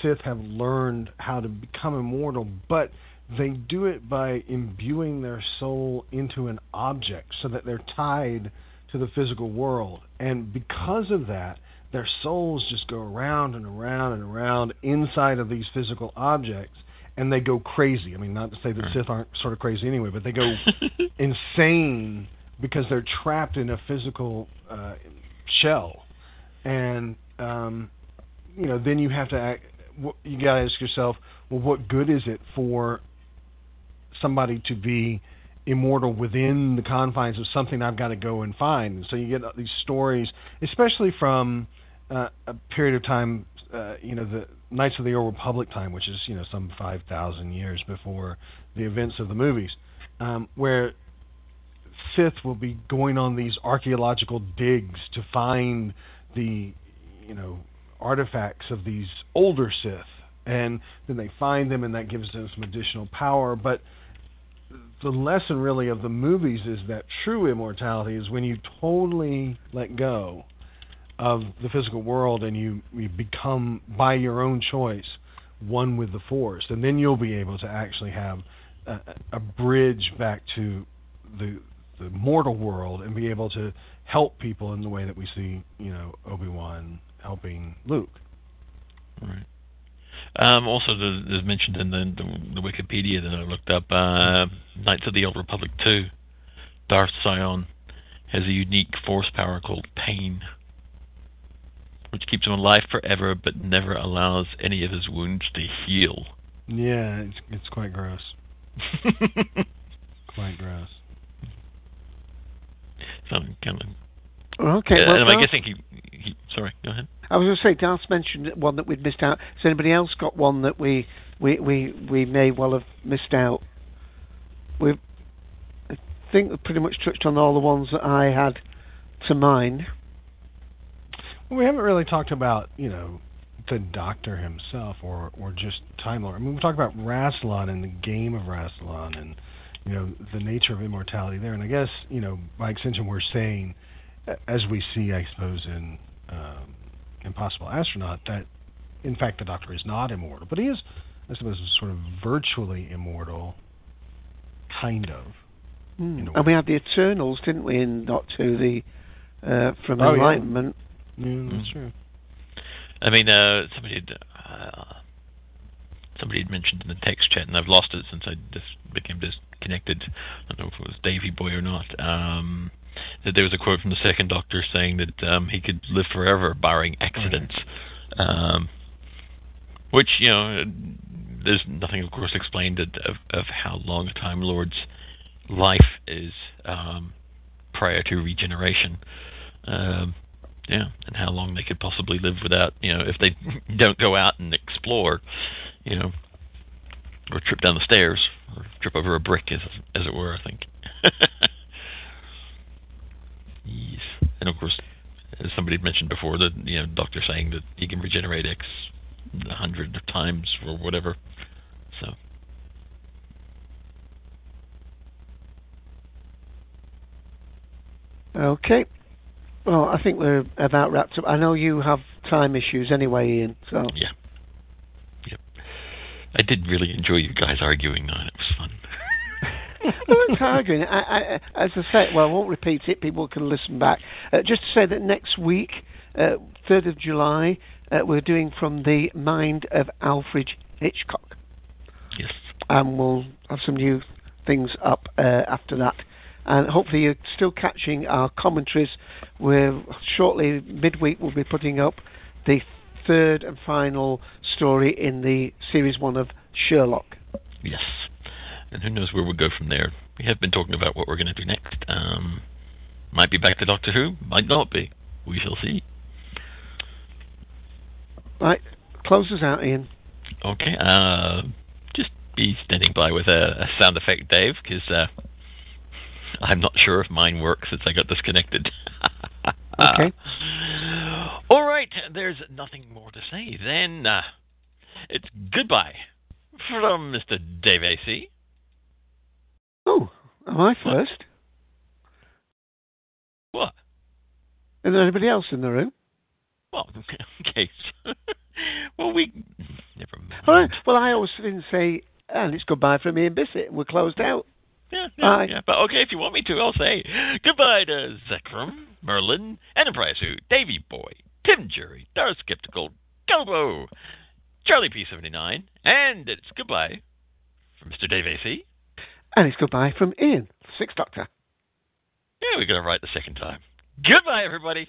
Sith have learned how to become immortal, but they do it by imbuing their soul into an object so that they're tied to the physical world. And because of that, their souls just go around and around and around inside of these physical objects and they go crazy. I mean, not to say that Sith aren't sort of crazy anyway, but they go insane because they're trapped in a physical uh, shell. And um, you know, then you have to act, you got to ask yourself, well, what good is it for somebody to be immortal within the confines of something I've got to go and find? And so you get these stories, especially from uh, a period of time, uh, you know, the Knights of the Old Republic time, which is you know some five thousand years before the events of the movies, um, where Sith will be going on these archaeological digs to find the you know artifacts of these older Sith, and then they find them, and that gives them some additional power. But the lesson really of the movies is that true immortality is when you totally let go of the physical world and you, you become by your own choice one with the force. And then you'll be able to actually have a, a bridge back to the the mortal world and be able to help people in the way that we see you know Obi-Wan helping Luke. Right um, also, there's mentioned in the, the, the, Wikipedia that I looked up, uh, Knights of the Old Republic 2, Darth Sion has a unique force power called Pain, which keeps him alive forever but never allows any of his wounds to heal. Yeah, it's, it's quite gross. quite gross. So kind of. Okay. Yeah, well, and I'm Darth, guessing he, he. Sorry, go ahead. I was going to say, Darth mentioned one that we'd missed out. Has anybody else got one that we we we, we may well have missed out? We've, I think we've pretty much touched on all the ones that I had to mind. Well, we haven't really talked about, you know, the Doctor himself or or just Time Lord. I mean, we talked about Rassilon and the game of Rassilon and you know the nature of immortality there. And I guess you know by extension we're saying, as we see, I suppose in um, Impossible Astronaut, that in fact the Doctor is not immortal, but he is, I suppose, sort of virtually immortal, kind of. Mm. And we had the Eternals, didn't we, in Doctor Who, the uh, from oh, Enlightenment. Yeah, yeah that's mm. true. I mean, uh, somebody had, uh, somebody had mentioned in the text chat, and I've lost it since I just became disconnected. I don't know if it was Davy Boy or not. Um, that there was a quote from the Second Doctor saying that um, he could live forever, barring accidents. Um, which you know, there's nothing, of course, explained of, of how long a Time Lord's life is um, prior to regeneration. Um, yeah, and how long they could possibly live without, you know, if they don't go out and explore, you know, or trip down the stairs, or trip over a brick, as as it were. I think. yes, and of course, as somebody had mentioned before, that you know, doctor saying that he can regenerate X a hundred times or whatever. So. Okay. Well, I think we're about wrapped up. I know you have time issues anyway, Ian. So yeah, yep. I did really enjoy you guys arguing on it. It was fun. it's arguing. I, I, as I say, well, I won't repeat it. People can listen back. Uh, just to say that next week, uh, third of July, uh, we're doing from the mind of Alfred Hitchcock. Yes. And we'll have some new things up uh, after that and hopefully you're still catching our commentaries. We're shortly midweek we'll be putting up the third and final story in the series one of Sherlock. Yes, and who knows where we'll go from there. We have been talking about what we're going to do next. Um, might be back to Doctor Who, might not be. We shall see. Right, close us out, Ian. Okay. Uh, just be standing by with a, a sound effect, Dave, because. Uh, I'm not sure if mine works since I got disconnected. okay. All right. There's nothing more to say. Then uh, it's goodbye from Mr. Dave AC. Oh, am I first? What? Is there anybody else in the room? Well, okay. well, we never mind. All right. Well, I always didn't say, and it's goodbye from me and Bissett. We're closed out. Yeah, yeah, yeah, But okay, if you want me to, I'll say goodbye to Zekrom, Merlin, Enterprise Who, Davy Boy, Tim Jury, Darth Skeptical, Galbo, Charlie P79, and it's goodbye from Mr. Dave AC. And it's goodbye from Ian, Sixth Doctor. Yeah, we got it right the second time. Goodbye, everybody.